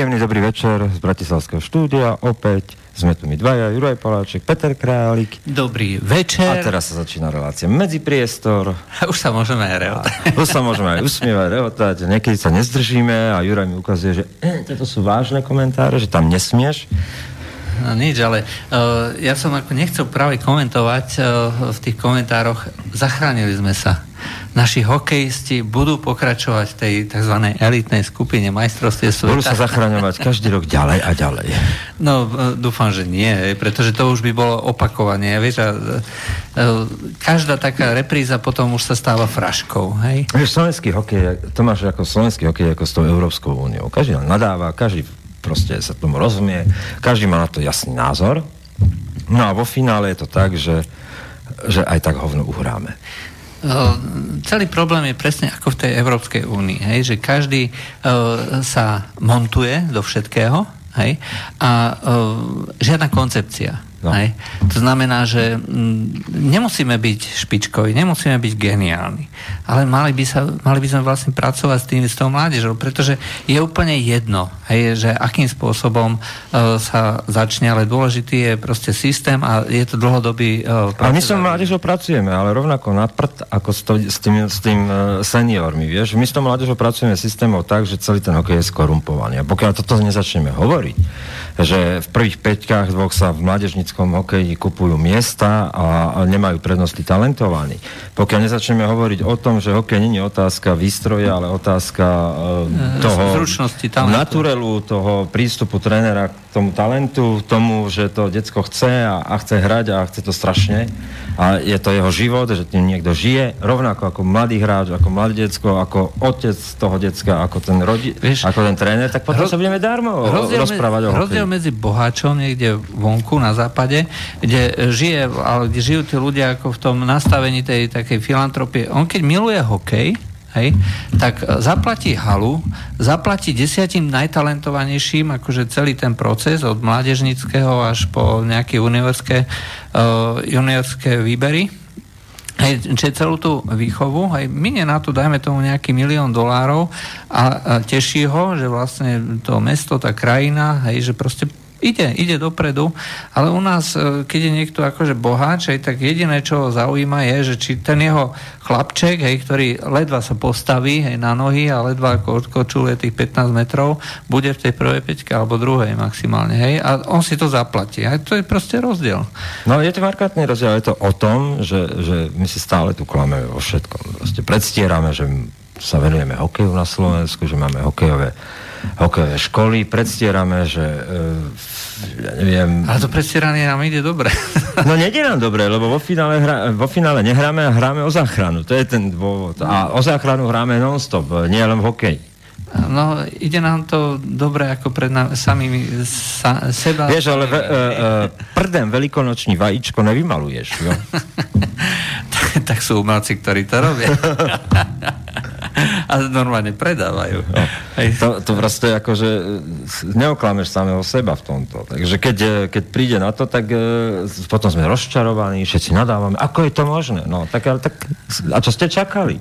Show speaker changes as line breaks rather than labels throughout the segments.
Príjemný dobrý večer z Bratislavského štúdia. Opäť sme tu my dvaja, Juraj Paláček, Peter Králik.
Dobrý večer.
A teraz sa začína relácia Medzipriestor.
Už sa môžeme aj rehotať.
Už sa môžeme aj usmievať, rehotať. Niekedy sa nezdržíme a Juraj mi ukazuje, že eh, toto sú vážne komentáre, že tam nesmieš.
No nič, ale uh, ja som ako nechcel práve komentovať uh, v tých komentároch. Zachránili sme sa naši hokejisti budú pokračovať v tej tzv. elitnej skupine majstrovstie sveta.
Budú sa zachraňovať každý rok ďalej a ďalej.
No, e, dúfam, že nie, pretože to už by bolo opakovanie. Vieš, a, každá taká repríza potom už sa stáva fraškou. Hej?
Slovenský hokej, to máš ako slovenský hokej ako s tou Európskou úniou. Každý nadáva, každý proste sa tomu rozumie, každý má na to jasný názor. No a vo finále je to tak, že, že aj tak hovno uhráme.
Ehm, celý problém je presne ako v tej Európskej únii, hej, že každý uh, sa montuje do všetkého hej, a uh, žiadna koncepcia. No. Hej. To znamená, že mm, nemusíme byť špičkoví, nemusíme byť geniálni, ale mali by, sa, mali by sme vlastne pracovať s tým, s tou mládežou, pretože je úplne jedno, hej, že akým spôsobom uh, sa začne, ale dôležitý je proste systém a je to dlhodobý uh,
A my s mládežou pracujeme, ale rovnako na prd ako s, to, s tým, s tým uh, seniormi, vieš. My s tou mládežou pracujeme systémom tak, že celý ten hokej je skorumpovaný. A pokiaľ toto nezačneme hovoriť, že v prvých peťkách dvoch sa v mládežníckom hokeji kupujú miesta a, nemajú prednosti talentovaní. Pokiaľ nezačneme hovoriť o tom, že hokej nie je otázka výstroja, ale otázka uh, toho
Zručnosti, talentu.
naturelu, toho prístupu trénera k tomu talentu, tomu, že to decko chce a, a chce hrať a chce to strašne a je to jeho život, že tým niekto žije, rovnako ako mladý hráč, ako mladé decko, ako otec toho decka, ako ten, rodi- Vieš, ako ten tréner, tak potom roz, sa budeme darmo rozprávať o
Rozdiel medzi boháčom niekde vonku na západe, kde žije, ale kde žijú tí ľudia ako v tom nastavení tej takej filantropie. On keď miluje hokej, hej, tak zaplatí halu, zaplatí desiatim najtalentovanejším akože celý ten proces od mládežnického až po nejaké juniorské, uh, juniorské výbery Hej, čiže celú tú výchovu, hej, minie na to, dajme tomu nejaký milión dolárov a, a teší ho, že vlastne to mesto, tá krajina, hej, že proste ide, ide dopredu, ale u nás, e, keď je niekto akože boháč, aj, tak jediné, čo ho zaujíma je, že či ten jeho chlapček, hej, ktorý ledva sa postaví hej, na nohy a ledva ako odkočuje tých 15 metrov, bude v tej prvej peťke alebo druhej maximálne, hej, a on si to zaplatí. A to je proste rozdiel.
No je to markantný rozdiel, je to o tom, že, že my si stále tu klameme vo všetkom. Proste predstierame, že sa venujeme hokeju na Slovensku, že máme hokejové hokejové školy, predstierame, že e, ja neviem...
Ale to predstieranie nám ide dobre.
no nejde nám dobre, lebo vo finále, hra, vo finále nehráme a hráme o záchranu. To je ten dôvod. A o záchranu hráme non-stop, nie len v hokeji.
No, ide nám to dobre ako pred nám, samými sa, seba.
Vieš, ale ve, e, e, prdem veľkonočný vajíčko nevymaluješ, jo?
tak, tak sú umelci, ktorí to robia. a normálne predávajú. No,
to, to proste ako, že neoklameš samého seba v tomto. Takže keď, e, keď príde na to, tak e, potom sme rozčarovaní, všetci nadávame. Ako je to možné? No, tak, ale, tak, a čo ste čakali?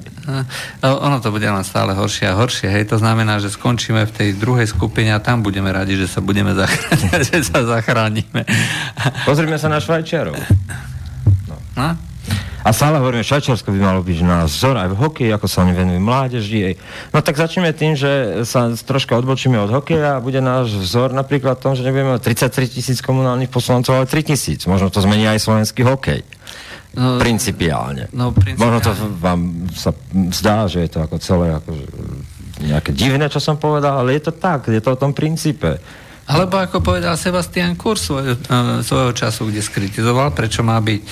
No, ono to bude len stále horšie a horšie. Hej, to znamená, že skončíme v tej druhej skupine a tam budeme radi, že sa budeme zachrániť, že sa zachránime.
Pozrime sa na Švajčiarov. No. no? A stále hovoríme, Švajčiarsko by malo byť na vzor aj v hokeji, ako sa oni venujú mládeži. No tak začneme tým, že sa troška odbočíme od hokeja a bude náš vzor napríklad tom, že nebudeme mať 33 tisíc komunálnych poslancov, ale 3 tisíc. Možno to zmení aj slovenský hokej. No, principiálne. No, principiálne. Možno to vám sa zdá, že je to ako celé ako, nejaké divné, čo som povedal, ale je to tak, je to o tom princípe.
Alebo ako povedal Sebastian Kurz svoj, uh, svojho času, kde skritizoval, prečo má byť uh,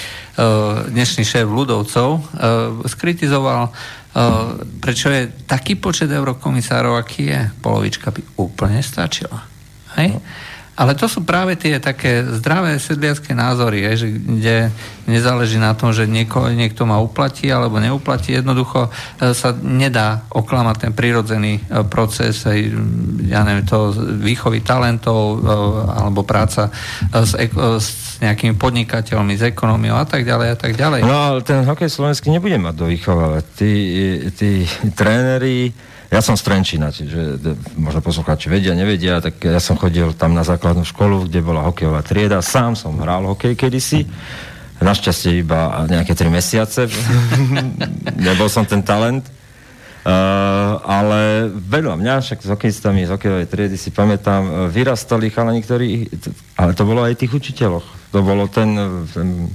dnešný šéf ľudovcov, uh, skritizoval, uh, prečo je taký počet eurokomisárov, aký je. Polovička by úplne stačila. Hej? No. Ale to sú práve tie také zdravé sedliacké názory, je, že, kde nezáleží na tom, že nieko, niekto ma uplatí alebo neuplatí. Jednoducho e, sa nedá oklamať ten prírodzený e, proces, ja neviem, to výchovy talentov e, alebo práca s, s nejakými podnikateľmi, s ekonómiou a tak ďalej a tak ďalej.
No ale ten hokej slovenský nebude mať do výchovávať. Tí, tí tréneri Ja som z Trenčína, čiže možno poslucháči vedia, nevedia, tak ja som chodil tam na základnú školu, kde bola hokejová trieda. Sám som hral hokej kedysi. Našťastie iba nejaké tri mesiace. Nebol som ten talent. Uh, ale veľa mňa, však s hokejistami z hokejovej triedy si pamätám, uh, vyrastali chalani, ktorí, ale to bolo aj tých učiteľoch. To bolo ten, ten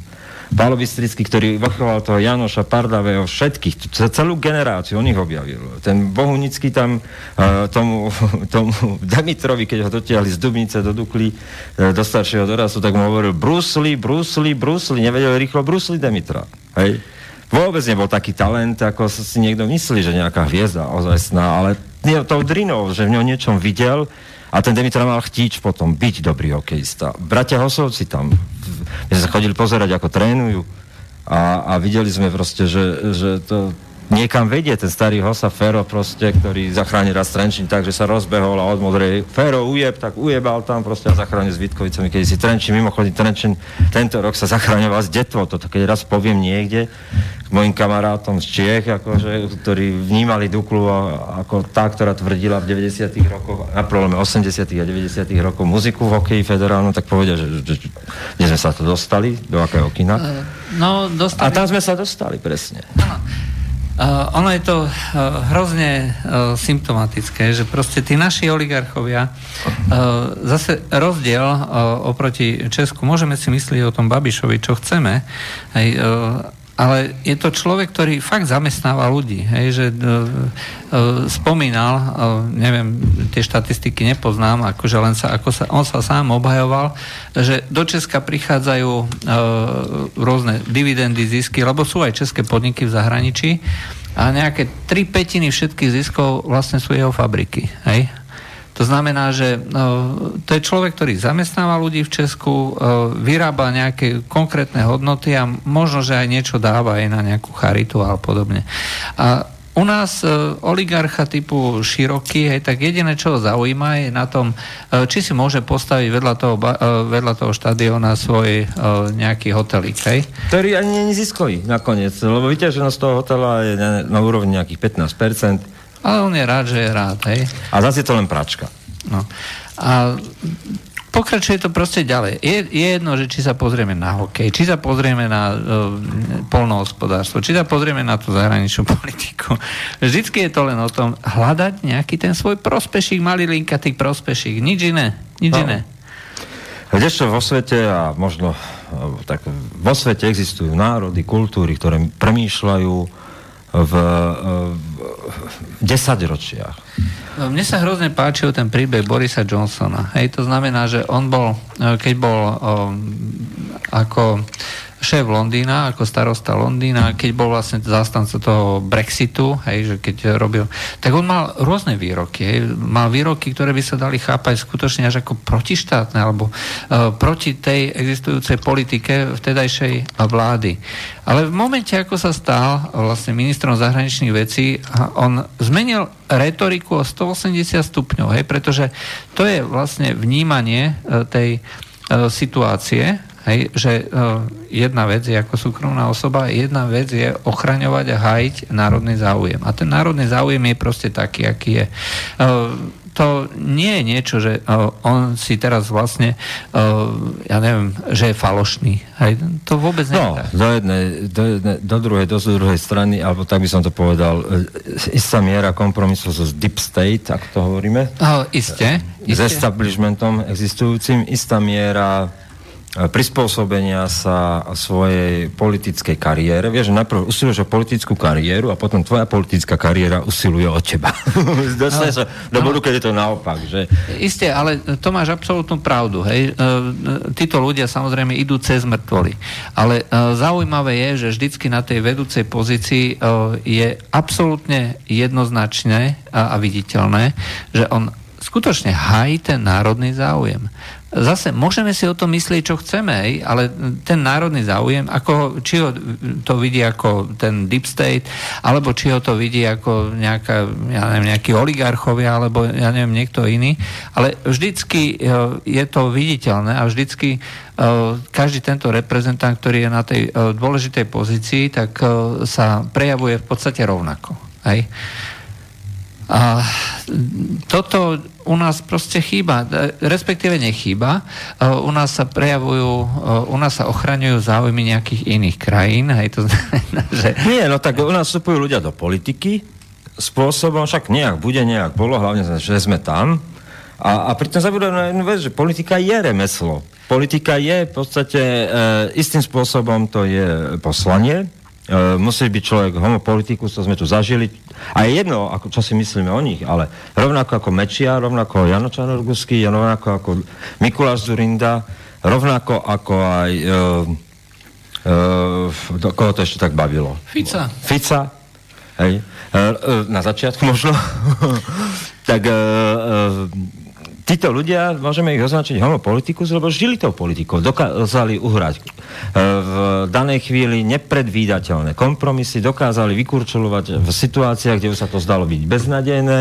Pálo ktorý vychoval toho Janoša Pardavého, všetkých, celú generáciu, on ich objavil. Ten Bohunický tam uh, tomu, tomu Demitrovi, keď ho dotiahli z Dubnice do Dukly, uh, do staršieho dorastu, tak mu hovoril Brusli, Brusli, Brusli, nevedel rýchlo Brusli Demitra. Hej? Vôbec nebol taký talent, ako si niekto myslí, že nejaká hviezda ozajstná, ale tou drinou, že v ňom niečom videl a ten Dimitra mal chtíč potom byť dobrý hokejista. Bratia Hosovci tam, my sme sa chodili pozerať, ako trénujú. A, a videli sme proste, že, že to niekam vedie ten starý Hosa Fero proste, ktorý zachránil raz Trenčín tak, že sa rozbehol a od modrej Fero ujeb, tak ujebal tam proste a zachránil s Vitkovicami, keď si Trenčín, mimochodom Trenčín tento rok sa zachráňoval s detvo, toto keď raz poviem niekde, mojim kamarátom z Čiech, akože, ktorí vnímali Duklu ako tá, ktorá tvrdila v 90 rokoch, na prelome 80 a 90 rokov muziku v hokeji federálnu, tak povedia, že, že, že kde sme sa to dostali, do akého kina. No, dostali... A tam sme sa dostali, presne.
Uh, ono je to uh, hrozne uh, symptomatické, že proste tí naši oligarchovia, uh, zase rozdiel uh, oproti Česku, môžeme si myslieť o tom Babišovi, čo chceme, aj, uh, ale je to človek, ktorý fakt zamestnáva ľudí. Hej, že uh, uh, spomínal, uh, neviem, tie štatistiky nepoznám, akože len sa, ako sa, on sa sám obhajoval, že do Česka prichádzajú uh, rôzne dividendy, zisky, lebo sú aj české podniky v zahraničí a nejaké tri petiny všetkých ziskov vlastne sú jeho fabriky. Hej? To znamená, že no, to je človek, ktorý zamestnáva ľudí v Česku, e, vyrába nejaké konkrétne hodnoty a možno, že aj niečo dáva aj na nejakú charitu a podobne. A u nás e, oligarcha typu široký, hej, tak jediné, čo ho zaujíma je na tom, e, či si môže postaviť vedľa toho, e, vedľa toho štadiona svoj e, nejaký hotelík, hej?
Ktorý ani ziskový nakoniec, lebo vyťaženosť toho hotela je na, na úrovni nejakých 15%.
Ale on je rád, že je rád, hej.
A zase je to len pračka.
No. A pokračuje to proste ďalej. Je, je jedno, že či sa pozrieme na hokej, či sa pozrieme na uh, polnohospodárstvo, či sa pozrieme na tú zahraničnú politiku. Vždycky je to len o tom hľadať nejaký ten svoj prospešík, malý linka tých prospešík. Nič iné. Nič no. iné.
Kdežto vo svete a možno tak vo svete existujú národy, kultúry, ktoré premýšľajú v, v desaťročiach.
Mne sa hrozne páčil ten príbeh Borisa Johnsona. Hej, to znamená, že on bol, keď bol um, ako šéf Londýna, ako starosta Londýna, keď bol vlastne zastanca toho Brexitu, hej, že keď robil, tak on mal rôzne výroky. Hej. Mal výroky, ktoré by sa dali chápať skutočne až ako protištátne, alebo uh, proti tej existujúcej politike vtedajšej vlády. Ale v momente, ako sa stal vlastne ministrom zahraničných vecí, on zmenil retoriku o 180 stupňov, hej, pretože to je vlastne vnímanie uh, tej uh, situácie, Hej, že uh, jedna vec je ako súkromná osoba, jedna vec je ochraňovať a hájiť národný záujem. A ten národný záujem je proste taký, aký je. Uh, to nie je niečo, že uh, on si teraz vlastne, ja neviem, že je falošný. Hej, to vôbec nie
no, do jednej, do, jednej, do druhej, do druhej strany, alebo tak by som to povedal, istá miera kompromisu so deep state, ak to hovoríme.
Uh, iste,
iste. S establishmentom existujúcim, istá miera prispôsobenia sa svojej politickej kariére. Vieš, že najprv usiluješ o politickú kariéru a potom tvoja politická kariéra usiluje o teba. Dostane sa do bodu, keď je to naopak. Že...
Isté, ale to máš absolútnu pravdu. Hej. E, e, títo ľudia samozrejme idú cez mŕtvoly. Ale e, zaujímavé je, že vždycky na tej vedúcej pozícii je absolútne jednoznačné a viditeľné, že on skutočne hájí ten národný záujem. Zase môžeme si o tom myslieť, čo chceme, ale ten národný záujem, ako, či ho to vidí ako ten deep state, alebo či ho to vidí ako nejaká, ja neviem, nejakí oligarchovia, alebo ja neviem, niekto iný, ale vždycky e, je to viditeľné a vždycky e, každý tento reprezentant, ktorý je na tej e, dôležitej pozícii, tak sa prejavuje v podstate rovnako. Hej? A toto u nás proste chýba, respektíve nechýba. U nás sa prejavujú, u nás sa ochraňujú záujmy nejakých iných krajín. Hej, to znamená, že...
Nie, no tak u nás vstupujú ľudia do politiky spôsobom, však nejak bude, nejak bolo, hlavne, že sme tam. A, a pritom zabudujeme na jednu vec, že politika je remeslo. Politika je v podstate e, istým spôsobom to je poslanie, E, musí byť človek homopolitikus, to sme tu zažili. A je jedno, ako, čo si myslíme o nich, ale rovnako ako Mečia, rovnako Jano Čanorgusky, rovnako ako Mikuláš Zurinda, rovnako ako aj... Uh, uh, koho to ešte tak bavilo?
Fica.
Fica, hej. Uh, uh, na začiatku možno. tak uh, uh, títo ľudia, môžeme ich označiť homopolitikus, lebo žili tou politikou, dokázali uhrať e, v danej chvíli nepredvídateľné kompromisy, dokázali vykurčulovať v situáciách, kde už sa to zdalo byť beznadejné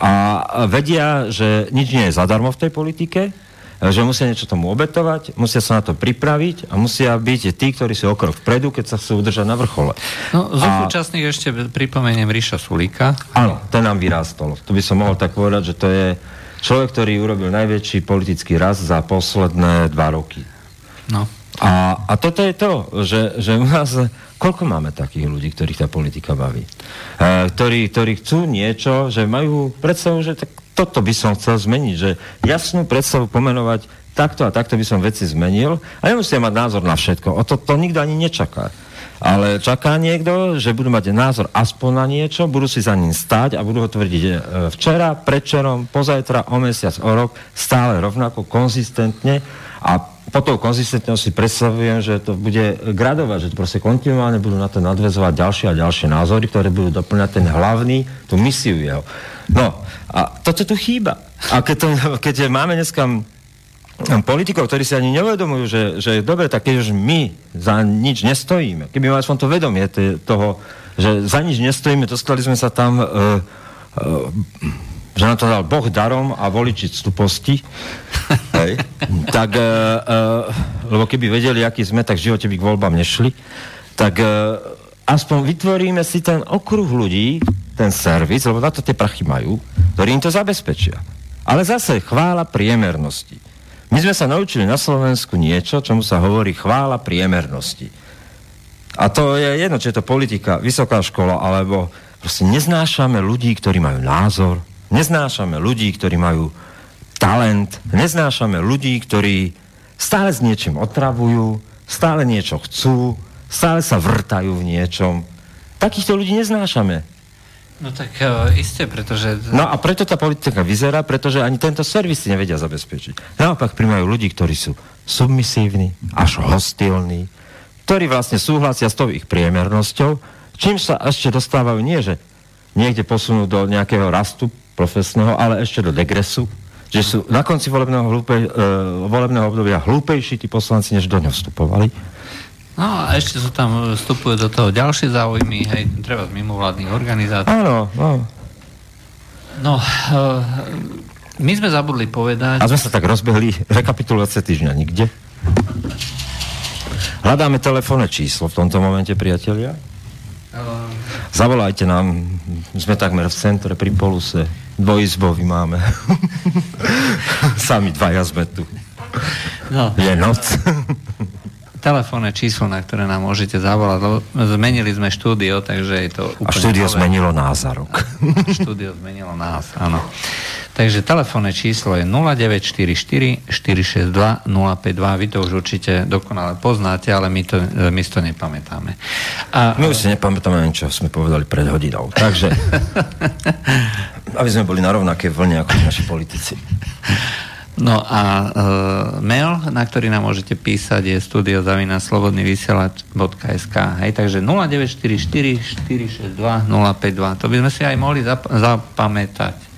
a vedia, že nič nie je zadarmo v tej politike, že musia niečo tomu obetovať, musia sa na to pripraviť a musia byť tí, ktorí sú o krok vpredu, keď sa chcú udržať na vrchole.
No, zo a... súčasných ešte pripomeniem Ríša Sulíka.
Áno, ten nám vyrástol. Tu by som mohol tak povedať, že to je človek, ktorý urobil najväčší politický raz za posledné dva roky.
No.
A, a toto je to, že, že u nás, koľko máme takých ľudí, ktorých tá politika baví? E, ktorí, ktorí chcú niečo, že majú predstavu, že tak toto by som chcel zmeniť, že jasnú predstavu pomenovať takto a takto by som veci zmenil a nemusia mať názor na všetko. O to, to nikto ani nečaká. Ale čaká niekto, že budú mať názor aspoň na niečo, budú si za ním stať a budú ho tvrdiť e, včera, predčerom, pozajtra, o mesiac, o rok, stále rovnako, konzistentne a po tou konzistentnosť si predstavujem, že to bude gradovať, že proste kontinuálne budú na to nadvezovať ďalšie a ďalšie názory, ktoré budú doplňať ten hlavný, tú misiu jeho. No, a toto tu chýba. A keď, to, keď máme dneska politikov, ktorí si ani neuvedomujú, že, že dobre, tak keď už my za nič nestojíme, keby mali aspoň to vedomie toho, že za nič nestojíme, dostali sme sa tam, uh, uh, že nám to dal Boh darom a voliči stuposti, hej, tak, uh, uh, lebo keby vedeli, aký sme, tak v živote by k voľbám nešli, tak uh, aspoň vytvoríme si ten okruh ľudí, ten servis, lebo na to tie prachy majú, ktorí im to zabezpečia. Ale zase chvála priemernosti. My sme sa naučili na Slovensku niečo, čomu sa hovorí chvála priemernosti. A to je jedno, či je to politika, vysoká škola, alebo proste neznášame ľudí, ktorí majú názor, neznášame ľudí, ktorí majú talent, neznášame ľudí, ktorí stále s niečím otravujú, stále niečo chcú, stále sa vrtajú v niečom. Takýchto ľudí neznášame.
No tak uh, isté, pretože...
No a preto tá politika vyzerá, pretože ani tento servis nevedia zabezpečiť. Naopak primajú ľudí, ktorí sú submisívni, až hostilní, ktorí vlastne súhlasia s tou ich priemernosťou, čím sa ešte dostávajú nie, že niekde posunú do nejakého rastu profesného, ale ešte do degresu, že sú na konci volebného, hlúpe, uh, volebného obdobia hlúpejší tí poslanci, než do ňoho vstupovali.
No a ešte sú tam, vstupujú do toho ďalšie záujmy, hej, treba z mimovládnych organizácií.
Áno, no.
No, uh, my sme zabudli povedať...
A sme sa tak rozbehli, rekapitulácia týždňa nikde. Hľadáme telefónne číslo v tomto momente, priatelia. Uh... Zavolajte nám, sme takmer v centre pri Poluse. Dvojizbový máme. Sami dvaja sme tu. No. Je noc
telefónne číslo, na ktoré nám môžete zavolať, lebo zmenili sme štúdio, takže je to úplne...
A štúdio nové. zmenilo nás za rok.
štúdio zmenilo nás, áno. Takže telefónne číslo je 0944 462 052. Vy to už určite dokonale poznáte, ale my, to, my to nepamätáme.
A, my už si nepamätáme ani, čo sme povedali pred hodinou. Takže, aby sme boli na rovnaké vlne ako naši politici.
No a e, mail, na ktorý nám môžete písať, je studiozavinaslobodnyvysielač.sk Hej, takže 0944 462 052. To by sme si aj mohli zap- zapamätať.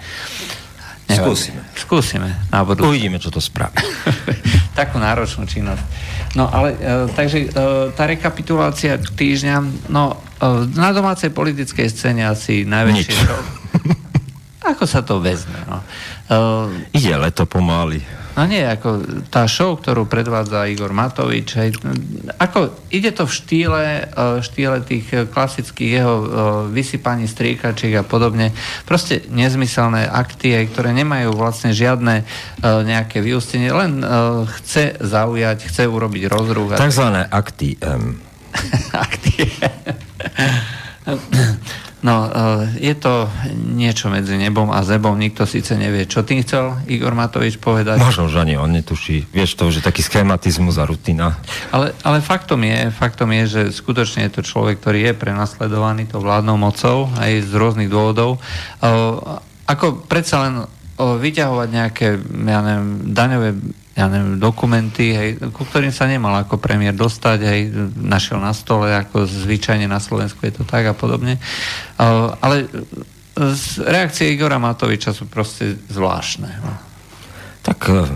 Nevadí. Skúsime.
Skúsime. Na
Uvidíme, čo to spraví.
Takú náročnú činnosť. No ale, e, takže e, tá rekapitulácia týždňa, no e, na domácej politickej scéne asi najväčšie... ako sa to vezme. No.
Uh, Ide leto pomaly.
No nie, ako tá show, ktorú predvádza Igor Matovič, hej, ako ide to v štýle, e, štýle tých klasických jeho e, vysypaní striekačiek a podobne. Proste nezmyselné akty, hej, ktoré nemajú vlastne žiadne nejaké vyústenie, len chce zaujať, chce urobiť rozruch.
Takzvané akty M. akty
No, eh, je to niečo medzi nebom a zebom, nikto síce nevie, čo tým chcel Igor Matovič povedať.
Možno, že ani on netuší. Vieš to, že taký schematizmus a rutina.
Ale, ale faktom, je, faktom je, že skutočne je to človek, ktorý je prenasledovaný to vládnou mocou aj z rôznych dôvodov. Eh, ako predsa len vyťahovať nejaké, ja neviem, daňové ja neviem, dokumenty, hej, ku ktorým sa nemal ako premiér dostať, hej, našiel na stole, ako zvyčajne na Slovensku je to tak a podobne. Ale reakcie Igora Matoviča sú proste zvláštne. No.
Tak... Uh...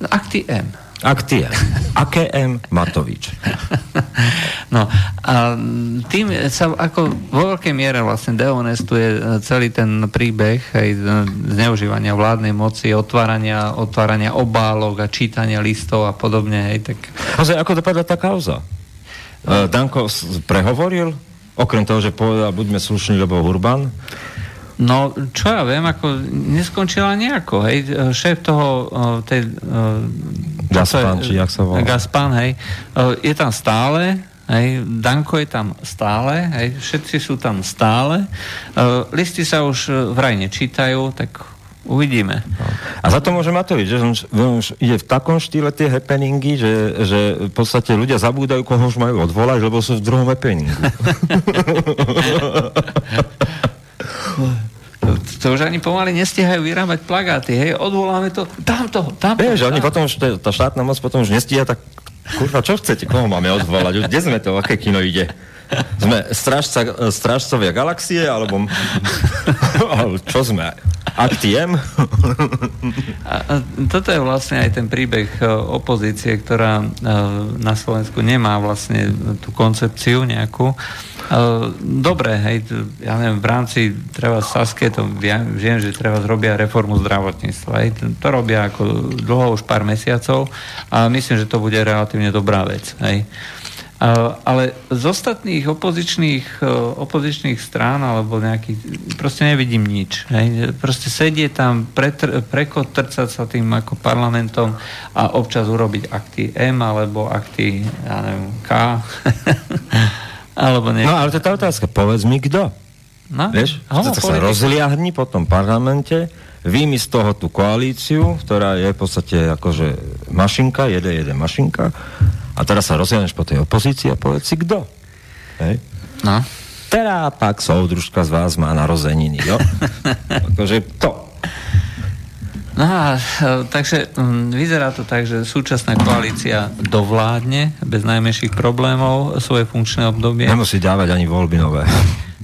Akty M.
Aktie. AKM Matovič.
No a tým sa ako vo veľkej miere vlastne deonestuje celý ten príbeh aj zneužívania vládnej moci, otvárania, otvárania obálok a čítania listov a podobne. Hej, tak...
Ozaj, ako dopadla tá kauza? No. Danko prehovoril? Okrem toho, že povedal, buďme slušní, lebo Urban?
No, čo ja viem, ako neskončila nejako, hej. Šéf toho, tej...
Gaspan, či jak sa volá?
Gaspan, hej. Je tam stále, hej. Danko je tam stále, hej. Všetci sú tam stále. Listy sa už vraj nečítajú, tak Uvidíme.
A za to môže Matovič, že on, on už ide v takom štýle tie happeningy, že, že v podstate ľudia zabúdajú, koho už majú odvolať, lebo sú v druhom happeningu.
To už ani pomaly nestihajú vyrábať plagáty, hej, odvoláme to, tamto, tamto.
Vieš, oni potom tá štátna moc potom už nestíha, tak kurva, čo chcete, koho máme odvolať, už kde sme to, aké kino ide? Sme strážca, strážcovia galaxie, alebo, čo sme? Aktiem?
Toto je vlastne aj ten príbeh e, opozície, ktorá e, na Slovensku nemá vlastne tú koncepciu nejakú. E, dobre, hej, ja neviem, v rámci treba Saske, to viem, že treba zrobia reformu zdravotníctva. Hej, to robia ako dlho už pár mesiacov a myslím, že to bude relatívne dobrá vec. Hej. Ale z ostatných opozičných, e, opozičných strán alebo nejakých, proste nevidím nič. Hej. Proste sedie tam, pretr, prekotrcať sa tým ako parlamentom a občas urobiť akty M alebo akty, ja neviem, K.
alebo nie. No ale to je tá otázka. Povedz mi, kto? No, Vieš? Ho, sa rozliahni po tom parlamente, vyjmi z toho tú koalíciu, ktorá je v podstate akože mašinka, jede, jede mašinka a teraz sa rozhľadneš po tej opozícii a povedz si, kto. Hej? No. Teda pak soudružka z vás má narozeniny, jo? akože to.
No a e, takže m, vyzerá to tak, že súčasná koalícia dovládne bez najmenších problémov svoje funkčné obdobie.
Nemusí dávať ani voľby nové.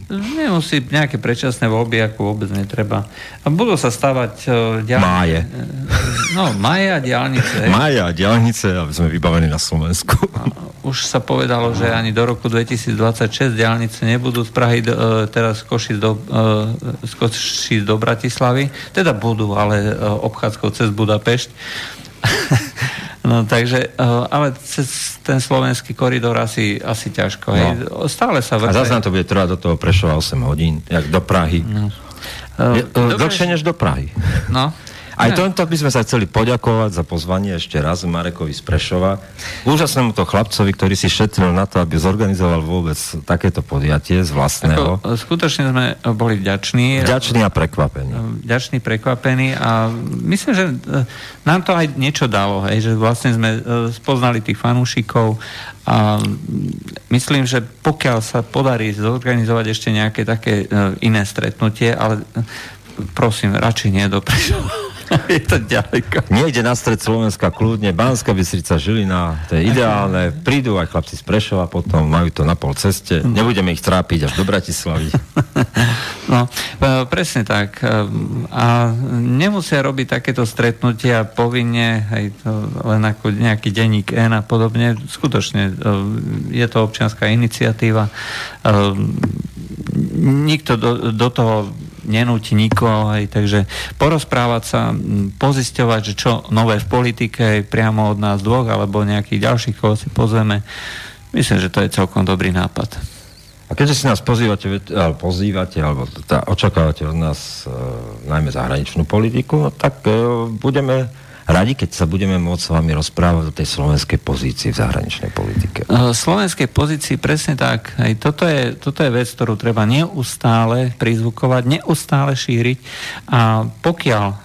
Nemusí nejaké predčasné voľby, ako vôbec netreba. A budú sa stavať uh, diálnice.
Máje.
No, máje a diálnice.
Máje a diálnice, aby sme vybavení na Slovensku.
Už sa povedalo, že ani do roku 2026 diálnice nebudú z Prahy, uh, teraz z Košic do, Košic do Bratislavy. Teda budú, ale obchádzkou cez Budapešť. No takže, eh, ale cez ten slovenský koridor asi, asi ťažko. No. Hej. Stále sa
vrte. A zase to bude trvať do toho Prešova 8 hodín, jak do Prahy. No. Uh, dlhšie než do Prahy.
No,
aj ne. tomto by sme sa chceli poďakovať za pozvanie ešte raz Marekovi z Prešova. Úžasnému to chlapcovi, ktorý si šetril na to, aby zorganizoval vôbec takéto podiatie z vlastného.
Ako, skutočne sme boli vďační.
Vďační a prekvapení.
Vďační, prekvapení a myslím, že e, nám to aj niečo dalo, hej, že vlastne sme e, spoznali tých fanúšikov a myslím, že pokiaľ sa podarí zorganizovať ešte nejaké také e, iné stretnutie, ale prosím, radšej nie do Prešova. je to ďaleko.
Niekde na stred Slovenska kľudne, Banská Bystrica, Žilina, to je ideálne. Prídu aj chlapci z Prešova potom, majú to na pol ceste. No. Nebudeme ich trápiť až do Bratislavy.
No, e, presne tak. E, a nemusia robiť takéto stretnutia povinne, hej, to len ako nejaký denník N a podobne. Skutočne e, je to občianská iniciatíva. Nikto do, do toho nenúti nikoho, hej, takže porozprávať sa, pozisťovať, že čo nové v politike priamo od nás dvoch, alebo nejakých ďalších, koho si pozveme, myslím, že to je celkom dobrý nápad.
A keďže si nás pozývate, alebo pozývate, alebo tá, očakávate od nás e, najmä zahraničnú politiku, no tak e, budeme radi, keď sa budeme môcť s vami rozprávať o tej slovenskej pozícii v zahraničnej politike.
V slovenskej pozícii presne tak. Hej, toto, je, toto je vec, ktorú treba neustále prizvukovať, neustále šíriť a pokiaľ o,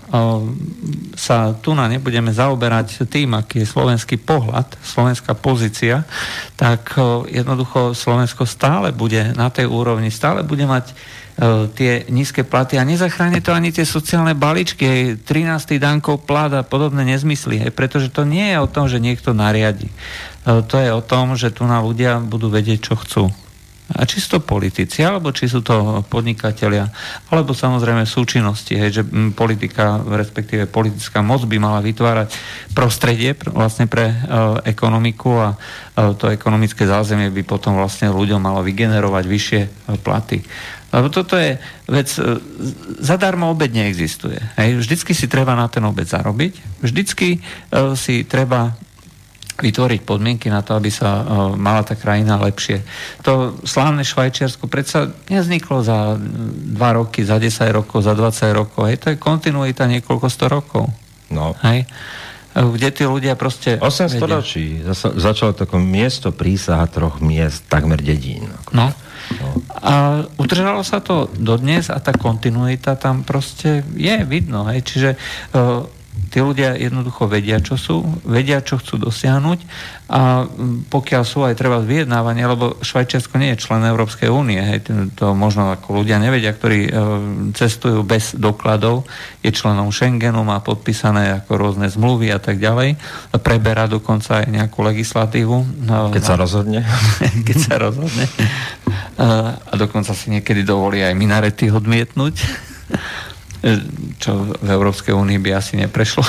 sa tu na nebudeme zaoberať tým, aký je slovenský pohľad, slovenská pozícia, tak o, jednoducho Slovensko stále bude na tej úrovni, stále bude mať tie nízke platy a nezachráni to ani tie sociálne balíčky, 13. dankov plat a podobné nezmysly, hej, pretože to nie je o tom, že niekto nariadi. E, to je o tom, že tu na ľudia budú vedieť, čo chcú. A či sú to politici, alebo či sú to podnikatelia, alebo samozrejme súčinnosti, hej, že politika, respektíve politická moc by mala vytvárať prostredie vlastne pre uh, ekonomiku a uh, to ekonomické zázemie by potom vlastne ľuďom malo vygenerovať vyššie uh, platy. Lebo toto je vec, e, zadarmo obed neexistuje. Hej. Vždycky si treba na ten obed zarobiť, vždycky uh, si treba vytvoriť podmienky na to, aby sa uh, mala tá krajina lepšie. To slávne Švajčiarsko predsa nevzniklo za 2 roky, za 10 rokov, za 20 rokov. Hej. To je kontinuita niekoľko sto rokov.
No.
Hej kde tí ľudia proste...
8 storočí. Začalo tako miesto prísaha troch miest, takmer dedín.
No. A udržalo sa to dodnes a tá kontinuita tam proste je vidno. Hej. Čiže uh, tí ľudia jednoducho vedia, čo sú, vedia, čo chcú dosiahnuť a pokiaľ sú aj treba vyjednávania, lebo Švajčiarsko nie je člen Európskej únie, hej, to možno ako ľudia nevedia, ktorí e, cestujú bez dokladov, je členom Schengenu, má podpísané ako rôzne zmluvy a tak ďalej, preberá dokonca aj nejakú legislatívu.
No, keď sa rozhodne.
keď sa rozhodne. A dokonca si niekedy dovolí aj minarety odmietnúť čo v Európskej únii by asi neprešlo.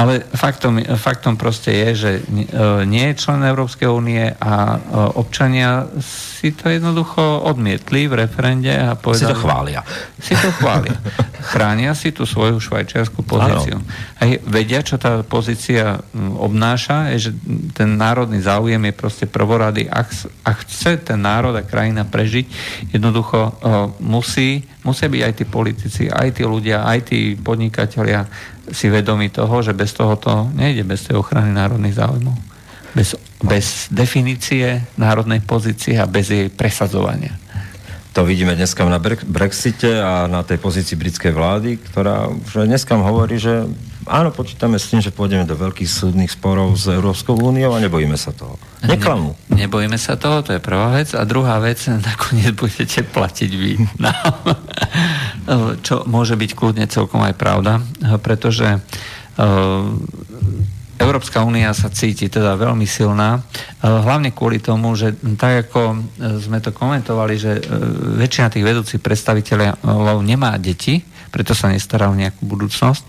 Ale faktom, faktom proste je, že e, nie je člen Európskej únie a e, občania si to jednoducho odmietli v referende a povedali...
Si to chvália.
Si to chvália. Chránia si tú svoju švajčiarskú pozíciu. Aj vedia, čo tá pozícia obnáša, je, že ten národný záujem je proste prvorady. Ak, ak chce ten národ a krajina prežiť, jednoducho uh, musí, musia byť aj tí politici, aj tí ľudia, aj tí podnikatelia si vedomi toho, že bez toho to nejde, bez tej ochrany národných záujmov. Bez bez definície národnej pozície a bez jej presadzovania.
To vidíme dneska na Brexite a na tej pozícii britskej vlády, ktorá už dneska hovorí, že áno, počítame s tým, že pôjdeme do veľkých súdnych sporov s Európskou úniou a nebojíme sa toho. Neklamú.
Ne, nebojíme sa toho, to je prvá vec. A druhá vec, nakoniec budete platiť vy. No. Čo môže byť kľudne celkom aj pravda, pretože uh, Európska únia sa cíti teda veľmi silná, e, hlavne kvôli tomu, že tak ako e, sme to komentovali, že e, väčšina tých vedúcich predstaviteľov nemá deti, preto sa nestará o nejakú budúcnosť.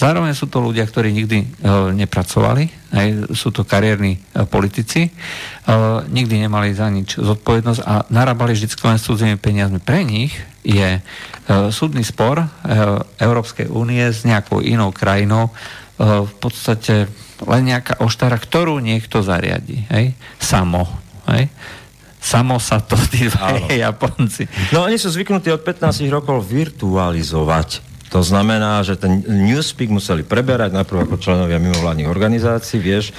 Zároveň sú to ľudia, ktorí nikdy nepracovali, aj sú to kariérni politici, nikdy nemali za nič zodpovednosť a narábali vždy len s cudzými peniazmi. Pre nich je súdny spor Európskej únie s nejakou inou krajinou v podstate len nejaká oštara, ktorú niekto zariadi. Hej? Samo. Hej? Samo sa to tí Japonci.
No oni sú zvyknutí od 15 rokov virtualizovať to znamená, že ten newspeak museli preberať najprv ako členovia mimovládnych organizácií, vieš,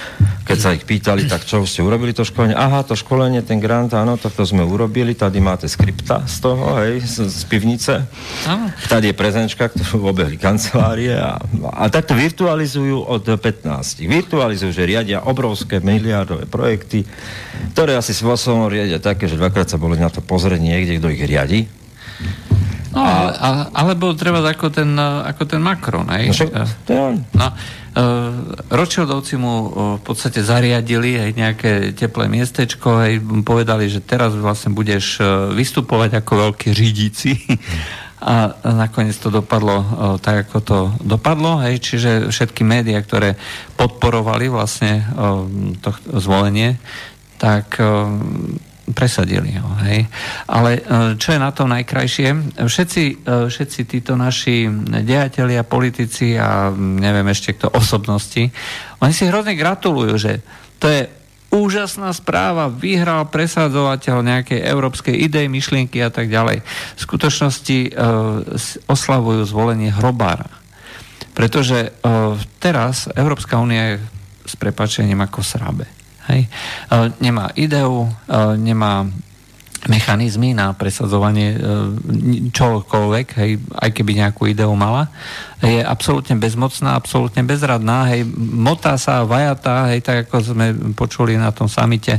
keď sa ich pýtali, tak čo ste urobili to školenie? Aha, to školenie, ten grant, áno, to sme urobili, tady máte skripta z toho, hej, z, z pivnice. Áno. Tady je prezenčka, ktorú obehli kancelárie a, a takto virtualizujú od 15. Virtualizujú, že riadia obrovské miliardové projekty, ktoré asi svojom riadia také, že dvakrát sa boli na to pozrieť niekde, kto ich riadi
No, a, a, alebo treba ako ten, ako ten Macron, hej? No, no, uh, Rothschildovci mu uh, v podstate zariadili aj nejaké teplé miestečko, hej, povedali, že teraz vlastne budeš vystupovať ako veľký řídíci. A nakoniec to dopadlo uh, tak, ako to dopadlo, hej, čiže všetky médiá, ktoré podporovali vlastne uh, to zvolenie, tak uh, presadili ho. Hej. Ale čo je na to najkrajšie? Všetci, všetci títo naši dejatelia, politici a neviem ešte kto, osobnosti, oni si hrozne gratulujú, že to je úžasná správa, vyhral presadzovateľ nejakej európskej idei, myšlienky a tak ďalej. V skutočnosti e, oslavujú zvolenie hrobára. Pretože e, teraz Európska únia je s prepačením ako srabe. Hej? E, nemá ideu, e, nemá mechanizmy na presadzovanie e, čokoľvek, hej, aj keby nejakú ideu mala, je absolútne bezmocná, absolútne bezradná, hej, motá sa, vajatá, hej, tak ako sme počuli na tom samite,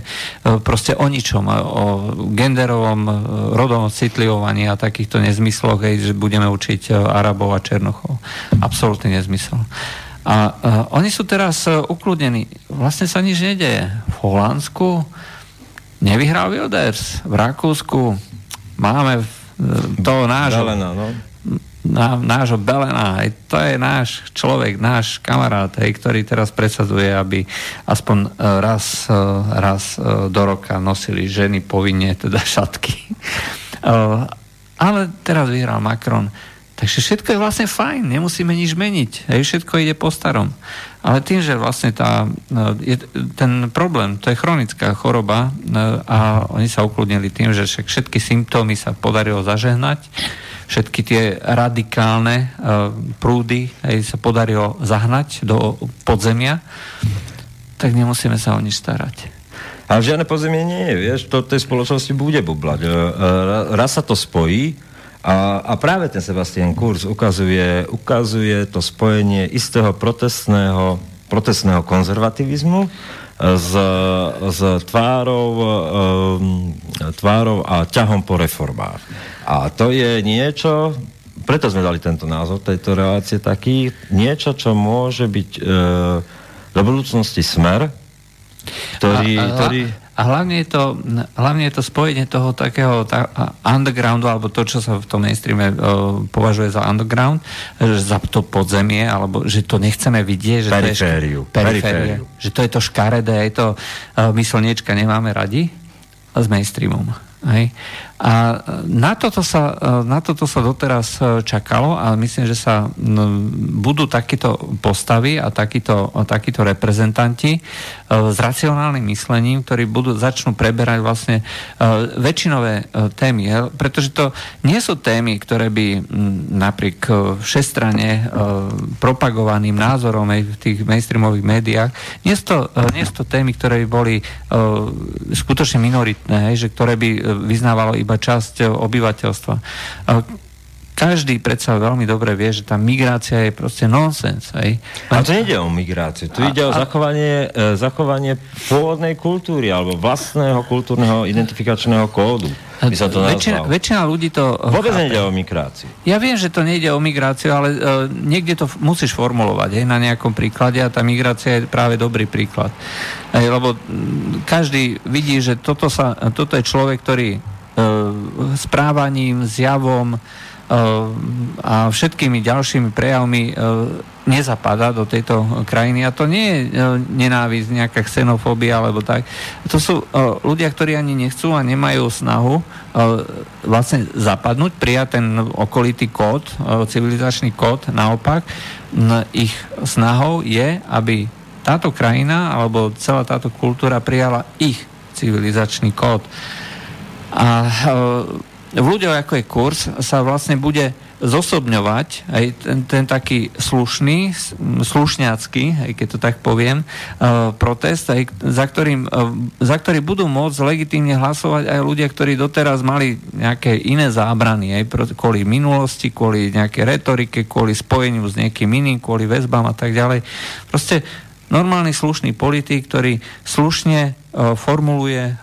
proste o ničom, o genderovom, rodovom citlivovaní a takýchto nezmysloch, hej, že budeme učiť Arabov a Černochov. Absolútne nezmysel. A uh, oni sú teraz uh, ukludnení. Vlastne sa nič nedeje. V Holandsku Nevyhral Wilders v Rakúsku. Máme toho nášho...
Belena, no.
Na, nášho Belena. Aj to je náš človek, náš kamarát, hej, ktorý teraz presadzuje, aby aspoň e, raz, e, raz e, do roka nosili ženy povinne teda šatky. Ale teraz vyhral Macron. Takže všetko je vlastne fajn, nemusíme nič meniť. Hej, všetko ide po starom. Ale tým, že vlastne tá, no, je, ten problém, to je chronická choroba no, a oni sa ukludnili tým, že všetky symptómy sa podarilo zažehnať, všetky tie radikálne uh, prúdy hej, sa podarilo zahnať do podzemia, tak nemusíme sa o nič starať.
Ale žiadne podzemie nie je, vieš, to tej spoločnosti bude bublať. E, e, raz sa to spojí, a, a práve ten Sebastian Kurz ukazuje, ukazuje to spojenie istého protestného, protestného konzervativizmu s, s tvárou, um, tvárou a ťahom po reformách. A to je niečo, preto sme dali tento názov tejto relácie taký, niečo, čo môže byť e, do budúcnosti smer, ktorý, a, a, ktorý
a hlavne je to, hlavne je to spojenie toho takého tá, undergroundu, alebo to, čo sa v tom mainstreame uh, považuje za underground, že za to podzemie, alebo že to nechceme vidieť. Že
perifériu.
To je, periférie, Že to je to škaredé, je to uh, my slniečka nemáme radi s mainstreamom. Hej. A na toto, sa, na toto sa doteraz e, čakalo a myslím, že sa budú takíto postavy a takíto, takíto reprezentanti e, s racionálnym myslením, ktorí budú, začnú preberať vlastne e, väčšinové témy. Pretože to nie sú témy, ktoré by napriek všestrane propagovaným názorom v tých mainstreamových médiách, nie sú to, nie sú to témy, ktoré by boli skutočne minoritné, že ktoré by vyznávalo iba časť obyvateľstva. Každý predsa veľmi dobre vie, že tá migrácia je proste nonsens. Hej.
A to nejde o migráciu, tu a, ide o zachovanie, e, zachovanie pôvodnej kultúry alebo vlastného kultúrneho identifikačného kódu. By sa to
väčšina, väčšina ľudí to
Vôbec chápe. nejde o migráciu.
Ja viem, že to nejde o migráciu, ale uh, niekde to f- musíš formulovať hej, na nejakom príklade a tá migrácia je práve dobrý príklad. Hej, lebo m, každý vidí, že toto, sa, toto je človek, ktorý E, správaním, zjavom e, a všetkými ďalšími prejavmi e, nezapadá do tejto krajiny. A to nie je nenávisť, nejaká xenofóbia alebo tak. To sú ľudia, ktorí ani nechcú a nemajú snahu vlastne zapadnúť, prijať ten okolitý kód, civilizačný kód. Naopak, ich snahou je, aby táto krajina alebo celá táto kultúra prijala ich civilizačný kód. A e, v ľuďoch, ako je kurz, sa vlastne bude zosobňovať aj ten, ten taký slušný, slušňácky, aj keď to tak poviem, uh, protest, aj za, ktorým, uh, za ktorý budú môcť legitímne hlasovať aj ľudia, ktorí doteraz mali nejaké iné zábrany, aj kvôli minulosti, kvôli nejakej retorike, kvôli spojeniu s niekým iným, kvôli väzbám a tak ďalej. Proste normálny slušný politik, ktorý slušne formuluje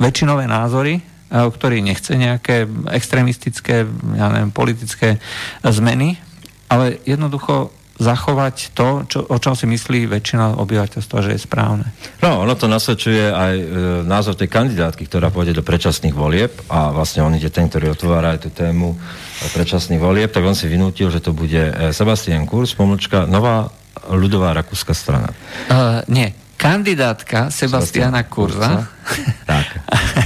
väčšinové názory E, ktorý nechce nejaké extrémistické, ja neviem, politické zmeny, ale jednoducho zachovať to, čo, o čom si myslí väčšina obyvateľstva, že je správne.
No, ono to nasvedčuje aj e, názor tej kandidátky, ktorá pôjde do predčasných volieb a vlastne on ide ten, ktorý otvára aj tú tému predčasných volieb, tak on si vynútil, že to bude e, Sebastian Kurz, pomlčka, nová ľudová rakúska strana.
Uh, nie,
kandidátka Sebastiana Kurza.
Tak.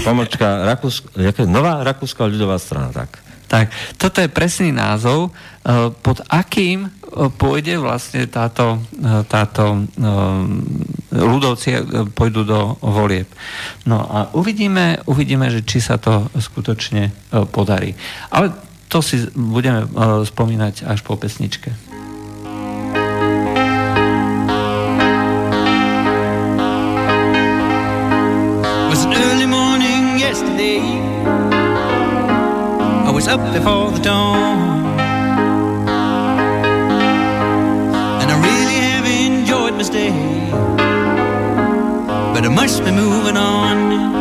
Pomočka Rakúsk, Nová Rakúska ľudová strana, tak.
Tak, toto je presný názov, e, pod akým e, pôjde vlastne táto, e, táto ľudovci pôjdu do volieb. No a uvidíme, uvidíme, že či sa to skutočne podarí. Ale to si budeme spomínať až po pesničke. Was up before the dawn. And I really have enjoyed my stay. But I must be moving on.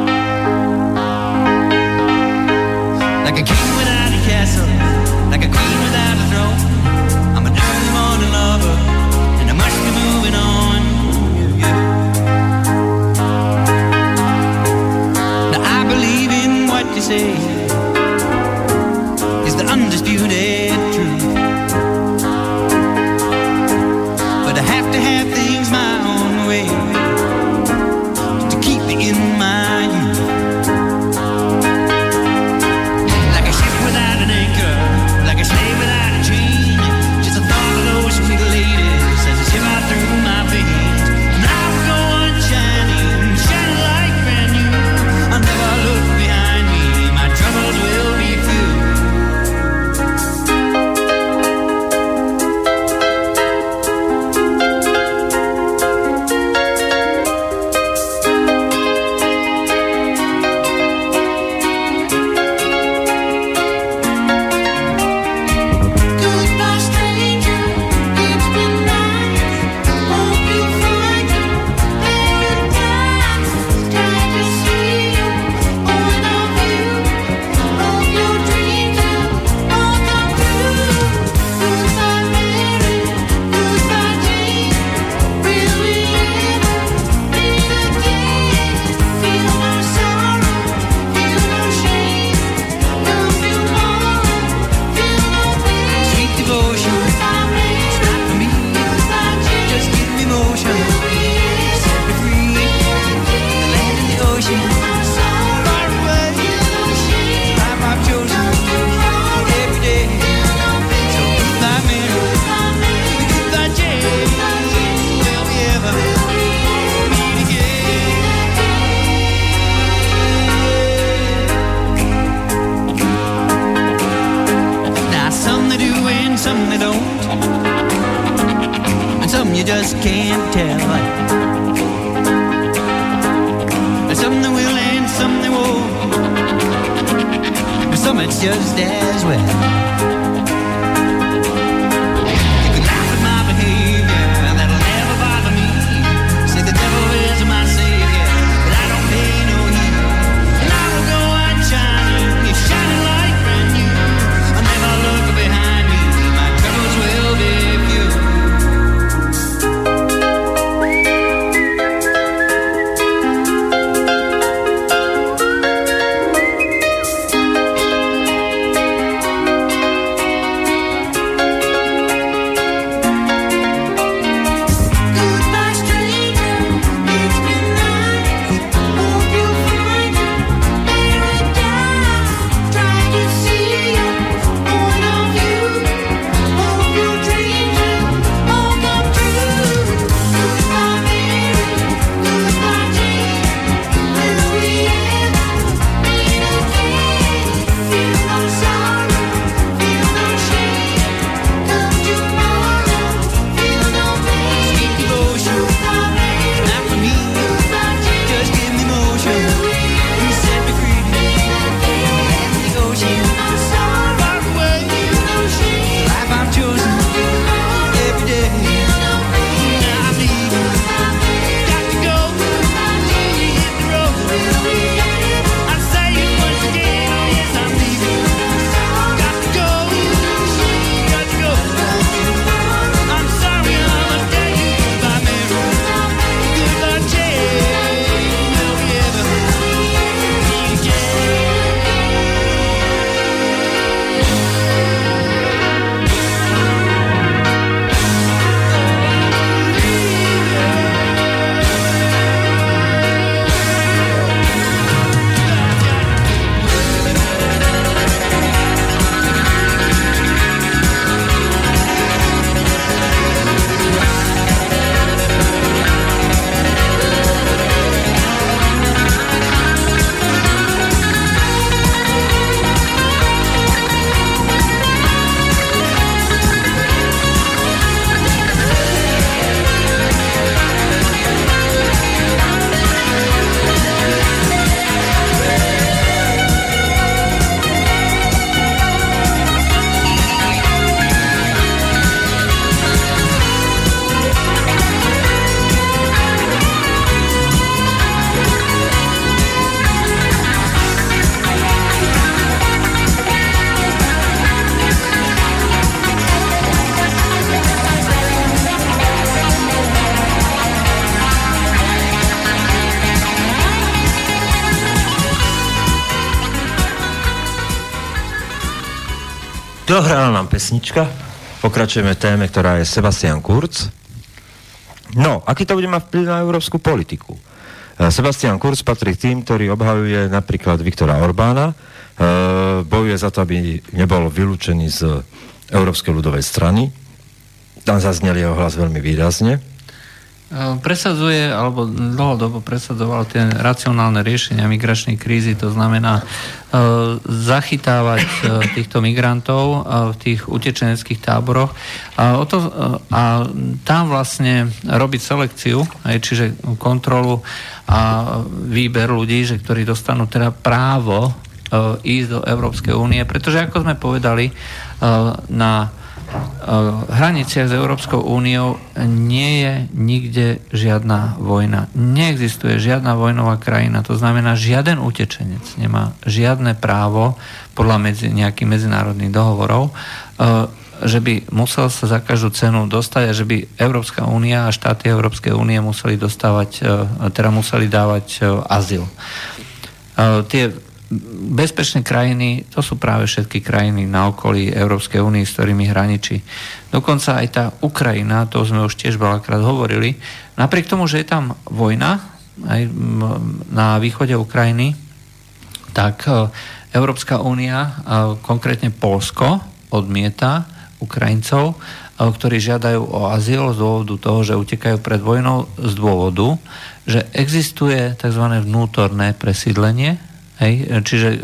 Pesnička. Pokračujeme téme, ktorá je Sebastian Kurz. No, aký to bude mať vplyv na európsku politiku? E, Sebastian Kurz patrí k tým, ktorý obhajuje napríklad Viktora Orbána, e, bojuje za to, aby nebol vylúčený z Európskej ľudovej strany. Tam zaznel jeho hlas veľmi výrazne.
E, presadzuje, alebo dlhodobo presadzoval tie racionálne riešenia migračnej krízy, to znamená e, zachytávať e, týchto migrantov e, v tých utečeneckých táboroch. A, o to, e, a tam vlastne robiť selekciu, aj, čiže kontrolu a výber ľudí, že ktorí dostanú teda právo e, ísť do Európskej únie, pretože ako sme povedali, e, na hraniciach s Európskou úniou nie je nikde žiadna vojna. Neexistuje žiadna vojnová krajina, to znamená, žiaden utečenec nemá žiadne právo podľa medzi, nejakých medzinárodných dohovorov, že by musel sa za každú cenu dostať a že by Európska únia a štáty Európskej únie museli dostávať, teda museli dávať azyl. Tie bezpečné krajiny, to sú práve všetky krajiny na okolí Európskej únie, s ktorými hraničí. Dokonca aj tá Ukrajina, to sme už tiež veľakrát hovorili, napriek tomu, že je tam vojna aj na východe Ukrajiny, tak e, Európska únia, e, konkrétne Polsko, odmieta Ukrajincov, e, ktorí žiadajú o azyl z dôvodu toho, že utekajú pred vojnou, z dôvodu, že existuje tzv. vnútorné presídlenie Hej? Čiže e,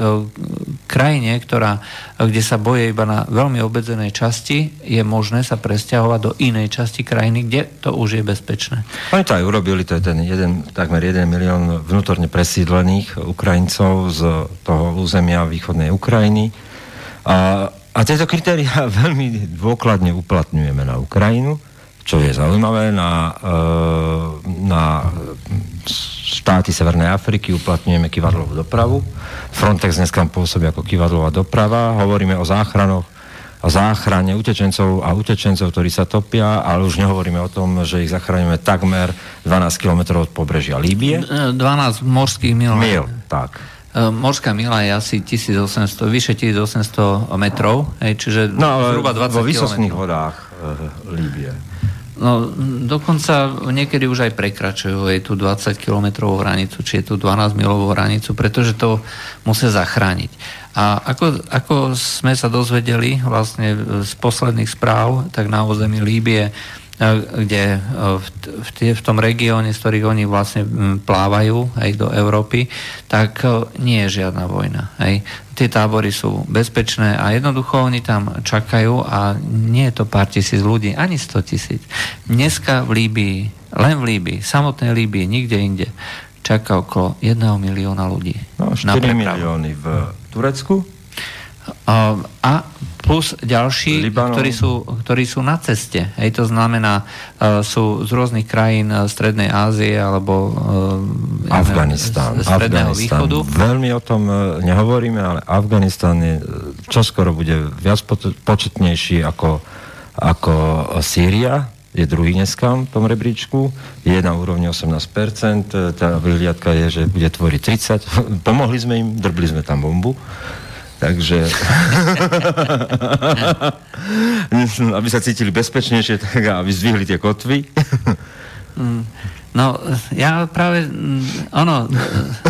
krajine, ktorá, kde sa boje iba na veľmi obmedzenej časti, je možné sa presťahovať do inej časti krajiny, kde to už je bezpečné.
Oni to aj urobili, to je ten jeden, takmer 1 milión vnútorne presídlených Ukrajincov z toho územia východnej Ukrajiny. A, a tieto kritéria veľmi dôkladne uplatňujeme na Ukrajinu, čo je zaujímavé, na, e, na štáty Severnej Afriky uplatňujeme kivadlovú dopravu. Frontex dneska pôsobí ako kivadlová doprava. Hovoríme o záchraноch a záchrane utečencov a utečencov, ktorí sa topia, ale už nehovoríme o tom, že ich zachránime takmer 12 km od pobrežia Líbie.
12 morských mil.
Mil, tak.
E, morská mila je asi 1800, vyše 1800 metrov, čiže
no, zhruba 20 vo vysokých vodách e, Líbie.
No, dokonca niekedy už aj prekračujú aj tú 20 km hranicu, či je tu 12 milovú hranicu, pretože to musia zachrániť. A ako, ako sme sa dozvedeli vlastne z posledných správ, tak na území Líbie kde v, v, v tom regióne, z ktorých oni vlastne plávajú aj do Európy, tak nie je žiadna vojna. Hej. Tie tábory sú bezpečné a jednoducho oni tam čakajú a nie je to pár tisíc ľudí, ani 100 tisíc. Dneska v Líbii, len v Líbii, samotnej Líbii, nikde inde, čaká okolo 1 milióna ľudí.
No, 4 milióny v Turecku?
A plus ďalší, ktorí sú, ktorí sú na ceste. Hej, to znamená, uh, sú z rôznych krajín uh, Strednej Ázie alebo
uh, Afganistán.
Z Stredného
Afganistán.
východu.
Veľmi o tom uh, nehovoríme, ale Afganistán je, čoskoro bude viac početnejší ako, ako Sýria je druhý dneska v tom rebríčku, je na úrovni 18%, tá vyhliadka je, že bude tvoriť 30%. Pomohli sme im, drbli sme tam bombu. Takže aby sa cítili bezpečnejšie, tak aby zdvihli tie kotvy.
Mm. no, ja práve, mm, ono,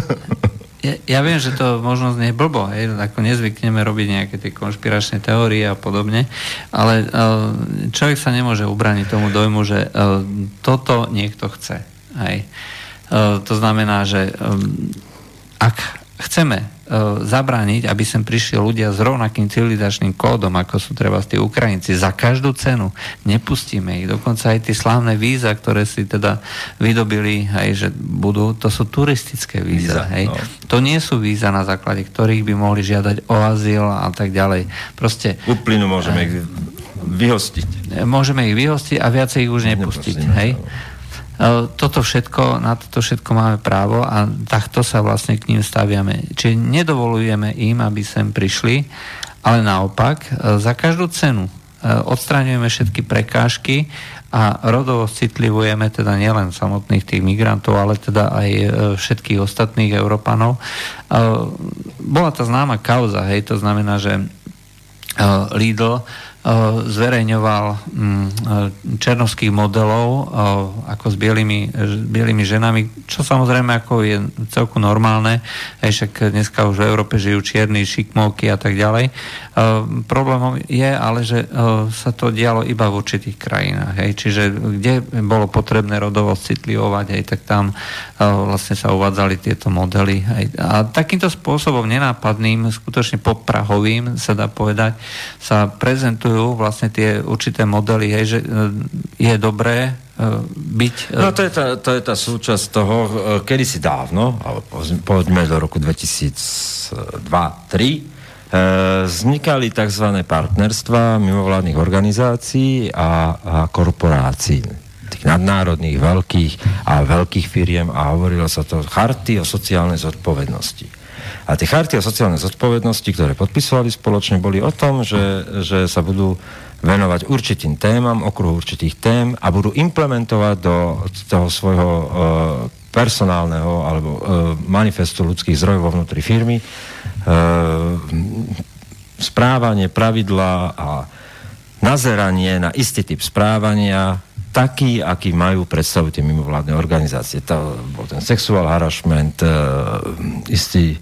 ja, ja viem, že to možno znie blbo, hej, ako nezvykneme robiť nejaké tie konšpiračné teórie a podobne, ale uh, človek sa nemôže ubraniť tomu dojmu, že uh, toto niekto chce. Hej. Uh, to znamená, že ak chceme zabrániť, aby sem prišli ľudia s rovnakým civilizačným kódom, ako sú treba tí Ukrajinci. Za každú cenu nepustíme ich. Dokonca aj tie slávne víza, ktoré si teda vydobili, hej, že budú, to sú turistické víza. víza hej. No. To nie sú víza, na základe ktorých by mohli žiadať o azyl a tak ďalej. Proste...
Uplynu môžeme ich vyhostiť.
Môžeme ich vyhostiť a viacej ich už nepustiť. Hej. No. E, toto všetko, na toto všetko máme právo a takto sa vlastne k ním staviame. Čiže nedovolujeme im, aby sem prišli, ale naopak, e, za každú cenu e, odstraňujeme všetky prekážky a rodovo citlivujeme teda nielen samotných tých migrantov, ale teda aj všetkých ostatných Európanov. Bola tá známa kauza, hej, to znamená, že Lidl zverejňoval mm, černovských modelov ako s bielými, bielými ženami, čo samozrejme ako je celku normálne, aj však dneska už v Európe žijú čierni, šikmovky a tak ďalej. Problémom je ale, že sa to dialo iba v určitých krajinách. Hej. Čiže kde bolo potrebné rodovo citlivovať, hej, tak tam vlastne sa uvádzali tieto modely. Hej. A takýmto spôsobom nenápadným, skutočne poprahovým, sa dá povedať, sa prezentujú vlastne tie určité modely, hej, že je dobré byť...
No to je tá, to je tá súčasť toho, kedysi dávno, ale povedzme do roku 2002-2003, vznikali tzv. partnerstva mimovládnych organizácií a, a korporácií tých nadnárodných, veľkých a veľkých firiem a hovorilo sa to charty o sociálnej zodpovednosti. A tie charty o sociálnej zodpovednosti, ktoré podpisovali spoločne, boli o tom, že, že sa budú venovať určitým témam, okruhu určitých tém a budú implementovať do toho svojho e, personálneho alebo e, manifestu ľudských zdrojov vo vnútri firmy e, správanie, pravidlá a nazeranie na istý typ správania taký, aký majú predstavu tie mimovládne organizácie. To bol ten sexual harassment, e, istý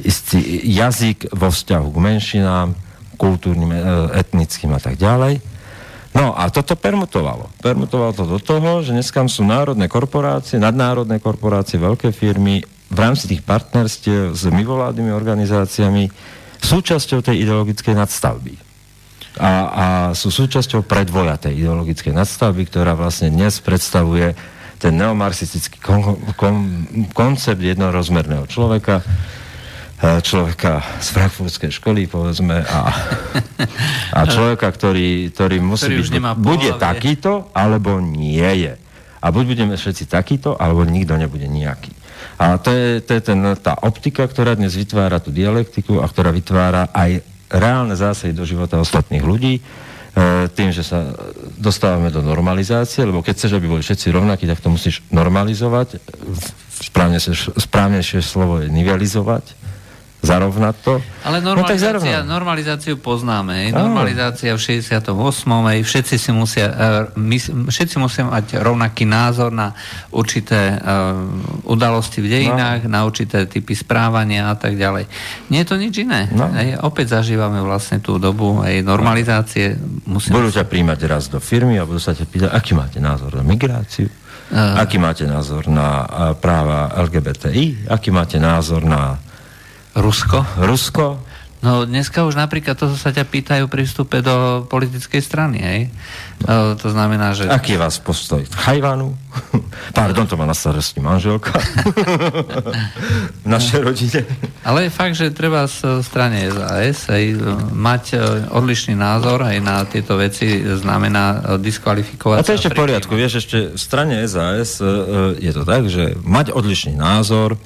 istý jazyk vo vzťahu k menšinám, kultúrnym, e, etnickým a tak ďalej. No a toto permutovalo. Permutovalo to do toho, že dneska sú národné korporácie, nadnárodné korporácie, veľké firmy v rámci tých partnerstiev s mimovládnymi organizáciami súčasťou tej ideologickej nadstavby. A, a sú súčasťou predvoja tej ideologickej nadstavby, ktorá vlastne dnes predstavuje ten neomarxistický kon, kon, koncept jednorozmerného človeka, človeka z frankfurtskej školy, povedzme, a, a človeka, ktorý, ktorý musí ktorý byť, bude takýto, alebo nie je. A buď budeme všetci takýto, alebo nikto nebude nejaký. A to je, to je ten, tá optika, ktorá dnes vytvára tú dialektiku a ktorá vytvára aj reálne zásahy do života ostatných ľudí, e, tým, že sa dostávame do normalizácie, lebo keď chceš, aby boli všetci rovnakí, tak to musíš normalizovať. Správne, správnejšie slovo je nivelizovať zarovnať to.
Ale normalizácia, no, normalizáciu poznáme. Hej. Normalizácia v 68. Hej. Všetci, si musia, uh, my, všetci musia mať rovnaký názor na určité uh, udalosti v dejinách, no. na určité typy správania a tak ďalej. Nie je to nič iné. No. Hej. Opäť zažívame vlastne tú dobu hej, normalizácie.
Musím... Budú ťa príjmať raz do firmy a budú sa ťa pýtať, aký máte názor na migráciu, uh. aký máte názor na práva LGBTI, aký máte názor na
Rusko?
Rusko?
No dneska už napríklad to sa ťa pýtajú pri vstupe do politickej strany, hej? No. To znamená, že...
Aký je vás postoj? Chajvanu? Pardon, to má na starosti manželka. v našej rodine.
Ale je fakt, že treba z strane SAS aj mať e, odlišný názor aj na tieto veci znamená e, diskvalifikovať.
A to je ešte v poriadku. Vieš, ešte v strane SAS e, je to tak, že mať odlišný názor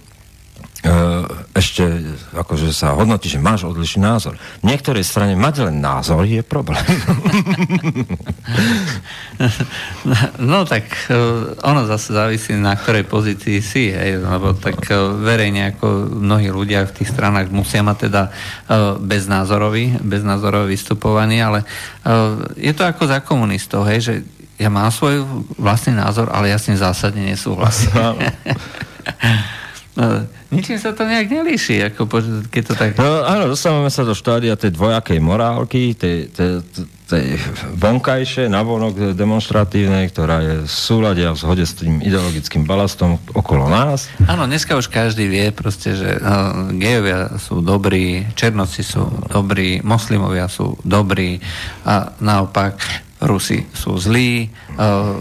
ešte akože sa hodnotí, že máš odlišný názor. V niektorej strane mať len názor je problém.
No tak e, ono zase závisí na ktorej pozícii si, hej, lebo tak e, verejne ako mnohí ľudia v tých stranách musia mať teda beznázorový, beznázorový vystupovaný, ale je to ako za komunistov, hej, že ja mám svoj vlastný názor, ale ja s ním zásadne nesúhlasím. Ničím sa to nejak nelíši, ako keď to tak...
No áno, dostávame sa do štádia tej dvojakej morálky, tej, tej, tej vonkajšej, navonok demonstratívnej, ktorá je v súlade a v zhode s tým ideologickým balastom okolo nás.
Áno, dneska už každý vie proste, že no, gejovia sú dobrí, černoci sú dobrí, moslimovia sú dobrí a naopak Rusi sú zlí, uh,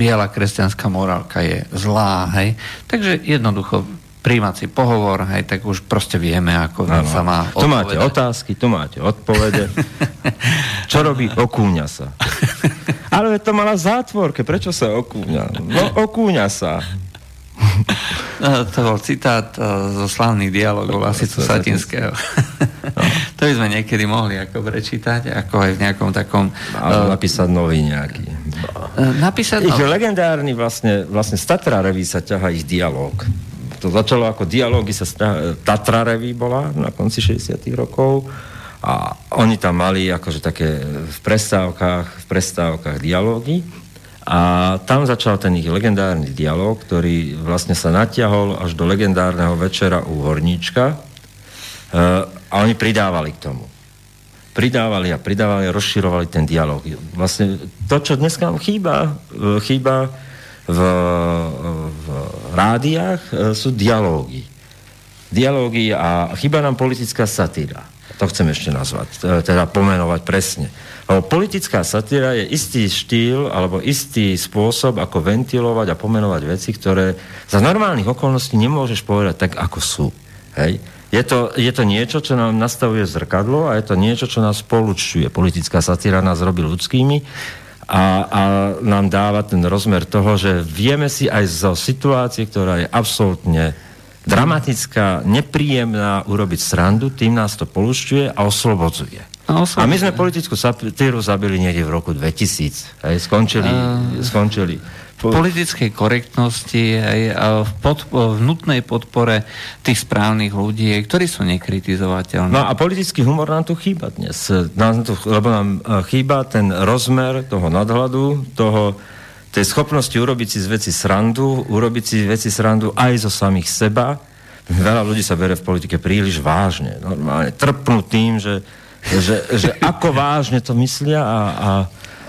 biela kresťanská morálka je zlá, hej. Takže jednoducho príjmací pohovor, hej, tak už proste vieme, ako ano. sa má
odpovedať. Tu máte otázky, tu máte odpovede. Čo robí? Okúňa sa. Ale to mala zátvorke, prečo sa okúňa? No, okúňa sa.
No, to bol citát uh, zo slavných dialogov Lasicu Satinského. No. to by sme niekedy mohli ako prečítať, ako aj v nejakom takom...
uh, napísať nový nejaký.
Uh, napísať...
Ich legendárny vlastne, vlastne z Tatra Reví sa ich dialog to začalo ako dialógy sa Tatra Reví bola na konci 60 rokov A oni tam mali akože také v prestávkach, v prestávkach dialógy a tam začal ten ich legendárny dialog, ktorý vlastne sa natiahol až do legendárneho večera u Horníčka e, a oni pridávali k tomu. Pridávali a pridávali a rozširovali ten dialog. Vlastne to, čo dnes nám chýba, e, chýba v, v rádiách, e, sú dialógy. Dialógy a chýba nám politická satíra. To chcem ešte nazvať, teda pomenovať presne. Lebo politická satíra je istý štýl alebo istý spôsob, ako ventilovať a pomenovať veci, ktoré za normálnych okolností nemôžeš povedať tak, ako sú. Hej? Je to, je to niečo, čo nám nastavuje zrkadlo a je to niečo, čo nás spolučuje. Politická satíra nás robí ľudskými a, a nám dáva ten rozmer toho, že vieme si aj zo situácie, ktorá je absolútne dramatická, nepríjemná, urobiť srandu, tým nás to polušťuje a oslobodzuje. A, a my sme politickú satíru zabili niekde v roku 2000. Hej, skončili, uh, skončili
politickej korektnosti aj v, pod, v nutnej podpore tých správnych ľudí, ktorí sú nekritizovateľní.
No a politický humor nám tu chýba dnes, nám tu, lebo nám e, chýba ten rozmer toho nadhľadu, toho, tej schopnosti urobiť si z veci srandu, urobiť si veci srandu aj zo samých seba. Veľa ľudí sa bere v politike príliš vážne, normálne trpnú tým, že, že, že ako vážne to myslia a, a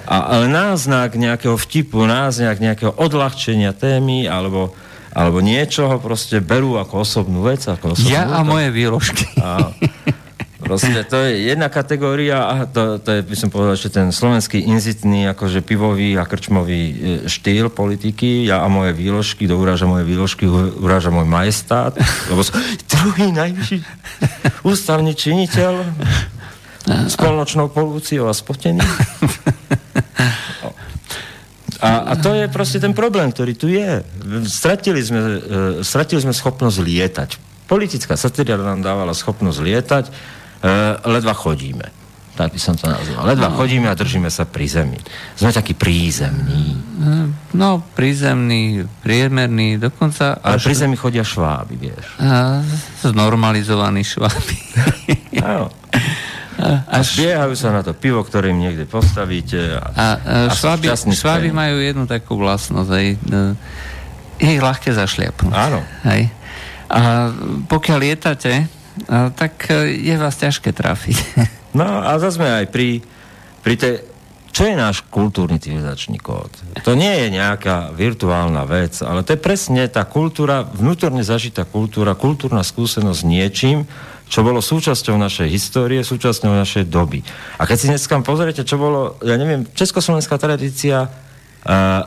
a, ale náznak nejakého vtipu, náznak nejakého odľahčenia témy alebo, alebo niečoho proste berú ako osobnú vec. Ako osobnú
ja a moje výložky. A,
proste to je jedna kategória a to, to je, by som povedal, že ten slovenský inzitný, akože pivový a krčmový e, štýl politiky, ja a moje výložky, kto uráža moje výložky, uráža môj majestát, lebo som druhý najvyšší ústavný činiteľ s polnočnou polúciou a spotený. A, a to je proste ten problém, ktorý tu je. Stratili sme, uh, stratili sme schopnosť lietať. Politická satíria nám dávala schopnosť lietať, uh, ledva chodíme. Tak by som to nazval. Ledva no. chodíme a držíme sa pri zemi. Sme takí prízemní.
No, prízemní, priemerní, dokonca...
Ale až... pri zemi chodia šváby, vieš.
A, znormalizovaní šváby.
Áno. A, a šbiehajú sa na to pivo, ktoré im niekde postavíte. A,
a, a šváby, šváby majú jednu takú vlastnosť, aj, je ich ľahké zašliapnúť.
Áno.
Aj. A pokiaľ lietate, a, tak e, je vás ťažké trafiť.
No a zase aj pri, pri tej čo je náš kultúrny civilizačný kód? To nie je nejaká virtuálna vec, ale to je presne tá kultúra, vnútorne zažitá kultúra, kultúrna skúsenosť s niečím, čo bolo súčasťou našej histórie, súčasťou našej doby. A keď si dneska pozriete, čo bolo, ja neviem, československá tradícia uh,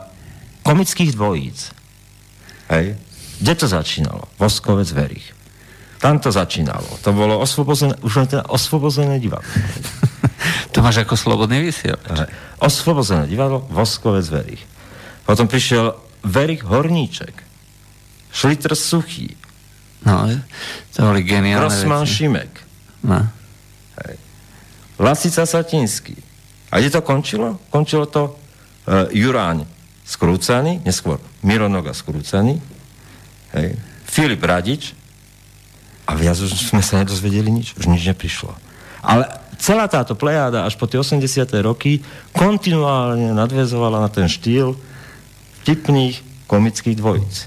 komických dvojíc. Hej? Kde to začínalo? Voskovec Verich. Tam to začínalo. To bolo osvobozené, už len teda osvobozené divadlo.
to máš ako slobodný vysiel.
Osvobozené divadlo, Voskovec Verich. Potom prišiel Verich Horníček. Šlitr Suchý.
No, to boli geniálne
Grossman veci. Šimek. No. Hej. Lasica Satinsky. A kde to končilo? Končilo to uh, Juráň Skrúcaný, neskôr Mironoga Skrúcaný, hej. Filip Radič a viac už sme sa nedozvedeli nič, už nič neprišlo. Ale celá táto plejáda až po tie 80. roky kontinuálne nadvezovala na ten štýl vtipných komických dvojíc.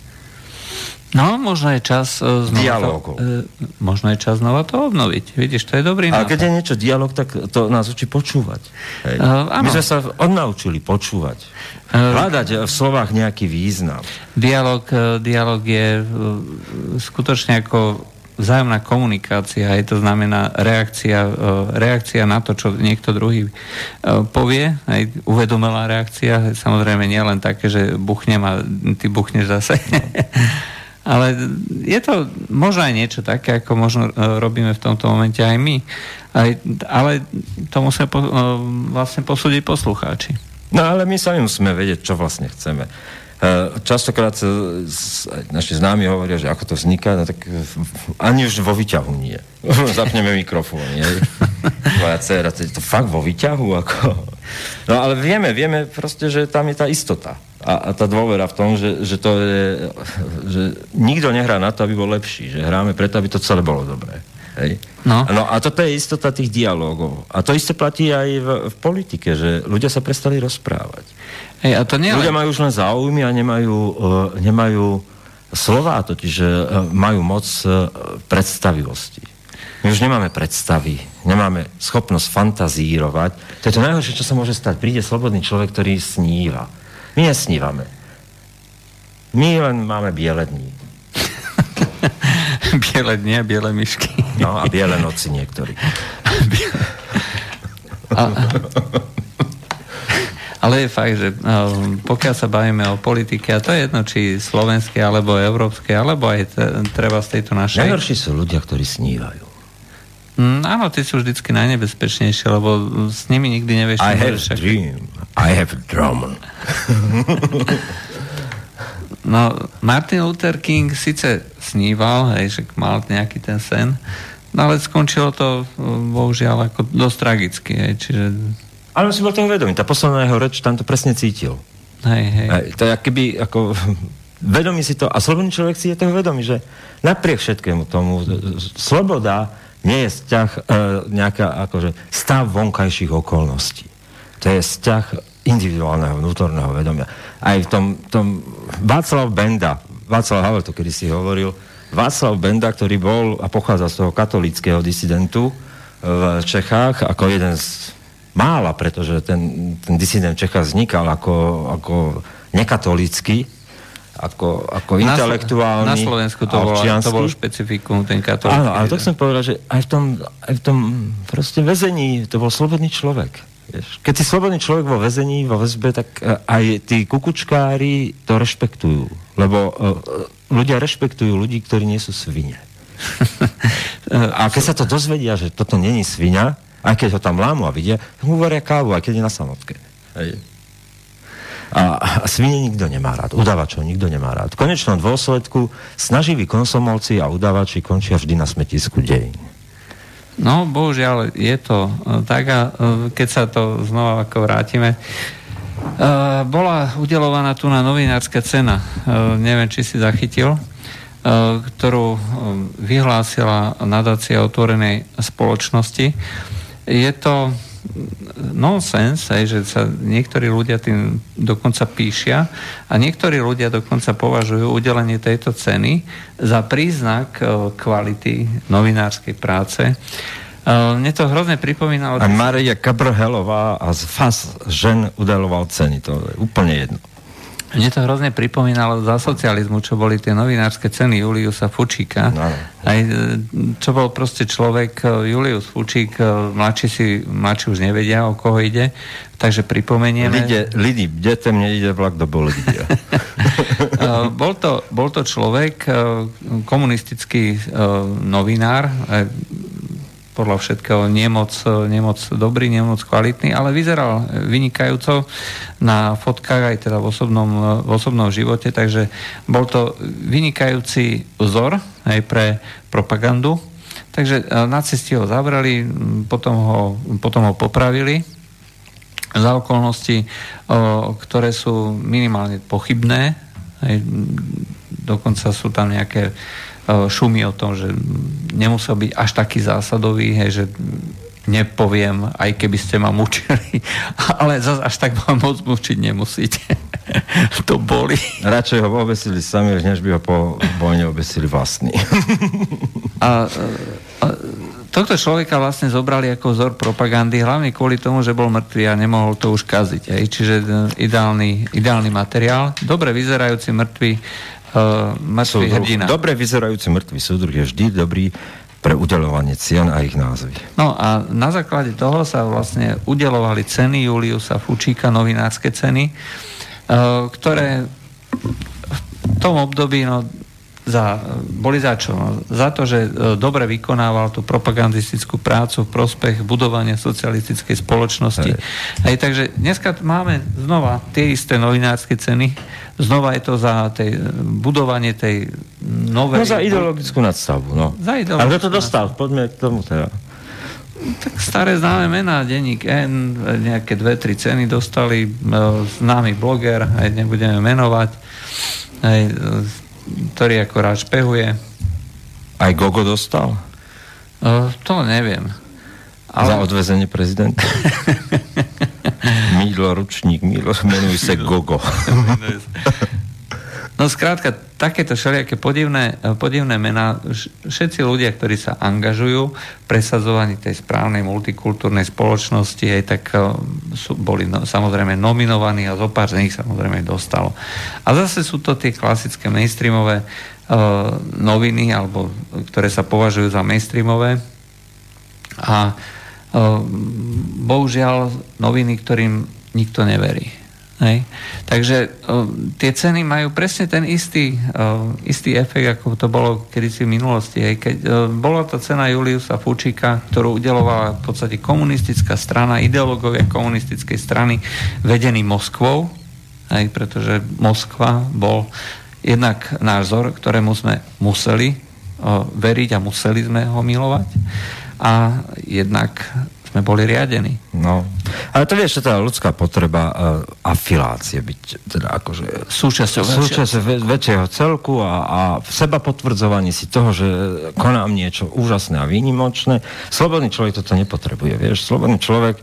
No, možno je čas uh, znova
Dialógov.
To, uh, možno je čas znova to obnoviť. Vidíš, to je dobrý
nápad. A keď je niečo dialog, tak to nás učí počúvať. Hej. Uh, My sme sa odnaučili počúvať. Uh, Hľadať v slovách nejaký význam.
Dialóg, uh, dialog je uh, skutočne ako vzájomná komunikácia, aj to znamená reakcia, reakcia na to, čo niekto druhý povie, aj uvedomelá reakcia, samozrejme nie len také, že buchnem a ty buchneš zase. Ale je to možno aj niečo také, ako možno e, robíme v tomto momente aj my. Aj, ale to musia po, e, vlastne posúdiť poslucháči.
No ale my sami musíme vedieť, čo vlastne chceme. E, častokrát naši známi hovoria, že ako to vzniká, no tak ani už vo výťahu nie. Zapneme mikrofón, nie? Tvoja dcera, to je to fakt vo výťahu? Ako... No ale vieme, vieme proste, že tam je tá istota a, a tá dôvera v tom, že, že to je, že nikto nehrá na to, aby bol lepší, že hráme preto, aby to celé bolo dobré. Hej. No. no a toto je istota tých dialogov. A to isté platí aj v, v politike, že ľudia sa prestali rozprávať.
Hej, a to nie
ľudia majú už len záujmy a nemajú, uh, nemajú slova, totiž uh, majú moc uh, predstavivosti. My už nemáme predstavy, nemáme schopnosť fantazírovať. To je to najhoršie, čo sa môže stať. Príde slobodný človek, ktorý sníva. My nesnívame. My len máme biele dní.
biele dni a biele myšky.
No a biele noci niektorí.
a, ale je fakt, že no, pokiaľ sa bavíme o politike, a to je jedno, či slovenské, alebo európske, alebo aj treba z tejto našej...
Najhorší sú ľudia, ktorí snívajú.
Mm, áno, ty sú vždycky najnebezpečnejšie, lebo s nimi nikdy nevieš...
I have však... dream. I have a drum.
No, Martin Luther King síce sníval, hej, že mal nejaký ten sen, no ale skončilo to bohužiaľ ako dosť tragicky, hej, čiže...
Ale si bol toho vedomý, tá posledná jeho reč tam to presne cítil.
Hej, hej. hej
to je keby ako vedomý si to, a slobodný človek si je toho vedomý, že napriek všetkému tomu, sloboda nie je vzťah, e, nejaká akože stav vonkajších okolností. To je vzťah individuálneho vnútorného vedomia. Aj v tom, tom Václav Benda, Václav Havel to kedy si hovoril, Václav Benda, ktorý bol a pochádza z toho katolického disidentu v Čechách, ako jeden z mála, pretože ten, ten disident Čechách vznikal ako, ako nekatolický, ako, ako na, intelektuálny
Na Slovensku to, bolo, to bolo špecifikum, ten katolický.
Áno, ale to chcem povedať, že aj v tom, aj v tom proste väzení to bol slobodný človek. Keď si slobodný človek vo väzení, vo väzbe, tak e, aj tí kukučkári to rešpektujú. Lebo uh, ľudia rešpektujú ľudí, ktorí nie sú svine. a keď sa to dozvedia, že toto není svinia, aj keď ho tam lámu a vidia, mu varia kávu, aj keď je na samotke. Hej. A, a svine nikto nemá rád, udávačov nikto nemá rád. V konečnom dôsledku snaživí konsomolci a udávači končia vždy na smetisku dejín.
No, bohužiaľ, je to e, tak a e, keď sa to znova ako vrátime, e, bola udelovaná tu na novinárska cena, neviem, či si zachytil, ktorú vyhlásila nadácia otvorenej spoločnosti. Je to nonsens, aj, že sa niektorí ľudia tým dokonca píšia a niektorí ľudia dokonca považujú udelenie tejto ceny za príznak e, kvality novinárskej práce. E, mne to hrozne pripomínalo...
A Maria Kabrhelová a z FAS žen udeloval ceny, to je úplne jedno.
Mne to hrozne pripomínalo za socializmu, čo boli tie novinárske ceny Juliusa Fučíka. No. Aj, e, čo bol proste človek, e, Julius Fučík, e, mladší, si, mladší už nevedia, o koho ide, takže pripomenieme...
Lide, lidi, detem neide vlak do Bolívia.
bol, to, bol to človek, komunistický novinár, podľa všetkého nemoc, nemoc dobrý, nemoc kvalitný, ale vyzeral vynikajúco na fotkách aj teda v osobnom, v osobnom živote, takže bol to vynikajúci vzor aj pre propagandu. Takže e, nacisti ho zavrali, potom ho, potom ho popravili za okolnosti, ktoré sú minimálne pochybné. Dokonca sú tam nejaké E, šumy o tom, že nemusel byť až taký zásadový, hej, že nepoviem, aj keby ste ma mučili, ale zase až tak vám moc mučiť nemusíte. to boli.
Radšej ho obesili sami, než by ho po vojne obesili vlastní.
a, a tohto človeka vlastne zobrali ako vzor propagandy, hlavne kvôli tomu, že bol mŕtvý a nemohol to už kaziť. Hej. Čiže e, ideálny, ideálny materiál. Dobre vyzerajúci mŕtvy uh, mŕtvy hrdina.
Dobre vyzerajúci mŕtvy súdruh je vždy dobrý pre udelovanie cien a ich názvy.
No a na základe toho sa vlastne udelovali ceny Juliusa Fučíka, novinárske ceny, uh, ktoré v tom období no, za, boli za čo? No, za to, že e, dobre vykonával tú propagandistickú prácu v prospech budovania socialistickej spoločnosti. Hej. Hej, takže dneska máme znova tie isté novinárske ceny, znova je to za tej, budovanie tej novej...
No za ideologickú nadstavbu, no.
Za ideologickú
A kto to dostal? Poďme k tomu teda.
Tak staré známe mená, denník N, nejaké dve, tri ceny dostali, e, známy bloger, aj nebudeme menovať, aj, ktorý ako rád špehuje.
Aj Gogo dostal?
to neviem.
Ale... Za odvezenie prezidenta? Mílo ručník, Mílo, menuj sa Gogo.
No skrátka, takéto všelijaké podivné, podivné mená, všetci ľudia, ktorí sa angažujú v presadzovaní tej správnej multikultúrnej spoločnosti, aj tak uh, sú, boli no, samozrejme nominovaní a zo z nich samozrejme dostalo. A zase sú to tie klasické mainstreamové uh, noviny, alebo ktoré sa považujú za mainstreamové. A uh, bohužiaľ noviny, ktorým nikto neverí. Hej. Takže o, tie ceny majú presne ten istý, o, istý efekt, ako to bolo kedysi v minulosti. Hej. Keď o, bola to cena Juliusa Fučika, ktorú udelovala v podstate komunistická strana, ideológovia komunistickej strany vedený Moskvou, hej, pretože Moskva bol jednak názor, ktorému sme museli o, veriť a museli sme ho milovať a jednak sme boli riadení.
No. Ale to vieš, že tá ľudská potreba uh, afilácie byť teda akože
súčasťou,
súčasťou väčšieho celku a, a v seba potvrdzovaní si toho, že konám niečo úžasné a výnimočné. Slobodný človek toto nepotrebuje, vieš. Slobodný človek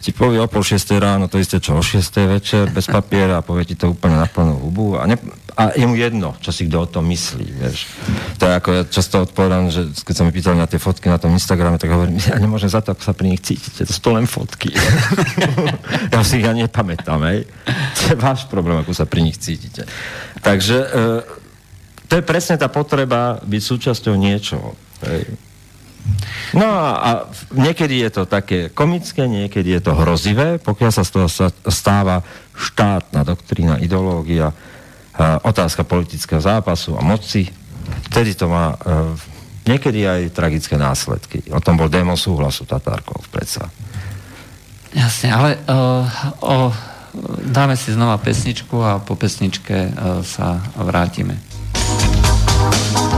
ti povie o pol šiestej ráno, to isté čo o šiestej večer, bez papiera a povie ti to úplne na plnú hubu a, ne, a je mu jedno, čo si kto o tom myslí, vieš. To je ako ja často odpovedám, že keď sa mi pýtali na tie fotky na tom Instagrame, tak hovorím, ja nemôžem za to, ako sa pri nich cítite, to sú len fotky. ja si ich ja nepamätám, hej. To je váš problém, ako sa pri nich cítite. Takže e, to je presne tá potreba byť súčasťou niečoho. Hej. No a niekedy je to také komické, niekedy je to hrozivé, pokiaľ sa z toho stáva štátna doktrína, ideológia, otázka politického zápasu a moci, vtedy to má e, niekedy aj tragické následky. O tom bol démon súhlasu Tatárkov predsa.
Jasne, ale uh, o, dáme si znova pesničku a po pesničke uh, sa vrátime. sex bomb,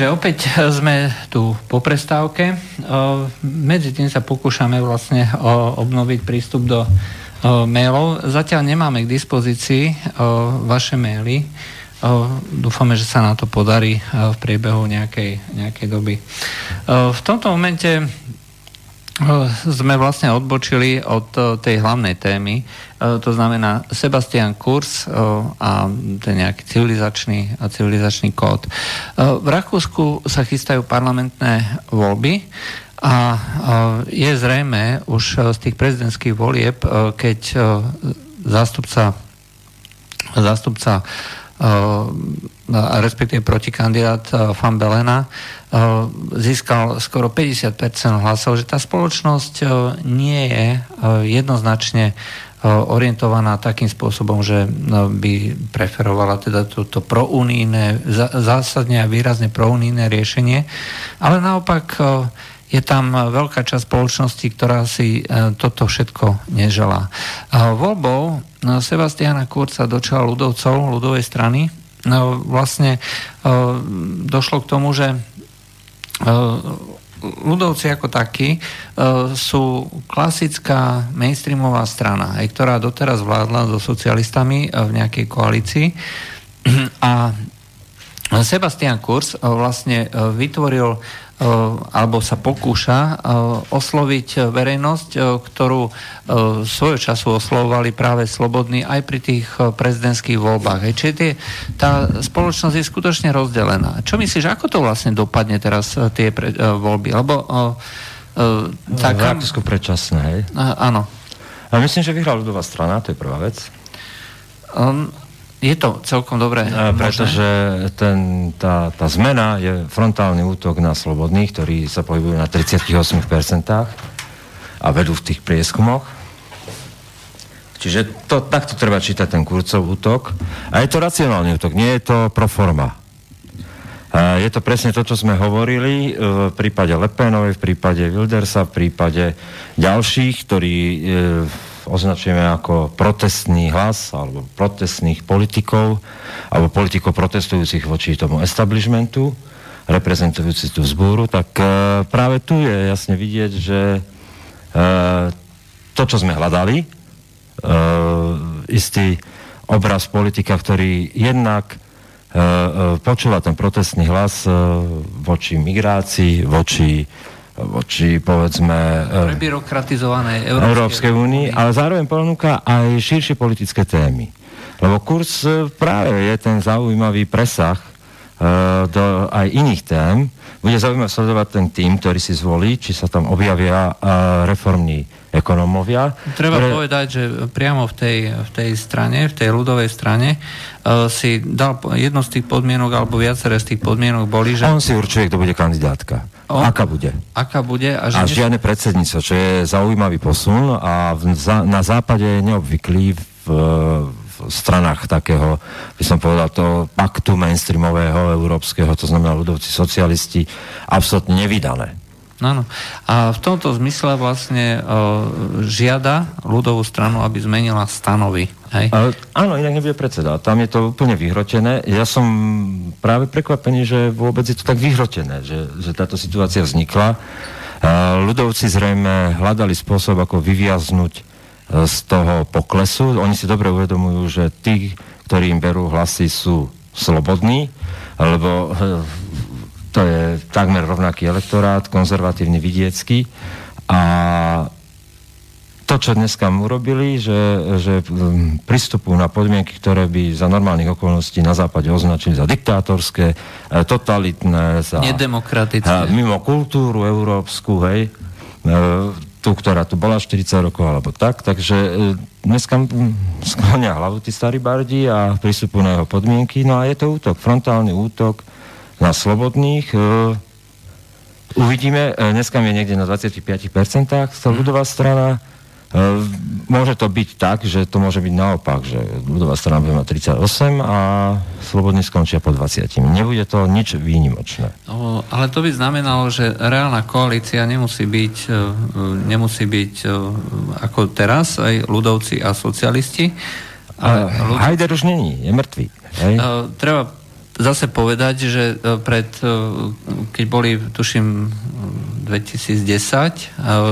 Takže opäť sme tu po prestávke. Medzi tým sa pokúšame vlastne obnoviť prístup do mailov. Zatiaľ nemáme k dispozícii vaše maily. Dúfame, že sa nám to podarí v priebehu nejakej, nejakej doby. V tomto momente sme vlastne odbočili od tej hlavnej témy, to znamená Sebastian Kurz a ten nejaký civilizačný, civilizačný kód. V Rakúsku sa chystajú parlamentné voľby a je zrejme už z tých prezidentských volieb, keď zástupca, zástupca respektíve protikandidát Fan Belena získal skoro 50% hlasov, že tá spoločnosť nie je jednoznačne orientovaná takým spôsobom, že by preferovala teda toto prounijné, zásadne a výrazne prounijné riešenie, ale naopak je tam veľká časť spoločnosti, ktorá si toto všetko neželá. Voľbou Sebastiana Kurca do čela ľudovcov, ľudovej strany, vlastne došlo k tomu, že ľudovci ako takí sú klasická mainstreamová strana, aj ktorá doteraz vládla so socialistami v nejakej koalícii. A Sebastian Kurz vlastne vytvoril alebo sa pokúša eh, osloviť verejnosť, eh, ktorú svojho času oslovovali práve slobodní aj pri tých prezidentských voľbách. Čiže tie, tá spoločnosť je skutočne rozdelená. Čo myslíš, ako to vlastne dopadne teraz tie pre, voľby? Lebo
tak... V Rakúsku predčasné, hej?
Áno.
A myslím, že vyhrala ľudová strana, to je prvá vec.
Um, je to celkom dobré.
A pretože ten, tá, tá zmena je frontálny útok na slobodných, ktorí sa pohybujú na 38% a vedú v tých prieskumoch. Čiže to, takto treba čítať ten kurcov útok. A je to racionálny útok, nie je to pro forma. A je to presne to, čo sme hovorili v prípade Lepenovej, v prípade Wildersa, v prípade ďalších, ktorí e, označujeme ako protestný hlas alebo protestných politikov alebo politikov protestujúcich voči tomu establishmentu, reprezentujúci tú vzbúru, tak e, práve tu je jasne vidieť, že e, to, čo sme hľadali, e, istý obraz politika, ktorý jednak počúva ten protestný hlas voči migrácii, voči voči, povedzme...
Eh, Prebyrokratizovanej
Európskej únii, ale zároveň ponúka aj širšie politické témy. Lebo kurz eh, práve je ten zaujímavý presah uh, do aj iných tém. Bude zaujímavé sledovať ten tým, ktorý si zvolí, či sa tam objavia uh, reformní ekonómovia.
Treba ktoré... povedať, že priamo v tej, v tej strane, v tej ľudovej strane uh, si dal jedno z tých podmienok, alebo viaceré z tých podmienok boli, že...
On si určuje, kto bude kandidátka. On, aká bude.
Aká bude.
A, že a žiadne predsedníctvo, čo je zaujímavý posun a v, za, na západe je neobvyklý v, v stranách takého, by som povedal, to paktu mainstreamového európskeho, to znamená ľudovci socialisti, absolútne nevydané.
Áno. A v tomto zmysle vlastne o, žiada ľudovú stranu, aby zmenila stanovy. Hej?
A, áno, inak nebude predseda. Tam je to úplne vyhrotené. Ja som práve prekvapený, že vôbec je to tak vyhrotené, že, že táto situácia vznikla. A, ľudovci zrejme hľadali spôsob, ako vyviaznuť e, z toho poklesu. Oni si dobre uvedomujú, že tí, ktorí im berú hlasy, sú slobodní, lebo to je takmer rovnaký elektorát, konzervatívny vidiecký. A to, čo dneska urobili, že, že um, pristupujú na podmienky, ktoré by za normálnych okolností na západe označili za diktátorské, e, totalitné, za...
Nedemokratické.
Mimo kultúru európsku, hej, e, tú, ktorá tu bola 40 rokov alebo tak, takže e, dneska sklonia hlavu tí starí bardi a pristupujú na jeho podmienky, no a je to útok, frontálny útok na slobodných. E, uvidíme, e, dneska je niekde na 25%, to ľudová strana. E, môže to byť tak, že to môže byť naopak, že ľudová strana bude mať 38 a slobodní skončia po 20. Nebude to nič výnimočné.
O, ale to by znamenalo, že reálna koalícia nemusí byť, nemusí byť ako teraz, aj ľudovci a socialisti.
Ale. Hajder už není, je mŕtvý. Hej?
Treba zase povedať, že e, pred, e, keď boli, tuším, 2010, e,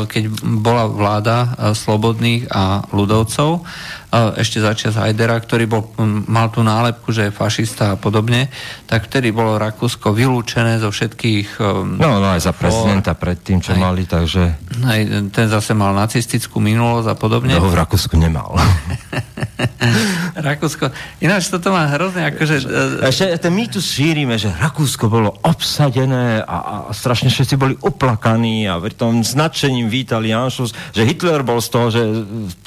keď bola vláda slobodných a ľudovcov, ešte začiat Hajdera, ktorý bol, mal tú nálepku, že je fašista a podobne, tak vtedy bolo Rakúsko vylúčené zo všetkých...
No, no aj za prezidenta predtým, čo aj, mali, takže...
Aj, ten zase mal nacistickú minulosť a podobne.
Toho v Rakúsku nemal.
Rakúsko. Ináč toto má hrozne akože...
E, ešte ten mýtus šírime, že Rakúsko bolo obsadené a, a strašne všetci boli uplakaní a pri tom značením vítali Janšus, že Hitler bol z toho, že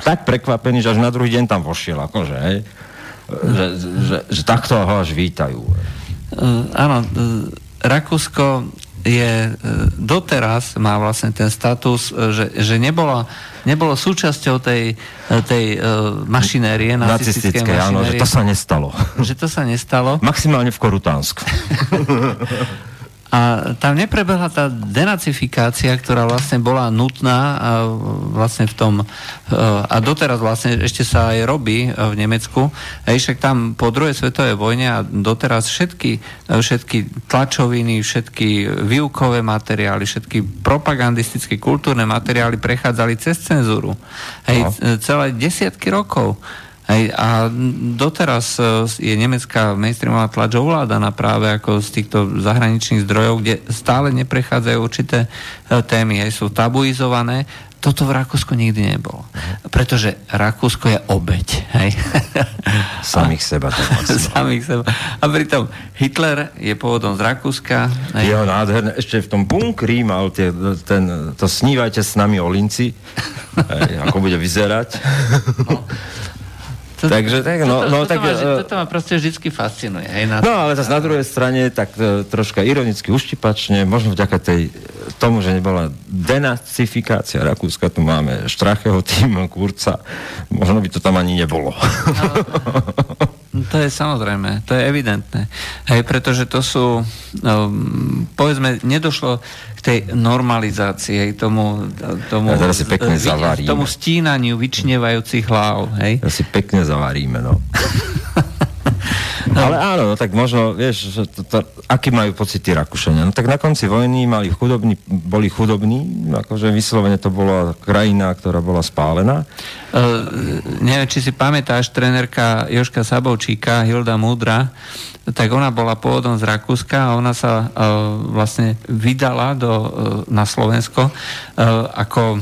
tak prekvapený, že až na druhý deň tam vošiel, akože, hej? Že, že, že takto ho až vítajú.
Uh, áno, uh, Rakúsko je doteraz má vlastne ten status, že, že nebola nebolo súčasťou tej, tej uh, mašinérie, nacistickej mašinérie. áno,
že to sa nestalo.
Že to sa nestalo.
Maximálne v Korutánsku.
A tam neprebehla tá denacifikácia, ktorá vlastne bola nutná a vlastne v tom, a doteraz vlastne ešte sa aj robí v Nemecku. A však tam po druhej svetovej vojne a doteraz všetky, všetky tlačoviny, všetky výukové materiály, všetky propagandistické kultúrne materiály prechádzali cez cenzúru. Hej, no. celé desiatky rokov. Hej, a doteraz e, je nemecká mainstreamová tlač ovládaná práve ako z týchto zahraničných zdrojov, kde stále neprechádzajú určité e, témy, hej, sú tabuizované. Toto v Rakúsku nikdy nebolo. Pretože Rakúsko je obeď. Hej.
Samých seba.
Samých seba. A pritom Hitler je pôvodom z Rakúska.
Hej. Jo, nádherné. Ešte v tom bunkri mal tie, ten, to snívajte s nami o linci. Hej, ako bude vyzerať. No.
To, Takže tak, no, toto, no, toto tak... Ma, uh, toto ma proste vždy fascinuje. Hej, na
no, ale zase na druhej strane, tak uh, troška ironicky, uštipačne, možno vďaka tej, tomu, že nebola denacifikácia Rakúska, tu máme Štracheho tým, Kurca, možno by to tam ani nebolo.
No, to je samozrejme, to je evidentné. Hej, pretože to sú, no, povedzme, nedošlo k tej normalizácii, tomu, tomu,
ja si pekne
z, tomu stínaniu vyčnevajúcich hlav. Hej.
Ja si pekne zavaríme, no. No. Ale áno, no tak možno, vieš, že to, to, aký majú pocity Rakúšania. No tak na konci vojny mali chudobní, boli chudobní, akože vyslovene to bola krajina, ktorá bola spálená.
Uh, neviem, či si pamätáš, trenerka Joška Sabovčíka, Hilda Múdra, tak ona bola pôvodom z Rakúska a ona sa uh, vlastne vydala do, uh, na Slovensko uh, ako uh,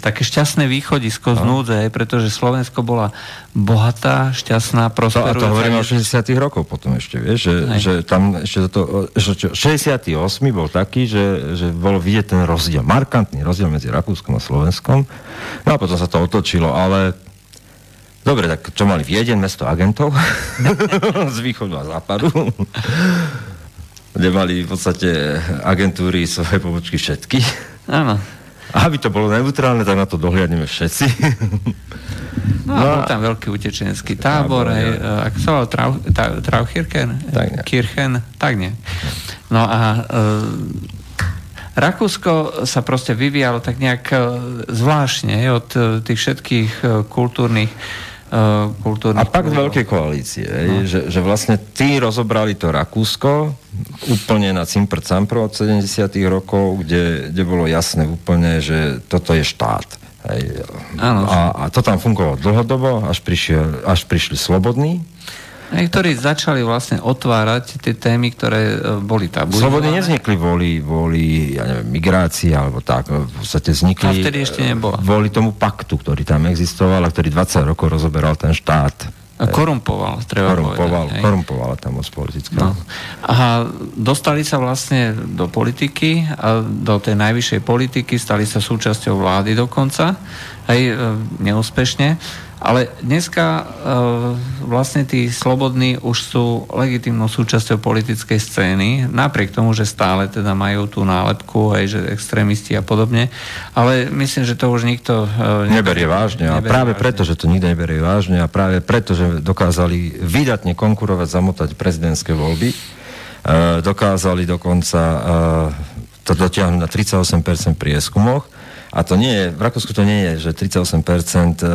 také šťastné východisko z núdze, pretože Slovensko bola bohatá, šťastná, prosperujúca.
To, a to hovoríme o 60 rokov potom ešte, vieš, že, že tam ešte toto, že 68 bol taký, že, že bol vidieť ten rozdiel, markantný rozdiel medzi Rakúskom a Slovenskom. No a potom sa to otočilo, ale Dobre, tak čo mali? Vieden, mesto agentov z východu a západu, kde mali v podstate agentúry svoje pobočky všetky.
Áno.
Aby to bolo neutrálne, tak na to dohliadneme všetci.
No, no bol tam veľký utečenský tábor, tábor hej, ak sa volal Trau, Traukirchen? Tak nie. Kirchen? Tak nie. No a e, Rakúsko sa proste vyvíjalo tak nejak e, zvláštne od tých všetkých kultúrnych
kultúrnych... A pak veľké koalície, no. že, že vlastne tí rozobrali to Rakúsko úplne na cimpr campro od 70 rokov, kde, kde bolo jasné úplne, že toto je štát. Hej. Áno. A, a to tam fungovalo dlhodobo, až, prišiel, až prišli slobodní
ktorí začali vlastne otvárať tie témy, ktoré e, boli tabu.
Slobody nevznikli voli, voli ja neviem, migrácie alebo tak. V podstate vznikli... A
vtedy ešte nebola.
Voli tomu paktu, ktorý tam existoval a ktorý 20 rokov rozoberal ten štát.
A korumpoval, treba
korumpoval, povedať. Korumpovala tam moc politická. No.
A dostali sa vlastne do politiky, a do tej najvyššej politiky, stali sa súčasťou vlády dokonca, aj e, neúspešne. Ale dneska e, vlastne tí slobodní už sú legitimnou súčasťou politickej scény, napriek tomu, že stále teda majú tú nálepku, aj že extrémisti a podobne. Ale myslím, že to už nikto...
E, neberie vážne. A práve vážne. preto, že to nikto neberie vážne a práve preto, že dokázali vydatne konkurovať, zamotať prezidentské voľby, e, dokázali dokonca e, to dotiahnuť na 38% prieskumoch, a to nie je, v Rakúsku to nie je, že 38% e,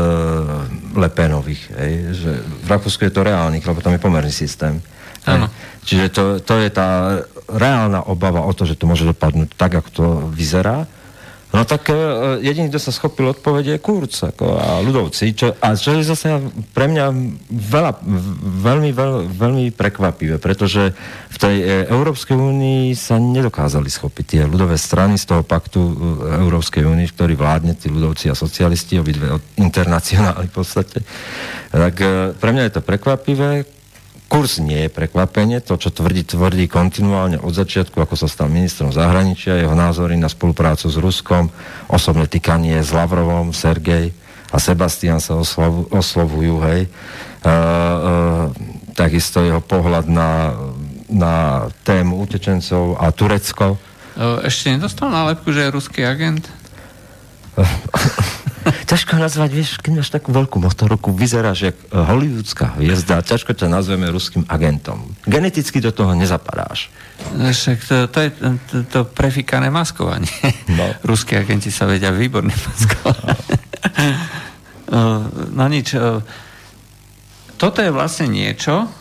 Lepenových, hej, že v Rakúsku je to reálnych, lebo tam je pomerný systém. Áno. Čiže to, to je tá reálna obava o to, že to môže dopadnúť tak, ako to vyzerá. No tak e, jediný, kto sa schopil odpovede je Kurz ako, a ľudovci. Čo, a čo je zase pre mňa veľa, veľmi, veľ, veľmi prekvapivé, pretože v tej e, Európskej únii sa nedokázali schopiť tie ľudové strany z toho paktu e, Európskej únii, v ktorý vládne tí ľudovci a socialisti, obidve internacionáli v podstate. Tak pre mňa je to prekvapivé kurz nie je prekvapenie, to, čo tvrdí, tvrdí kontinuálne od začiatku, ako sa stal ministrom zahraničia, jeho názory na spoluprácu s Ruskom, osobné týkanie s Lavrovom, Sergej a Sebastian sa oslovu, oslovujú, hej. Uh, uh, takisto jeho pohľad na, na tému utečencov a Turecko.
Ešte nedostal nálepku, že je ruský agent?
ťažko nazvať, vieš, keď máš takú veľkú motorku, vyzeráš jak eh, hollywoodská hviezda, ťažko ťa nazveme ruským agentom. Geneticky do toho nezapadáš.
Však to, to je to, to prefikané maskovanie. No. Ruskí agenti sa vedia výborne maskovať. No. no nič. Eh, toto je vlastne niečo,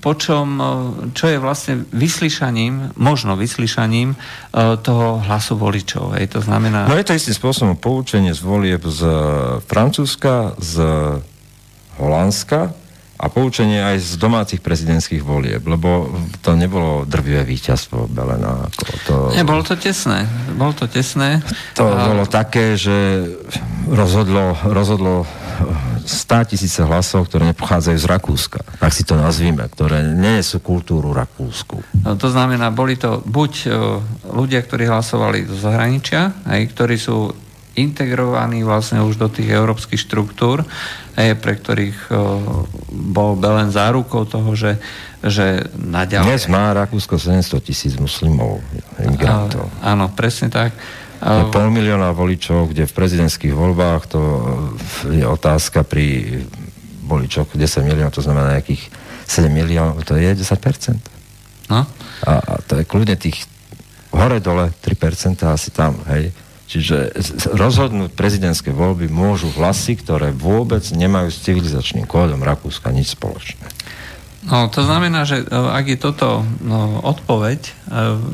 počom, eh, čo je vlastne vyslyšaním, možno vyslyšaním eh, toho hlasu voličov. Hej, to znamená...
No je to istým spôsobom poučenie z volieb z Francúzska, z Holandska a poučenie aj z domácich prezidentských volieb, lebo to nebolo drvivé víťazstvo Belena. Ako to...
Nie, bolo to tesné. Bolo to tesné.
To a... bolo také, že rozhodlo, rozhodlo 100 tisíce hlasov, ktoré nepochádzajú z Rakúska. Tak si to nazvime, ktoré nie sú kultúru Rakúsku.
No, to znamená, boli to buď uh, ľudia, ktorí hlasovali zo zahraničia, aj, ktorí sú integrovaní vlastne už do tých európskych štruktúr, aj, pre ktorých uh, bol Belen zárukou toho, že, že naďalej...
Dnes má Rakúsko 700 tisíc muslimov, imigrantov.
Áno, presne tak.
Uh, pol milióna voličov, kde v prezidentských voľbách to je otázka pri boli čo, 10 miliónov, to znamená nejakých 7 miliónov, to je 10%. No? A, a to je kľudne tých hore-dole 3% asi tam, hej. Čiže rozhodnúť prezidentské voľby môžu hlasy, ktoré vôbec nemajú s civilizačným kódom Rakúska nič spoločné.
No, to znamená, že e, ak je toto no, odpoveď, e,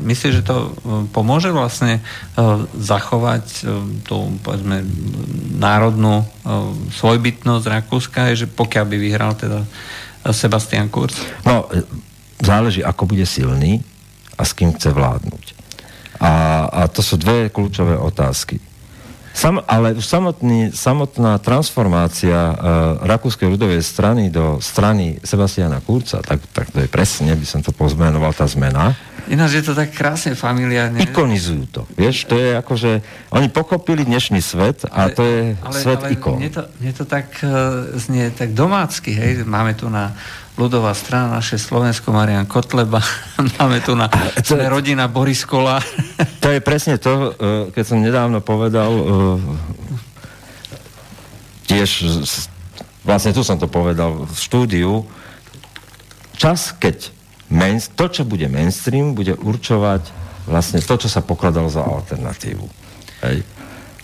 myslíš, že to e, pomôže vlastne zachovať tú, povedzme, národnú svojbytnosť Rakúska, že pokiaľ by vyhral teda Sebastian Kurz?
No, záleží, ako bude silný a s kým chce vládnuť. A, a to sú dve kľúčové otázky. Sam, ale samotný, samotná transformácia uh, Rakúskej ľudovej strany do strany Sebastiana Kurca, tak, tak to je presne, by som to pozmenoval, tá zmena.
Ináč je to tak krásne familiárne.
Ikonizujú to. Vieš, to je ako, že oni pochopili dnešný svet a ale, to je ale, svet ale ikon.
Mne to, mne to tak uh, znie tak domácky, hej, máme tu na ľudová strana, naše Slovensko, Marian Kotleba, máme tu na to je, rodina Boris Kola.
To je presne to, e, keď som nedávno povedal, e, tiež, vlastne tu som to povedal v štúdiu, čas, keď main, to, čo bude mainstream, bude určovať vlastne to, čo sa pokladalo za alternatívu. Hej.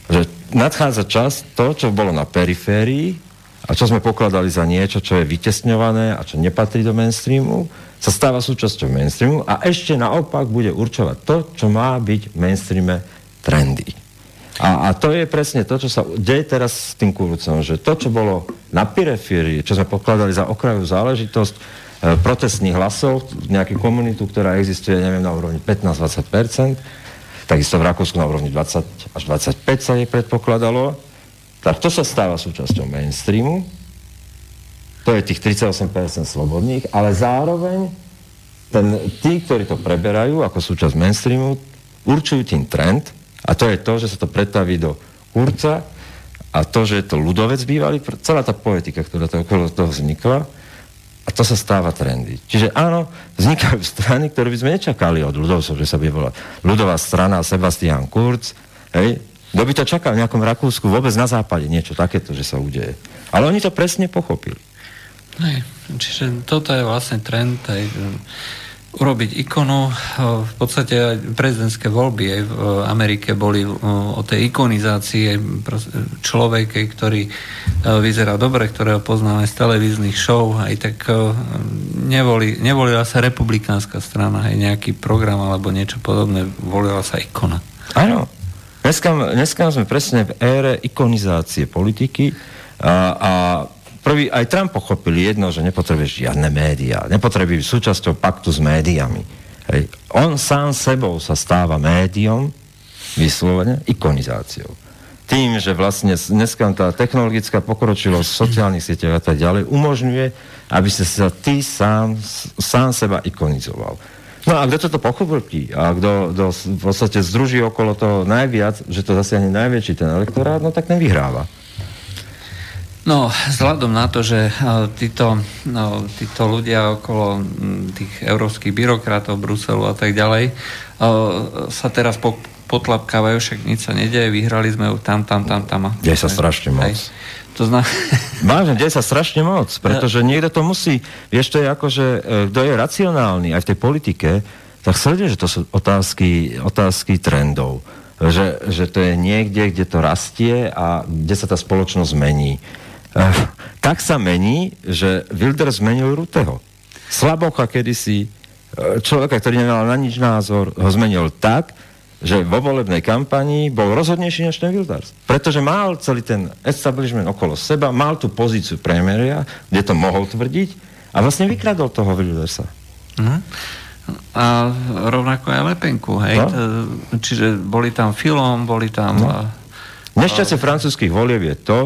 Že nadchádza čas, to, čo bolo na periférii, a čo sme pokladali za niečo, čo je vytesňované a čo nepatrí do mainstreamu, sa stáva súčasťou mainstreamu a ešte naopak bude určovať to, čo má byť v mainstreame trendy. A, a to je presne to, čo sa deje teraz s tým kurcom, že to, čo bolo na periférii, čo sme pokladali za okrajovú záležitosť, e, protestných hlasov, nejakú komunitu, ktorá existuje, neviem, na úrovni 15-20%, takisto v Rakúsku na úrovni 20 až 25 sa jej predpokladalo, tak to sa stáva súčasťou mainstreamu, to je tých 38% slobodných, ale zároveň ten, tí, ktorí to preberajú ako súčasť mainstreamu, určujú tým trend a to je to, že sa to pretaví do kurca a to, že je to ľudovec bývalý, celá tá poetika, ktorá to okolo toho vznikla a to sa stáva trendy. Čiže áno, vznikajú strany, ktoré by sme nečakali od ľudovcov, že sa bude volať ľudová strana Sebastian Kurz, hej, kto by to čakal v nejakom Rakúsku, vôbec na západe niečo takéto, že sa udeje. Ale oni to presne pochopili.
Hej, čiže toto je vlastne trend aj urobiť ikonu. V podstate aj prezidentské voľby aj v Amerike boli o tej ikonizácii človek, ktorý vyzerá dobre, ktorého poznáme z televíznych show, aj tak neboli, nevolila sa republikánska strana, aj nejaký program alebo niečo podobné, volila sa ikona.
Áno, Dneska, dneska sme presne v ére ikonizácie politiky a, a prvý, aj Trump pochopil jedno, že nepotrebuje žiadne médiá, nepotrebuje súčasťou paktu s médiami. Hej. On sám sebou sa stáva médium, vyslovene, ikonizáciou. Tým, že vlastne dneska tá technologická pokročilosť sociálnych sieťach a tak ďalej umožňuje, aby ste sa ty sám, sám seba ikonizoval. No a kto toto pochopí a kto, kto v podstate združí okolo toho najviac, že to zasiahne najväčší ten elektorát, no tak ten vyhráva.
No, vzhľadom na to, že títo, no, títo ľudia okolo tých európskych byrokratov, Bruselu a tak ďalej sa teraz po, potlapkávajú, však nič sa nedieje, vyhrali sme ju tam, tam, tam, tam.
Deje sa strašne moc. Hej.
To zna...
Vážne, deje sa strašne moc, pretože niekto to musí, vieš, to je ako, že e, kto je racionálny aj v tej politike, tak sleduje, že to sú otázky, otázky trendov. Že, že to je niekde, kde to rastie a kde sa tá spoločnosť mení. E, tak sa mení, že Wilder zmenil Ruteho. Slabocha kedysi, e, človeka, ktorý nemal na nič názor, ho zmenil tak, že vo volebnej kampanii bol rozhodnejší než ten Wilders. Pretože mal celý ten establishment okolo seba, mal tú pozíciu premiéria, kde to mohol tvrdiť a vlastne vykradol toho Wildersa.
Uh-huh. A rovnako aj Lepenku, hej? No? Čiže boli tam filom, boli tam... No.
Nešťastie francúzských volieb je to,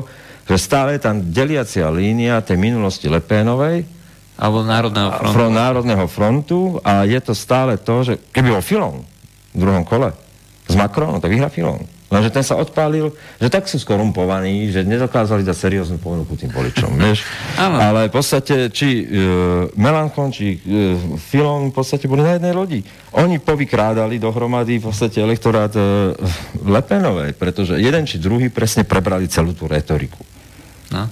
že stále je tam deliacia línia tej minulosti Lepénovej
alebo Národného frontu.
Národného frontu a je to stále to, že keby bol filom v druhom kole, s Macronom, tak vyhrá Filon. Lenže ten sa odpálil, že tak sú skorumpovaní, že nedokázali dať serióznu ponuku tým voličom, vieš. Ale v podstate, či e, Melanchon, či e, Filon v podstate boli na jednej lodi. Oni povykrádali dohromady v podstate elektorát e, Lepenovej, pretože jeden či druhý presne prebrali celú tú retoriku.
No.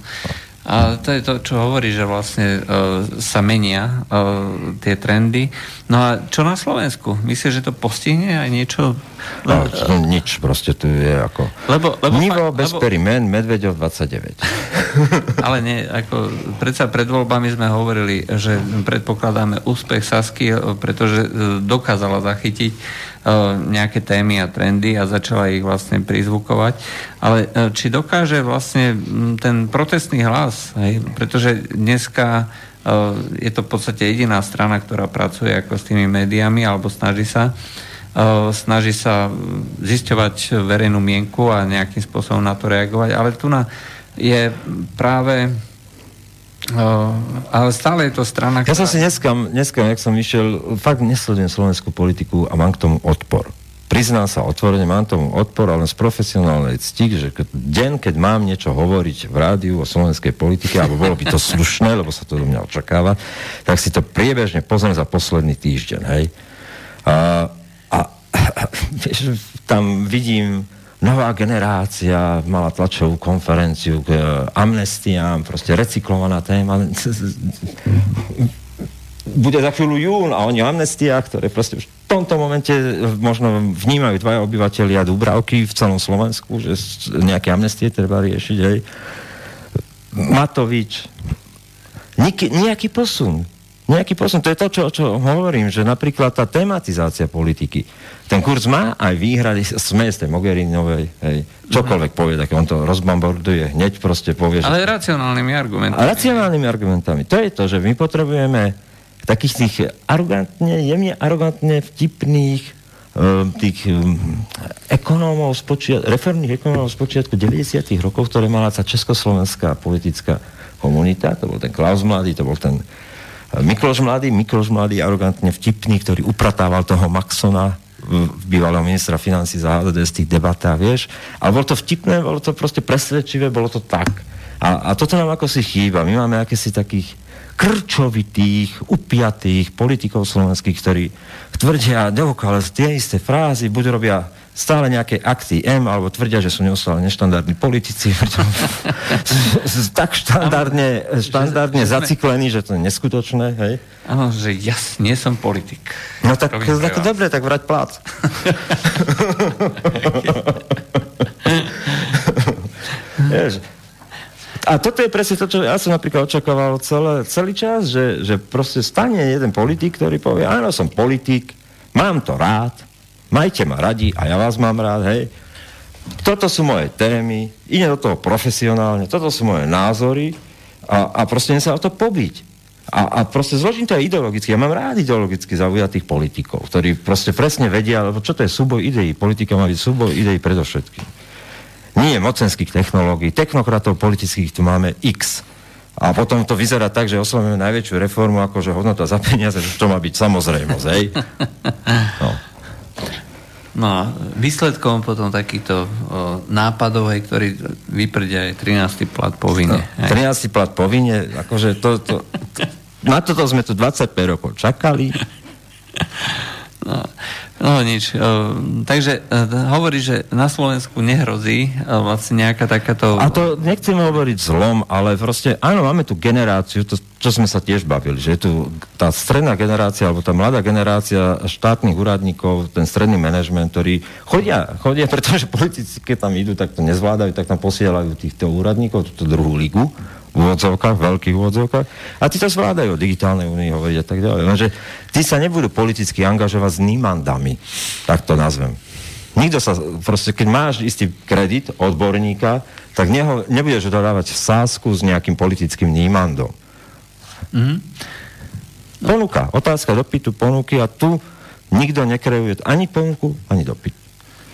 A to je to, čo hovorí, že vlastne uh, sa menia uh, tie trendy. No a čo na Slovensku? Myslíš, že to postihne aj niečo?
No, no nič, proste tu je ako... Lebo, lebo Nivo fakt, bez lebo... perimen, Medvedov 29.
Ale nie, ako predsa pred voľbami sme hovorili, že predpokladáme úspech Sasky, pretože dokázala zachytiť nejaké témy a trendy a začala ich vlastne prizvukovať. Ale či dokáže vlastne ten protestný hlas, hej, pretože dneska je to v podstate jediná strana, ktorá pracuje ako s tými médiami alebo snaží sa snaží sa zisťovať verejnú mienku a nejakým spôsobom na to reagovať, ale tu na je práve ale stále je to strana...
Ja som si dneska, dneska, jak som išiel, fakt nesledujem slovenskú politiku a mám k tomu odpor. Priznám sa otvorene, mám tomu odpor, ale z profesionálnej cti, že deň, keď mám niečo hovoriť v rádiu o slovenskej politike, alebo bolo by to slušné, lebo sa to do mňa očakáva, tak si to priebežne pozriem za posledný týždeň, hej. A, a, a tam vidím nová generácia mala tlačovú konferenciu k e, amnestiám, proste recyklovaná téma. Bude za chvíľu jún a oni o amnestiách, ktoré proste v tomto momente možno vnímajú dvaja obyvateľia Dubravky v celom Slovensku, že nejaké amnestie treba riešiť, hej. Matovič. Nik- nejaký posun. Nejaký posun. To je to, čo, čo hovorím, že napríklad tá tematizácia politiky ten kurz má aj výhrady, sme z tej Mogherinovej, hej, čokoľvek povie, tak on to rozbombarduje, hneď proste povie,
že... Ale racionálnymi argumentami.
A racionálnymi argumentami. To je to, že my potrebujeme takých tých arogantne, jemne arogantne vtipných um, tých um, ekonómov z počiat, reformných ekonómov z počiatku 90 rokov, ktoré mala tá československá politická komunita, to bol ten Klaus Mladý, to bol ten Mikloš Mladý, Mikloš Mladý, arogantne vtipný, ktorý upratával toho Maxona, bývalého ministra financí za HDD z tých debatách, vieš. Ale bolo to vtipné, bolo to proste presvedčivé, bolo to tak. A, a toto nám ako si chýba. My máme akési takých krčovitých, upiatých politikov slovenských, ktorí tvrdia dookola tie isté frázy, buď robia stále nejaké akty M, alebo tvrdia, že sú neustále neštandardní politici, tak štandardne, štandardne zaciklení, že to je neskutočné, hej?
Áno, že ja nie som politik.
No tak, tak dobre, tak vrať plát. a toto je presne to, čo ja som napríklad očakával celé, celý čas, že, že proste stane jeden politik, ktorý povie, áno, som politik, mám to rád, majte ma radi a ja vás mám rád, hej. Toto sú moje témy, ide do toho profesionálne, toto sú moje názory a, a proste sa o to pobiť. A, a proste zložím to aj ideologicky. Ja mám rád ideologicky zaujatých politikov, ktorí proste presne vedia, lebo čo to je súboj ideí. Politika má byť súboj ideí predovšetkým. Nie mocenských technológií, technokratov politických tu máme x. A potom to vyzerá tak, že oslavujeme najväčšiu reformu, akože hodnota za peniaze, že to má byť samozrejmosť, hej? No.
No a výsledkom potom takýchto nápadov, hej, ktorý vyprdia aj 13. plat povinne.
No, 13. plat povinne, akože to, to, to, na toto sme tu 25 rokov čakali.
No, no nič. Takže e, hovorí, že na Slovensku nehrozí e, vlastne nejaká takáto...
A to nechcem hovoriť zlom, ale proste, áno, máme tu generáciu, to, čo sme sa tiež bavili, že je tu tá stredná generácia, alebo tá mladá generácia štátnych úradníkov, ten stredný manažment, ktorí chodia, chodia, pretože politici, keď tam idú, tak to nezvládajú, tak tam posielajú týchto úradníkov, túto druhú ligu, úvodzovkách, veľkých úvodzovkách. A tí to zvládajú o digitálnej únii hovoriť a tak ďalej. Lenže tí sa nebudú politicky angažovať s nímandami, tak to nazvem. Nikto sa, proste, keď máš istý kredit odborníka, tak neho, nebudeš ho dávať v sásku s nejakým politickým nímandom. Mm-hmm. Ponuka, otázka dopytu, ponuky a tu nikto nekreuje ani ponuku, ani dopyt.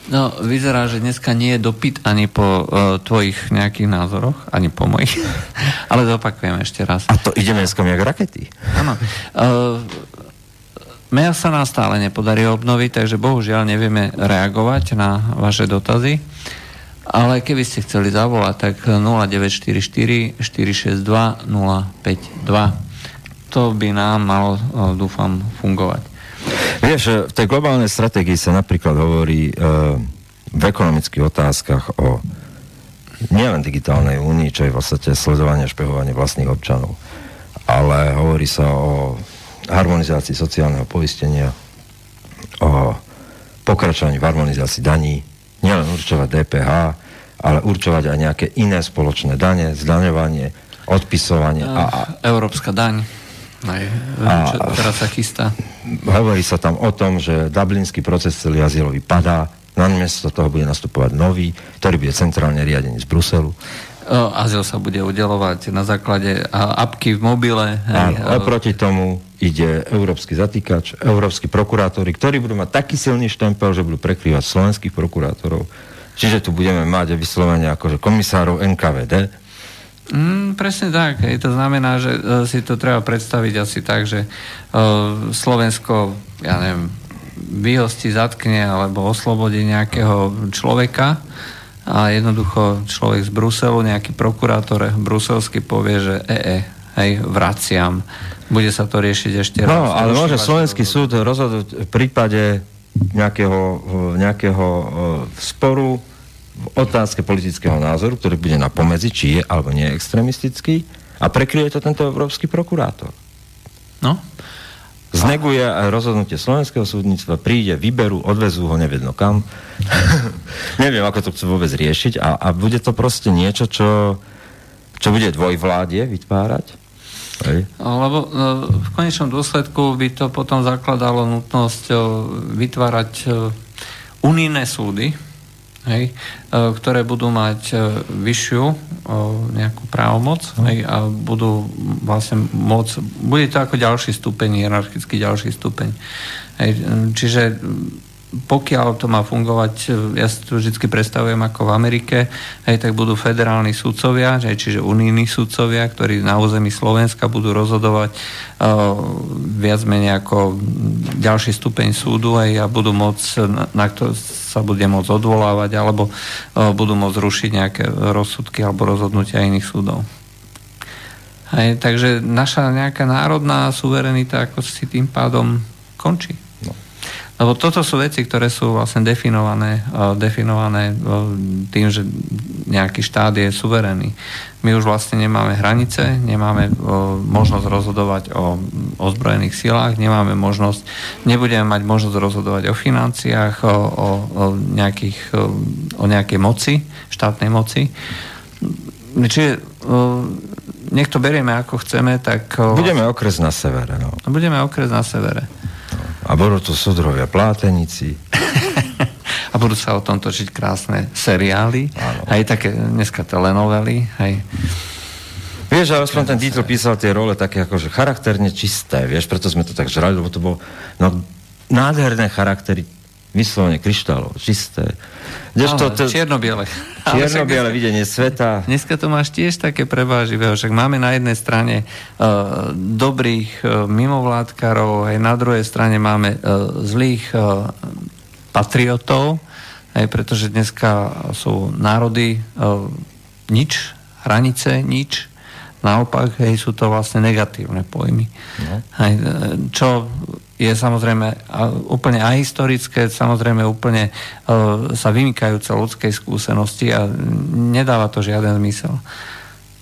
No, vyzerá, že dneska nie je dopyt ani po uh, tvojich nejakých názoroch, ani po mojich. Ale zopakujem ešte raz.
A to ide dneska jak rakety.
Áno. Uh, mail sa nás stále nepodarí obnoviť, takže bohužiaľ nevieme reagovať na vaše dotazy. Ale keby ste chceli zavolať, tak 0944 462 052. To by nám malo, uh, dúfam, fungovať.
Vieš, v tej globálnej stratégii sa napríklad hovorí e, v ekonomických otázkach o nielen digitálnej únii, čo je v podstate sledovanie a špehovanie vlastných občanov, ale hovorí sa o harmonizácii sociálneho poistenia, o pokračovaní v harmonizácii daní, nielen určovať DPH, ale určovať aj nejaké iné spoločné dane, zdaňovanie, odpisovanie. A, a,
Európska daň. Aj, a, čo teraz sa chystá.
Hovorí sa tam o tom, že dublinský proces celý azylový padá, na miesto toho bude nastupovať nový, ktorý bude centrálne riadený z Bruselu.
Azyl sa bude udelovať na základe apky v mobile.
Hej, a oproti tomu ide európsky zatýkač, európsky prokurátori, ktorí budú mať taký silný štempel, že budú prekrývať slovenských prokurátorov. Čiže tu budeme mať vyslovene akože komisárov NKVD.
Mm, presne tak. Hej. To znamená, že uh, si to treba predstaviť asi tak, že uh, Slovensko, ja neviem, vyhosti, zatkne alebo oslobodí nejakého človeka a jednoducho človek z Bruselu, nejaký prokurátor bruselský povie, že e, e, hej, vraciam. Bude sa to riešiť ešte
no, raz. No, ale môže slovenský súd rozhodnúť v prípade nejakého, nejakého e, sporu otázke politického názoru, ktorý bude na pomedzi, či je alebo nie je extremistický a prekryje to tento európsky prokurátor.
No,
zneguje aj rozhodnutie slovenského súdnictva, príde, vyberú, odvezú ho nevedno kam. Neviem, ako to chcú vôbec riešiť a, a bude to proste niečo, čo, čo bude dvojvládie vytvárať. Hej.
Lebo no, v konečnom dôsledku by to potom zakladalo nutnosť vytvárať unijné súdy, hej, e, ktoré budú mať e, vyššiu e, nejakú právomoc no. hej, a budú vlastne môcť, bude to ako ďalší stupeň, hierarchicky ďalší stupeň. Hej, čiže pokiaľ to má fungovať, ja si to vždy predstavujem ako v Amerike, hej, tak budú federálni sudcovia, hej, čiže unijní sudcovia, ktorí na území Slovenska budú rozhodovať uh, viac menej ako ďalší stupeň súdu hej, a budú môcť, na, na to sa bude môcť odvolávať alebo uh, budú môcť rušiť nejaké rozsudky alebo rozhodnutia iných súdov. Hej, takže naša nejaká národná suverenita ako si tým pádom končí. Lebo toto sú veci, ktoré sú vlastne definované, uh, definované uh, tým, že nejaký štát je suverénny. My už vlastne nemáme hranice, nemáme uh, možnosť rozhodovať o ozbrojených silách, nemáme možnosť, nebudeme mať možnosť rozhodovať o financiách, o, o, o, nejakých, o nejakej moci, štátnej moci. Čiže nech to berieme ako chceme, tak...
Budeme okres na severe. No.
Budeme okres na severe.
A budú tu sudrovia plátenici.
a budú sa o tom točiť krásne seriály. Áno. Aj také dneska telenovely. Aj...
Vieš, ale aspoň ten Dieter písal tie role také akože charakterne čisté, vieš, preto sme to tak žrali, lebo to bolo no, nádherné charaktery, vyslovene kryštálov, čisté.
Kdežto, to, čierno-biele.
Čierno-biele videnie sveta.
Dneska to máš tiež také preváživé, však máme na jednej strane uh, dobrých uh, mimovládkarov, aj na druhej strane máme uh, zlých uh, patriotov, aj pretože dneska sú národy uh, nič, hranice nič, naopak, hej, sú to vlastne negatívne pojmy. No. Hej, čo je samozrejme úplne ahistorické, samozrejme úplne uh, sa vymykajúce ľudskej skúsenosti a nedáva to žiaden zmysel.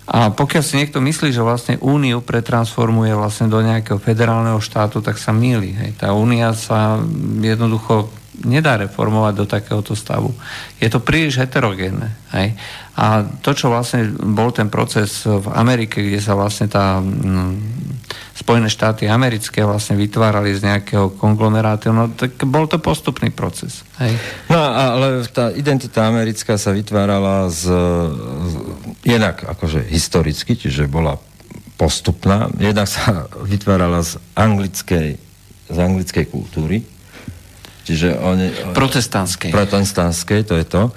A pokiaľ si niekto myslí, že vlastne úniu pretransformuje vlastne do nejakého federálneho štátu, tak sa míli. Hej. Tá únia sa jednoducho nedá reformovať do takéhoto stavu. Je to príliš heterogénne. Hej. A to, čo vlastne bol ten proces v Amerike, kde sa vlastne tá Spojené štáty americké vlastne vytvárali z nejakého konglomerátu, no tak bol to postupný proces. Hej.
No ale tá identita americká sa vytvárala z, z jednak akože historicky, čiže bola postupná, jednak sa vytvárala z anglickej, z anglickej kultúry, čiže oni...
Protestantskej.
Protestantskej, to je to.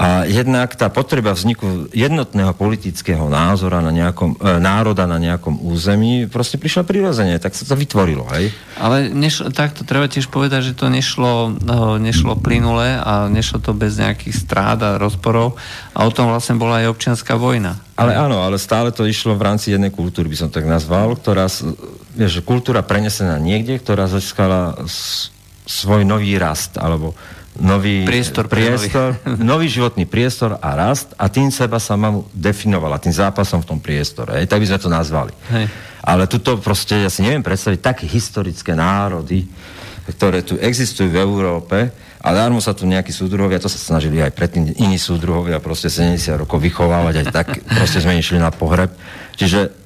A jednak tá potreba vzniku jednotného politického názora na nejakom, e, národa na nejakom území proste prišla prirodzene, tak sa to vytvorilo, hej?
Ale nešlo, takto treba tiež povedať, že to nešlo, no, nešlo plynule a nešlo to bez nejakých strád a rozporov a o tom vlastne bola aj občianská vojna.
Ale áno, ale stále to išlo v rámci jednej kultúry, by som tak nazval, ktorá, vieš, kultúra prenesená niekde, ktorá získala svoj nový rast, alebo nový priestor, priestor nový životný priestor a rast a tým seba sa mám definovala, tým zápasom v tom priestore. Hej, tak by sme to nazvali. Hej. Ale tuto proste, ja si neviem predstaviť také historické národy, ktoré tu existujú v Európe a dármo sa tu nejakí súdruhovia, to sa snažili aj predtým iní súdruhovia proste 70 rokov vychovávať, aj tak proste sme išli na pohreb. Čiže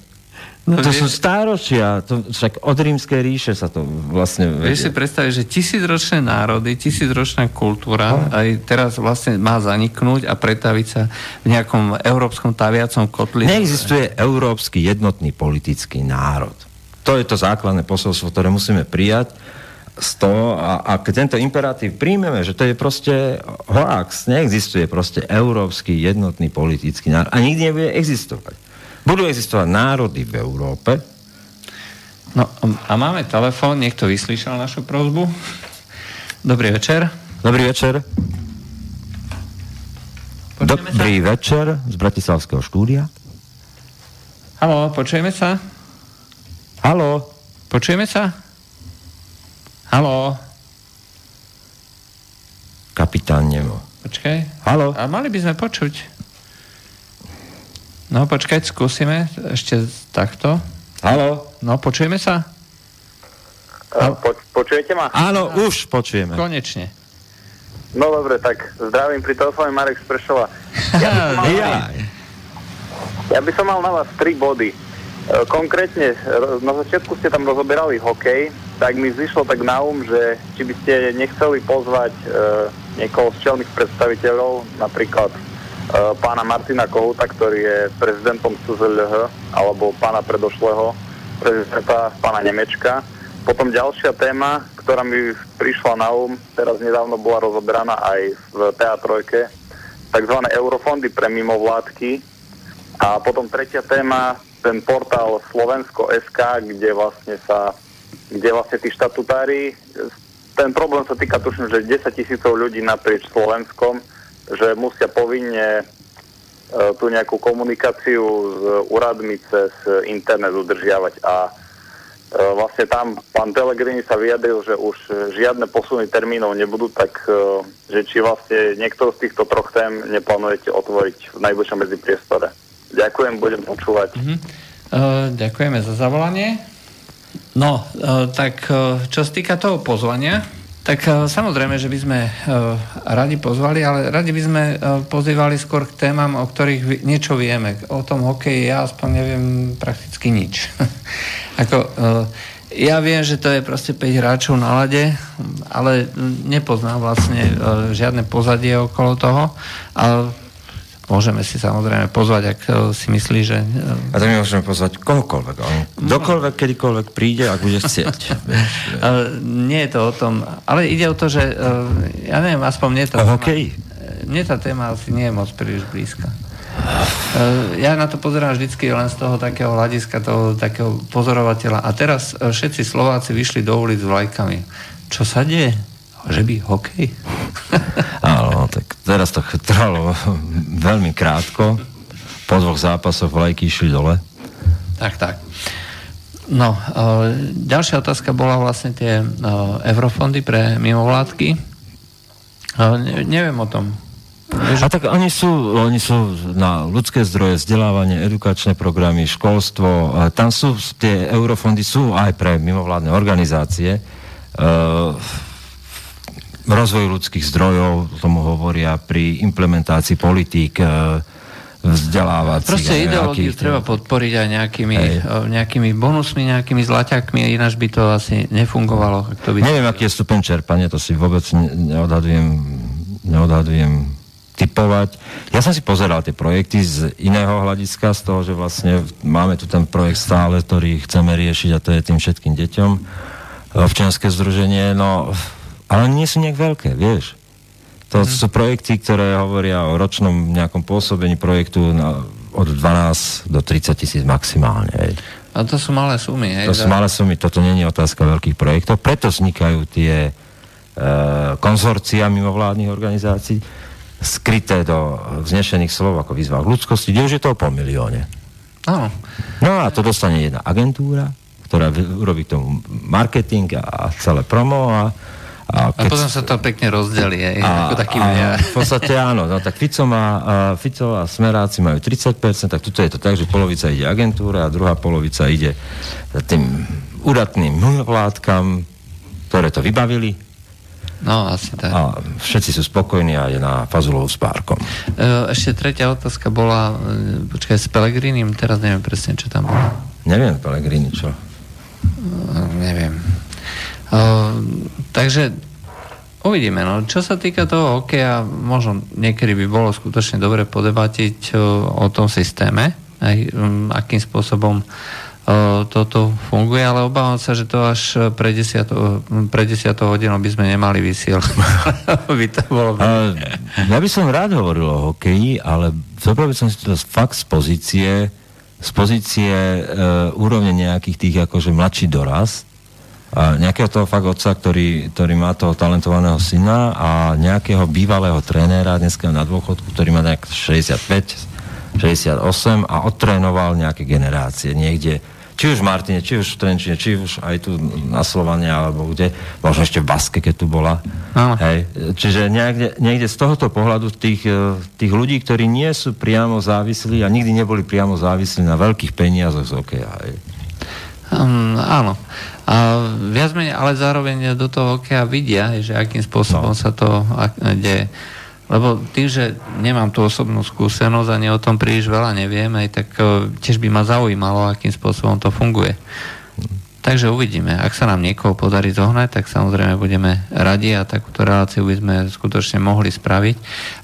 No, to vie... sú stáročia, to, však od rímskej ríše sa to vlastne...
Vieš si predstaviť, že tisícročné národy, tisícročná kultúra no. aj teraz vlastne má zaniknúť a pretaviť sa v nejakom európskom taviacom kotli.
Neexistuje európsky jednotný politický národ. To je to základné posolstvo, ktoré musíme prijať z toho a, a keď tento imperatív príjmeme, že to je proste hoax, neexistuje proste európsky jednotný politický národ a nikdy nebude existovať. Budú existovať národy v Európe.
No a máme telefón, niekto vyslyšal našu prozbu. Dobrý večer.
Dobrý večer. Počujeme Dobrý sa? večer z Bratislavského štúdia.
Haló, počujeme sa?
Haló.
Počujeme sa? Haló.
Kapitán Nemo.
Počkaj.
Haló.
A mali by sme počuť. No počkať, skúsime ešte takto.
Halo?
No, počujeme sa?
Uh, po, počujete ma?
Áno, no. už počujeme.
Konečne.
No dobre, tak zdravím pri telefóne Marek Sprešova. Ja by, som mal, ja. ja by som mal na vás tri body. E, konkrétne, na začiatku ste tam rozoberali hokej, tak mi zišlo tak na um, že či by ste nechceli pozvať e, niekoho z čelných predstaviteľov, napríklad E, pána Martina Kohúta, ktorý je prezidentom CZLH, alebo pána predošlého prezidenta, pána Nemečka. Potom ďalšia téma, ktorá mi prišla na um, teraz nedávno bola rozoberaná aj v teatrojke, tzv. eurofondy pre mimovládky. A potom tretia téma, ten portál Slovensko.sk, kde vlastne sa, kde vlastne tí štatutári, ten problém sa týka tuším, že 10 tisícov ľudí naprieč Slovenskom, že musia povinne e, tú nejakú komunikáciu s úradmi cez internet udržiavať a e, vlastne tam pán Pellegrini sa vyjadril, že už žiadne posuny termínov nebudú, tak e, že či vlastne niektorú z týchto troch tém neplánujete otvoriť v najbližšom medzipriestore. Ďakujem, budem počúvať.
Mm-hmm. Uh, ďakujeme za zavolanie. No, uh, tak čo sa týka toho pozvania, tak e, samozrejme, že by sme e, radi pozvali, ale radi by sme e, pozývali skôr k témam, o ktorých niečo vieme. O tom hokeji ja aspoň neviem prakticky nič. Ako, ja viem, že to je proste 5 hráčov na lade, ale nepoznám vlastne žiadne pozadie okolo toho. A Môžeme si samozrejme pozvať, ak e, si myslí, že...
E, a to my môžeme pozvať kohokoľvek. On dokoľvek, kedykoľvek príde, ak bude chcieť.
nie je to o tom, ale ide o to, že e, ja neviem, aspoň mne tá,
téma, okay.
mne tá téma asi nie je moc príliš blízka. Ja na to pozerám vždycky len z toho takého hľadiska, toho takého pozorovateľa. A teraz všetci Slováci vyšli do ulic s vlajkami. Čo sa deje? Že by hokej?
Áno, tak teraz to trvalo veľmi krátko. Po dvoch zápasoch vlajky išli dole.
Tak, tak. No, uh, ďalšia otázka bola vlastne tie uh, eurofondy pre mimovládky. Uh, ne, neviem o tom.
A tak oni sú, oni sú na ľudské zdroje, vzdelávanie, edukačné programy, školstvo. Tam sú, tie eurofondy sú aj pre mimovládne organizácie. Uh, rozvoj ľudských zdrojov, tomu hovoria pri implementácii politík e, vzdelávacích.
Proste ideológiu treba podporiť aj nejakými, Hej. E, nejakými bonusmi, nejakými zlaťakmi, ináč by to asi nefungovalo. To by
Neviem, aký je stupen čerpania, to si vôbec neodhadujem, neodhadujem typovať. Ja som si pozeral tie projekty z iného hľadiska, z toho, že vlastne máme tu ten projekt stále, ktorý chceme riešiť a to je tým všetkým deťom občianske združenie. No, ale nie sú nejak veľké, vieš. To mm. sú projekty, ktoré hovoria o ročnom nejakom pôsobení projektu na, od 12 do 30 tisíc maximálne. Hej.
A to sú malé sumy, hej?
To sú malé sumy, toto není otázka veľkých projektov, preto vznikajú tie e, konzorcia mimovládnych organizácií, skryté do vznešených slov ako výzva k ľudskosti, kde už je to o pol milióne.
Áno.
No a to dostane jedna agentúra, ktorá urobí tomu marketing a celé promo a a
keď... a potom sa to pekne rozdelí, aj, a, ako taký a,
V podstate áno, no, tak Fico, má, Fico a Smeráci majú 30%, tak tuto je to tak, že polovica ide agentúra a druhá polovica ide tým údatným vládkam, ktoré to vybavili.
No, asi tak.
A všetci sú spokojní a je na Fazulovú s párkom.
E, ešte tretia otázka bola, e, počkaj, s Pelegrinim, teraz neviem presne, čo tam bolo.
Neviem, Pelegrini, čo?
Neviem. Takže uvidíme. No. Čo sa týka toho hokeja, možno niekedy by bolo skutočne dobre podebatiť o tom systéme, aj, akým spôsobom toto funguje, ale obávam sa, že to až pre 10, pre 10 hodinou by sme nemali vysielať. by to bolo... Uh,
ja by som rád hovoril o hokeji, ale zopravil som si to fakt z pozície z pozície e, úrovne nejakých tých akože mladší dorast, a nejakého toho fakt otca, ktorý, ktorý má toho talentovaného syna a nejakého bývalého trénera, dneska na dôchodku, ktorý má nejak 65, 68 a odtrénoval nejaké generácie niekde, či už v Martine, či už v Trenčine, či už aj tu na Slovane, alebo kde, možno ešte v Baske, keď tu bola. Hej. Čiže niekde, niekde z tohoto pohľadu tých, e, tých ľudí, ktorí nie sú priamo závislí a nikdy neboli priamo závislí na veľkých peniazoch z hokeja. Hej.
Um, áno. A viac menej, ale zároveň do toho hokeja vidia, že akým spôsobom no. sa to deje. Lebo tým, že nemám tú osobnú skúsenosť a o tom príliš veľa neviem, aj tak e, tiež by ma zaujímalo, akým spôsobom to funguje. Takže uvidíme. Ak sa nám niekoho podarí zohnať, tak samozrejme budeme radi a takúto reláciu by sme skutočne mohli spraviť.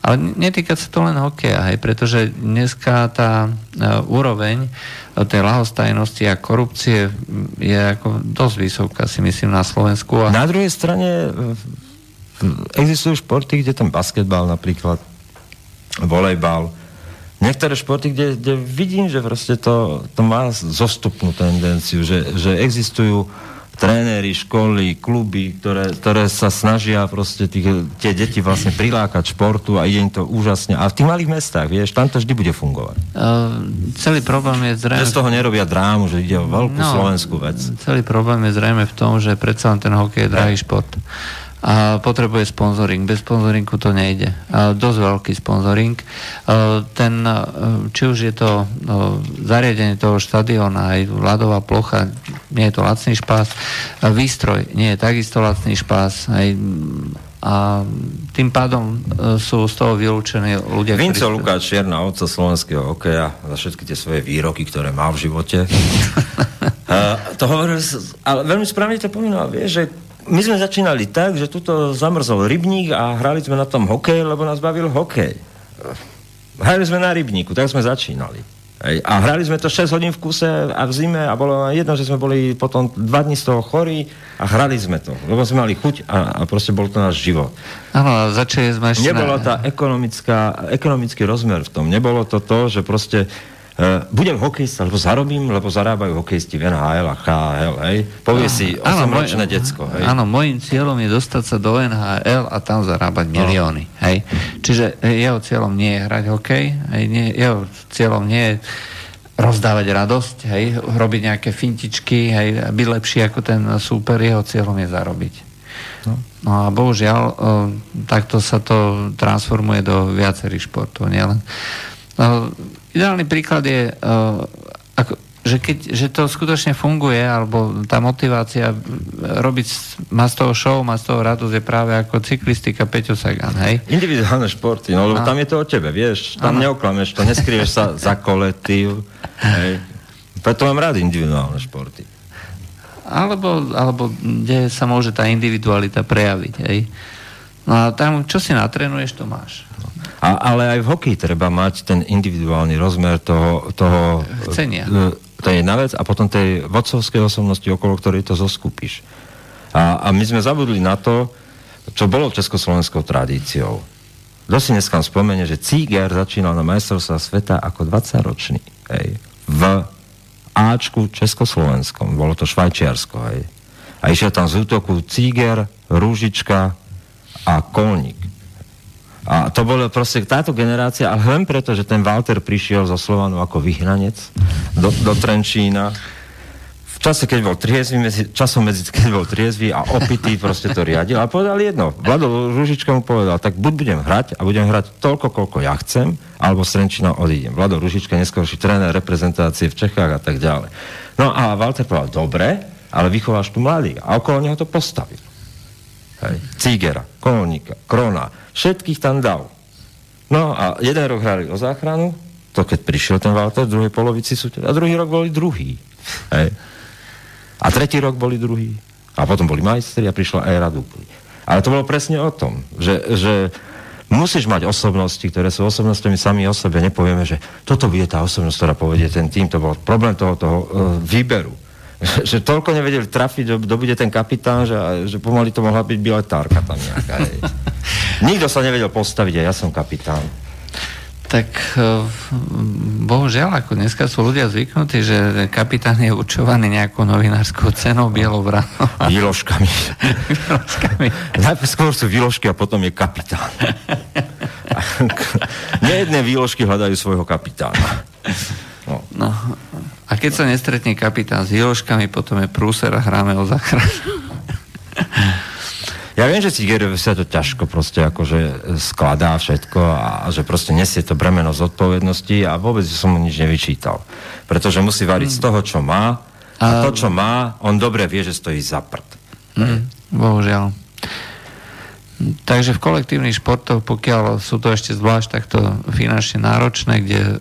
Ale netýka sa to len hokeja, hej, pretože dneska tá uh, úroveň tej lahostajnosti a korupcie je ako dosť vysoká, si myslím, na Slovensku. A...
Na druhej strane existujú športy, kde ten basketbal napríklad, volejbal, niektoré športy, kde, kde vidím, že proste to, to má zostupnú tendenciu, že, že existujú tréneri, školy, kluby, ktoré, ktoré sa snažia proste tých, tie deti vlastne prilákať športu a ide im to úžasne. A v tých malých mestách, vieš, tam to vždy bude fungovať. Uh,
celý problém je zrejme...
Že z toho nerobia drámu, že ide o veľkú no, slovenskú vec.
Celý problém je zrejme v tom, že predsa len ten hokej je drahý šport a potrebuje sponzoring. Bez sponzoringu to nejde. A dosť veľký sponzoring. Ten, či už je to zariadenie toho štadiona, aj ľadová plocha, nie je to lacný špás, výstroj nie je takisto lacný špás, aj a tým pádom e, sú z toho vylúčení ľudia,
Vinco ktorí... Lukáč, čierna ovca slovenského hokeja za všetky tie svoje výroky, ktoré má v živote. uh, to hovoril, ale veľmi správne to pomínal, vieš, že my sme začínali tak, že tuto zamrzol rybník a hrali sme na tom hokej, lebo nás bavil hokej. Hrali sme na rybníku, tak sme začínali. A hrali sme to 6 hodín v kuse a v zime a bolo jedno, že sme boli potom 2 dní z toho chorí a hrali sme to, lebo sme mali chuť a, a proste bol to náš život.
Áno, začali sme ešte...
Nebola tá ekonomická, ekonomický rozmer v tom. Nebolo to to, že proste budem hokejista, lebo zarobím, lebo zarábajú hokejisti v NHL a KHL, hej? Povie áno, si 8-ročné decko, hej?
Áno, môjim cieľom je dostať sa do NHL a tam zarábať no. milióny, hej? Čiže jeho cieľom nie je hrať hokej, hej? Nie, jeho cieľom nie je rozdávať radosť, hej? Robiť nejaké fintičky, hej? Byť lepší ako ten súper, jeho cieľom je zarobiť. No. no a bohužiaľ, uh, takto sa to transformuje do viacerých športov, nielen uh, Ideálny príklad je, uh, ako, že, keď, že to skutočne funguje, alebo tá motivácia robiť, má z toho show, má z toho radosť je práve ako cyklistika Peťo Sagan, hej?
Individuálne športy, no lebo tam je to o tebe, vieš, tam ano. neoklameš to, neskrieš sa za kolektív, hej? Preto mám rád individuálne športy.
Alebo, alebo kde sa môže tá individualita prejaviť, hej? No a tam, čo si natrenuješ, to máš.
A, ale aj v hokeji treba mať ten individuálny rozmer toho... toho
Chcenia.
To je jedna vec a potom tej vodcovskej osobnosti, okolo ktorej to zoskupíš. A, a my sme zabudli na to, čo bolo československou tradíciou. Kto si dneska spomenie, že Cíger začínal na majstrovstvá sveta ako 20-ročný. Hej, v Ačku Československom. Bolo to Švajčiarsko. Hej. A išiel tam z útoku Cíger, Rúžička a Kolník. A to bolo proste táto generácia, ale len preto, že ten Walter prišiel zo Slovanu ako vyhnanec do, do Trenčína v čase, keď bol triezvy, medzi, časom medzi, keď bol triezvy a opitý proste to riadil. A povedal jedno. Vlado Ružička mu povedal, tak buď budem hrať a budem hrať toľko, koľko ja chcem, alebo Srenčina odídem. Vlado Ružička, neskôrší tréner reprezentácie v Čechách a tak ďalej. No a Walter povedal, dobre, ale vychováš tu mladých. A okolo neho to postavil. Hej. Cígera, Kolníka, Krona, všetkých tam dal. No a jeden rok hrali o záchranu, to keď prišiel ten Walter v druhej polovici súťaže, a druhý rok boli druhý. Hej. A tretí rok boli druhý. A potom boli majstri a prišla éra dupli. Ale to bolo presne o tom, že, že musíš mať osobnosti, ktoré sú osobnostiami sami o sebe. Nepovieme, že toto bude tá osobnosť, ktorá povedie ten tým. To bol problém toho, toho uh, výberu. že toľko nevedeli trafiť, kto bude ten kapitán, že, že pomaly to mohla byť biletárka tam nejaká. Nikto sa nevedel postaviť a ja som kapitán.
Tak eh, bohužiaľ, ako dneska sú ľudia zvyknutí, že kapitán je určovaný nejakou novinárskou cenou bielobranou.
Výložkami. výložkami. Najprv skôr sú výložky a potom je kapitán. Nejedné výložky hľadajú svojho kapitána.
No. no. A keď sa nestretne kapitán s výložkami, potom je prúser a hráme o záchranu.
Ja viem, že si sa to ťažko proste akože skladá všetko a že proste nesie to bremeno zodpovednosti a vôbec som mu nič nevyčítal. Pretože musí variť z toho, čo má a to, čo má, on dobre vie, že stojí za prd.
Mm, bohužiaľ. Takže v kolektívnych športoch, pokiaľ sú to ešte zvlášť takto finančne náročné, kde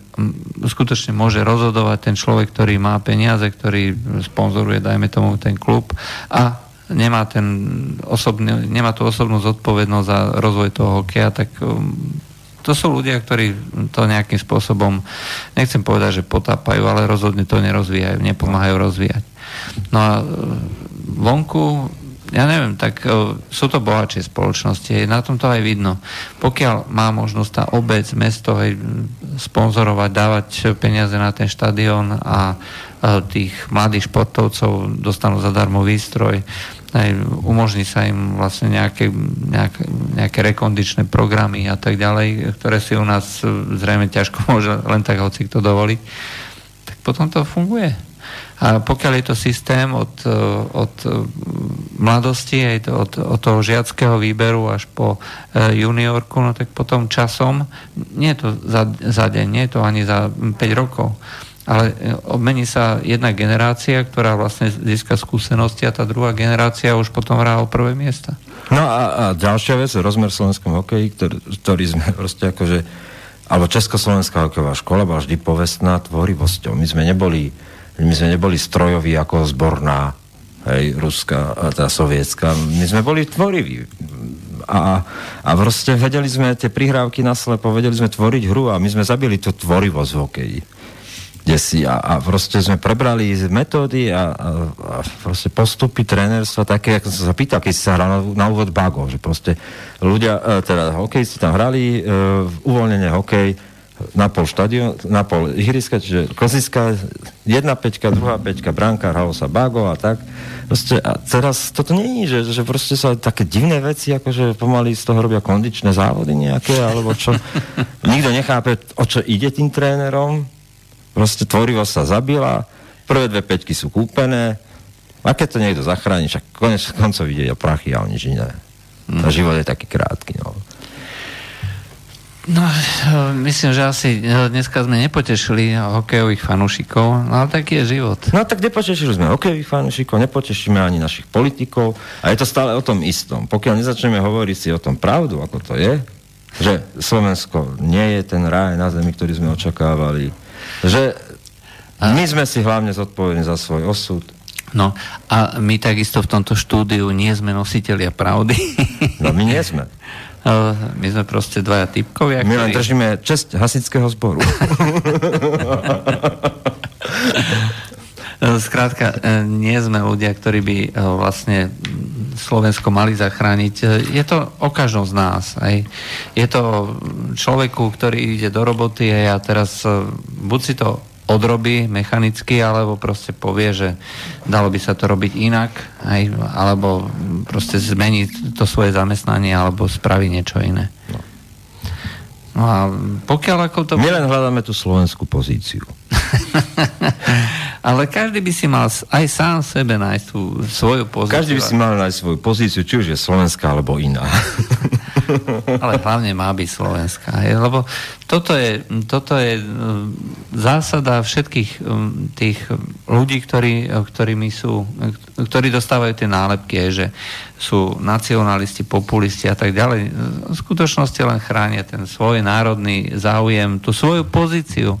skutočne môže rozhodovať ten človek, ktorý má peniaze, ktorý sponzoruje, dajme tomu, ten klub a nemá, ten osobný, nemá tú osobnú zodpovednosť za rozvoj toho hokeja, tak um, to sú ľudia, ktorí to nejakým spôsobom, nechcem povedať, že potápajú, ale rozhodne to nerozvíjajú, nepomáhajú rozvíjať. No a uh, vonku, ja neviem, tak uh, sú to bohatšie spoločnosti, na tom to aj vidno. Pokiaľ má možnosť tá obec, mesto aj sponzorovať, dávať peniaze na ten štadión a uh, tých mladých športovcov dostanú zadarmo výstroj, aj umožní sa im vlastne nejaké, nejaké, nejaké rekondičné programy a tak ďalej, ktoré si u nás zrejme ťažko môže len tak hoci kto dovoliť, tak potom to funguje. A pokiaľ je to systém od, od mladosti, aj to, od, od toho žiackého výberu až po e, juniorku, no tak potom časom, nie je to za, za deň, nie je to ani za 5 rokov, ale e, obmení sa jedna generácia, ktorá vlastne získa skúsenosti a tá druhá generácia už potom hrá o prvé miesta.
No a, a ďalšia vec, rozmer slovenskom hokeji, ktorý, ktorý sme proste akože, alebo Československá hokejová škola bola vždy povestná tvorivosťou. My sme neboli, my sme neboli strojoví ako zborná, hej, ruská, tá sovietská. My sme boli tvoriví. A, a proste vedeli sme tie prihrávky naslepo, vedeli sme tvoriť hru a my sme zabili tú tvorivosť v hokeji si a, a proste sme prebrali metódy a, a, a proste postupy trénerstva také, ako som sa pýtal, keď sa hral na, na úvod bagov, že proste ľudia, e, teda hokejisti tam hrali, e, uvoľnenie hokej, na pol štadión, na pol ihriska, čiže Koziska, jedna peťka, druhá peťka, bránka, hralo sa bago a tak. Proste, a teraz toto je, že, že proste sa také divné veci, akože pomaly z toho robia kondičné závody nejaké, alebo čo. Nikto nechápe, o čo ide tým trénerom, Proste tvorivosť sa zabila, prvé dve peťky sú kúpené, a keď to niekto zachráni, však konec koncov ide o prachy a o nič iné. Mm. život je taký krátky, no.
No, myslím, že asi dneska sme nepotešili hokejových fanúšikov, no ale taký je život.
No tak nepotešili sme hokejových fanúšikov, nepotešíme ani našich politikov a je to stále o tom istom. Pokiaľ nezačneme hovoriť si o tom pravdu, ako to je, že Slovensko nie je ten ráj na zemi, ktorý sme očakávali, že my sme si hlavne zodpovední za svoj osud.
No a my takisto v tomto štúdiu nie sme nositeľia pravdy.
No my nie sme.
My sme proste dvaja typkovia.
My len držíme čest hasického zboru.
Skrátka, e, nie sme ľudia, ktorí by e, vlastne Slovensko mali zachrániť. E, je to o každom z nás. Aj. Je to človeku, ktorý ide do roboty a teraz buď si to odrobí mechanicky, alebo proste povie, že dalo by sa to robiť inak, aj, alebo proste zmení to svoje zamestnanie, alebo spraví niečo iné. No. No a pokiaľ ako to...
My len hľadáme tú slovenskú pozíciu.
Ale každý by si mal aj sám sebe nájsť tú svoju pozíciu.
Každý by si mal nájsť svoju pozíciu, či už je slovenská alebo iná.
Ale hlavne má byť slovenská. Lebo toto je, toto je zásada všetkých tých ľudí, ktorí, ktorými sú, ktorí dostávajú tie nálepky, že sú nacionalisti, populisti a tak ďalej. V skutočnosti len chránia ten svoj národný záujem, tú svoju pozíciu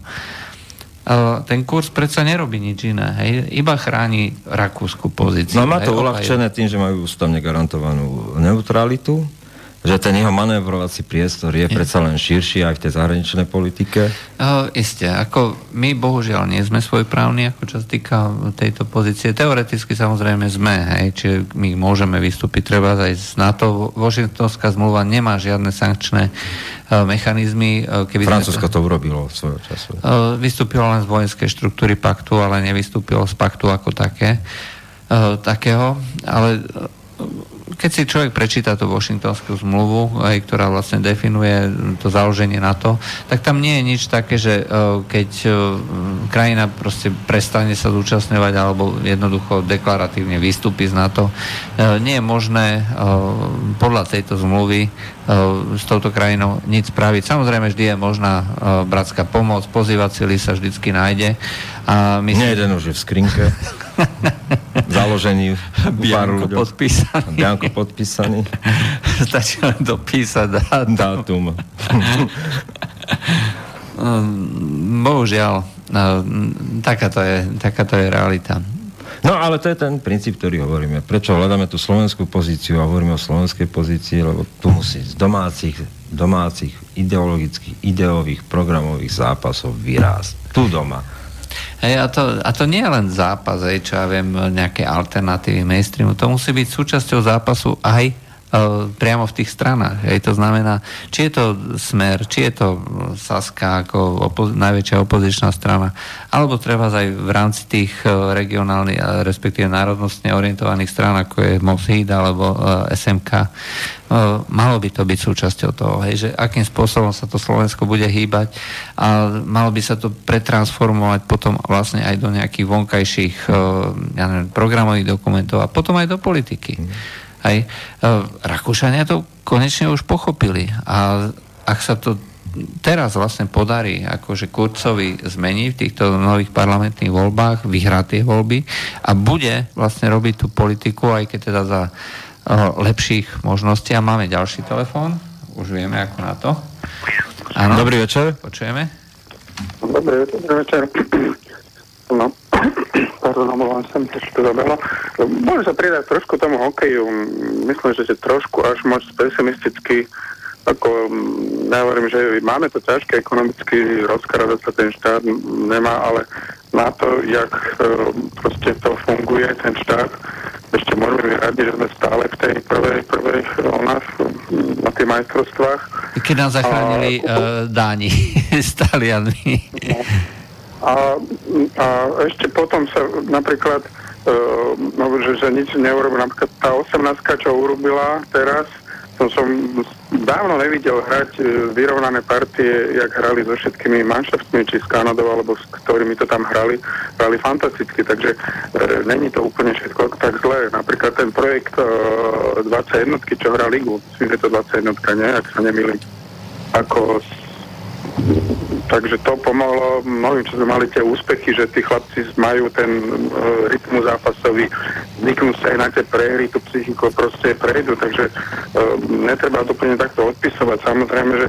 ten kurz predsa nerobí nič iné, hej? iba chráni rakúsku pozíciu.
No má to uľahčené tým, že majú ústavne garantovanú neutralitu, že ten jeho manévrovací priestor je predsa len širší aj v tej zahraničnej politike?
Uh, isté, ako my bohužiaľ nie sme svojprávni, ako čo sa týka tejto pozície. Teoreticky samozrejme sme, hej, čiže my môžeme vystúpiť treba aj z NATO. Washingtonská zmluva nemá žiadne sankčné uh, mechanizmy.
Uh, keby Francúzsko to... to urobilo svojho času.
Uh, vystúpilo len z vojenskej štruktúry paktu, ale nevystúpilo z paktu ako také, uh, takého. Ale uh, keď si človek prečíta tú Washingtonskú zmluvu, aj, ktorá vlastne definuje to založenie na to, tak tam nie je nič také, že uh, keď uh, krajina proste prestane sa zúčastňovať alebo jednoducho deklaratívne vystúpi z NATO, uh, nie je možné podľa tejto zmluvy s touto krajinou nič spraviť. Samozrejme, vždy je možná bratská pomoc, pozývať sily sa vždycky nájde.
A my Nie jeden už je v skrinke. založení
Bianko podpísaný.
Bianko podpísaný.
Stačí len dopísať dátum.
dátum.
Bohužiaľ, no, takáto je, takáto je realita.
No ale to je ten princíp, ktorý hovoríme. Prečo hľadáme tú slovenskú pozíciu a hovoríme o slovenskej pozícii, lebo tu musí z domácich, domácich ideologických, ideových, programových zápasov vyrásť. Tu doma
Hej, a, to, a to nie je len zápas, hej, čo ja viem, nejaké alternatívy mainstreamu. To musí byť súčasťou zápasu aj priamo v tých stranách. Hej, to znamená, či je to Smer, či je to Saska ako opo- najväčšia opozičná strana, alebo treba aj v rámci tých uh, regionálnych, respektíve národnostne orientovaných strán, ako je Moshid alebo SMK, malo by to byť súčasťou toho, hej, že akým spôsobom sa to Slovensko bude hýbať a malo by sa to pretransformovať potom vlastne aj do nejakých vonkajších ja neviem, programových dokumentov a potom aj do politiky. Mm. Hej. Rakúšania to konečne už pochopili a ak sa to teraz vlastne podarí akože Kurcovi zmeniť v týchto nových parlamentných voľbách, vyhrať tie voľby a bude vlastne robiť tú politiku, aj keď teda za lepších možností. A máme ďalší telefón. Už vieme, ako na to.
Áno. Dobrý večer.
Počujeme.
Dobrý, dobrý večer. No, pardon, omlouvám sa, to to zabehlo. Môžem sa pridať trošku tomu hokeju. Myslím, že je trošku až moc pesimisticky ako ja hovorím, že máme to ťažké ekonomicky, rozkradať sa ten štát nemá, ale na to, jak e, proste to funguje, ten štát, ešte môžeme byť radi, že sme stále v tej prvej, prvej u nás na tých majstrovstvách.
Keď nás zachránili a, uh, Dáni s Talianmi.
A, a ešte potom sa napríklad no, že, že nič neurobil. Napríklad tá 18 čo urobila teraz, to som dávno nevidel hrať e, vyrovnané partie, jak hrali so všetkými manšaftmi, či s Kanadou, alebo s ktorými to tam hrali. Hrali fantasticky, takže e, není to úplne všetko tak zlé. Napríklad ten projekt e, 21, čo hrá ligu, myslím, že to 21, nie, ak sa nemýlim, ako Takže to pomohlo mnohým, čo sme mali tie úspechy, že tí chlapci majú ten uh, rytmus zápasový, zvyknú sa aj na tie prehry, tú psychiku proste prejdu, takže uh, netreba to úplne takto odpisovať. Samozrejme, že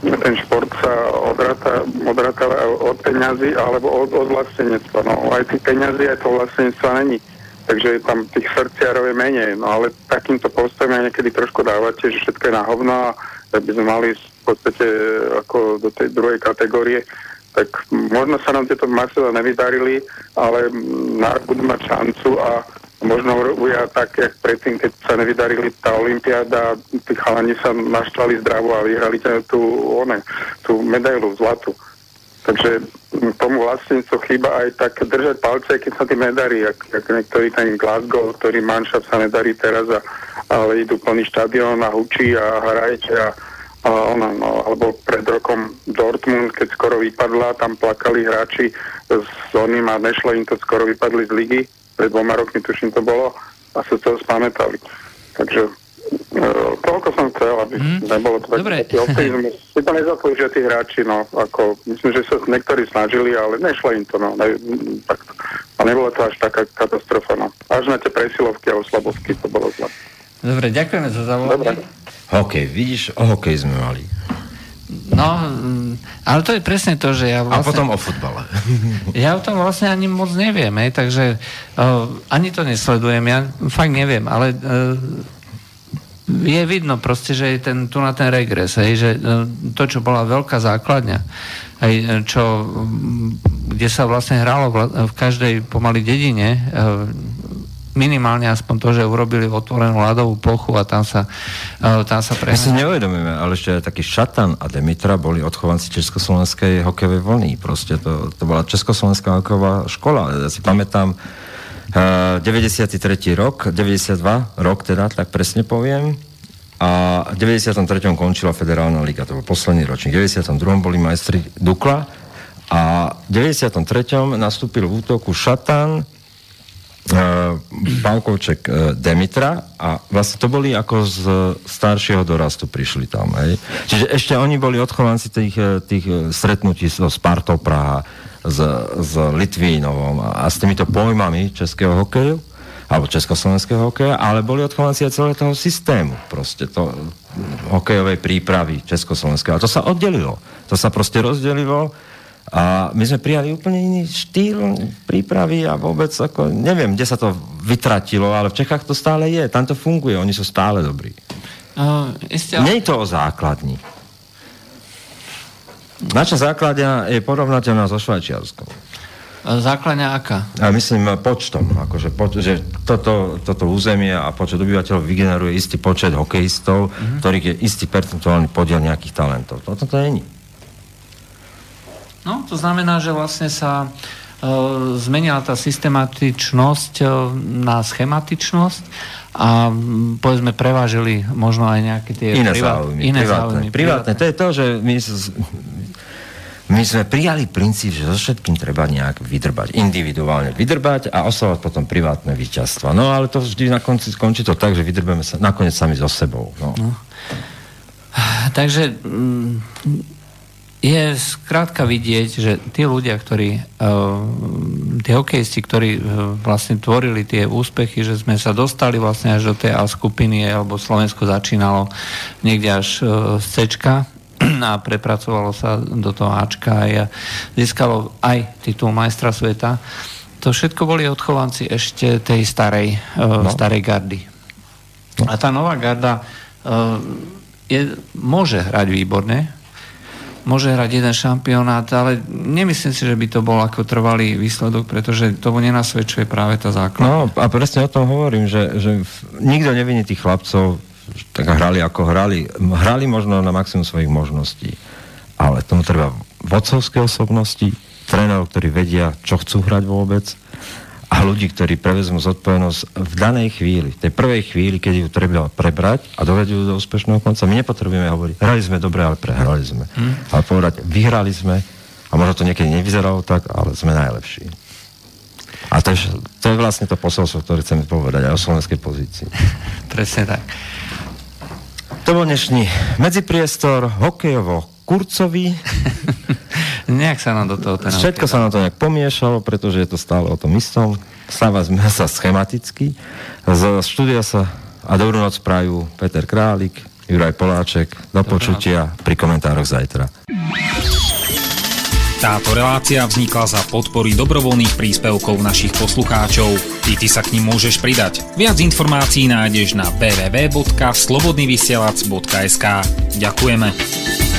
ten šport sa odráta, odráta od peňazí alebo od, od vlastenectva. No aj tých peňazí, aj to vlastenectva není. Takže tam tých srdciarov je menej. No ale takýmto postojom aj niekedy trošku dávate, že všetko je na hovno a tak by sme mali v podstate ako do tej druhej kategórie, tak možno sa nám tieto Marcela nevydarili, ale na budú mať šancu a možno ja tak, jak predtým, keď sa nevydarili tá Olympiáda, tí chalani sa naštvali zdravo a vyhrali tú, one, tú medailu zlatu. Takže tomu vlastníctvu chýba aj tak držať palce, keď sa tým nedarí, jak, jak niektorý ten Glasgow, ktorý manšaft sa nedarí teraz, a, ale idú plný štadión a hučí a hrajete a
ona, no, alebo pred rokom Dortmund, keď skoro vypadla, tam plakali hráči s oným a nešlo im to, skoro vypadli z ligy, pred dvoma rokmi tuším to bolo a sa to spamätali. Takže uh, toľko som chcel, aby mm. nebolo to taký optimizmus. Si to nezaslúžia tí hráči, no, ako, myslím, že sa niektorí snažili, ale nešlo im to, no, ne, tak, a nebolo to až taká katastrofa, no. Až na tie presilovky a oslabovky to bolo zle.
Dobre, ďakujeme za zavolanie.
Hokej, vidíš, o hokej sme mali.
No, mm, ale to je presne to, že ja
vlastne... A potom o futbale.
Ja o tom vlastne ani moc neviem, hej, takže uh, ani to nesledujem, ja fakt neviem, ale uh, je vidno proste, že je ten, tu na ten regres, hej, že uh, to, čo bola veľká základňa, hej, čo, kde sa vlastne hralo v, v každej pomaly dedine, uh, minimálne aspoň to, že urobili otvorenú ľadovú plochu a tam sa, uh, tam sa
pre... My si neuvedomíme, ale ešte taký Šatan a Demitra boli odchovanci Československej hokejovej vlny. Proste to, to bola Československá hokejová škola. Ja si pamätám uh, 93. rok, 92 rok teda, tak presne poviem. A v 93. končila federálna liga, to bol posledný ročník. V 92. boli majstri Dukla a v 93. nastúpil v útoku Šatan, uh, Pavkovček uh, Demitra a vlastne to boli ako z staršieho dorastu prišli tam. Hej. Čiže ešte oni boli odchovanci tých, e, tých stretnutí so Spartou Praha, s, s Litvínovom a, a s týmito pojmami českého hokeju alebo československého hokeja, ale boli odchovanci aj celého toho systému, proste to hokejovej prípravy československého. A to sa oddelilo. To sa proste rozdelilo a my sme prijali úplne iný štýl prípravy a vôbec ako, neviem, kde sa to vytratilo, ale v Čechách to stále je, tam to funguje, oni sú stále dobrí. Uh, isté, Nie je to o základni. Naša základňa je porovnateľná so Švajčiarskou.
Základňa aká?
A myslím počtom, akože poč- že toto, toto územie a počet obyvateľov vygeneruje istý počet hokejistov, mm-hmm. ktorých je istý percentuálny podiel nejakých talentov. Toto to není.
No, to znamená, že vlastne sa e, zmenila tá systematičnosť e, na schematičnosť a povedzme prevážili možno aj nejaké tie
iné privát, záujmy. Iné privátne, záujmy privátne. To je to, že my, my sme prijali princíp, že so všetkým treba nejak vydrbať, individuálne vydrbať a oslovať potom privátne víťazstva. No ale to vždy na konci skončí to tak, že vydrbeme sa nakoniec sami so sebou. No. No.
Takže mm, je skrátka vidieť, že tí ľudia, ktorí, uh, tí hokejisti, ktorí uh, vlastne tvorili tie úspechy, že sme sa dostali vlastne až do tej A skupiny, alebo Slovensko začínalo niekde až uh, z C a prepracovalo sa do toho Ačka a získalo aj titul majstra sveta. To všetko boli odchovanci ešte tej starej, no. starej gardy. A tá nová garda je, môže hrať výborne, môže hrať jeden šampionát, ale nemyslím si, že by to bol ako trvalý výsledok, pretože tomu nenasvedčuje práve tá základ.
No a presne o tom hovorím, že, že nikto neviní tých chlapcov, tak hrali ako hrali. Hrali možno na maximum svojich možností, ale tomu treba vodcovské osobnosti, trénerov, ktorí vedia, čo chcú hrať vôbec, a ľudí, ktorí prevezmú zodpovednosť v danej chvíli, v tej prvej chvíli, keď ju treba prebrať a dovedú do úspešného konca. My nepotrebujeme hovoriť, hrali sme dobre, ale prehrali sme. Hmm. Ale povedať, vyhrali sme a možno to niekedy nevyzeralo tak, ale sme najlepší. A to je, to je vlastne to posolstvo, ktoré chceme povedať aj o slovenskej pozícii.
Presne tak.
To bol dnešný medzipriestor hokejovo kurcový.
nejak sa nám do toho ten
Všetko sa nám to nejak pomiešalo, pretože je to stále o tom istom. Stáva sme sa schematicky. Z štúdia sa a dobrú noc prajú Peter Králik, Juraj Poláček. Do počutia pri komentároch zajtra.
Táto relácia vznikla za podpory dobrovoľných príspevkov našich poslucháčov. Ty, ty sa k ním môžeš pridať. Viac informácií nájdeš na www.slobodnyvysielac.sk Ďakujeme.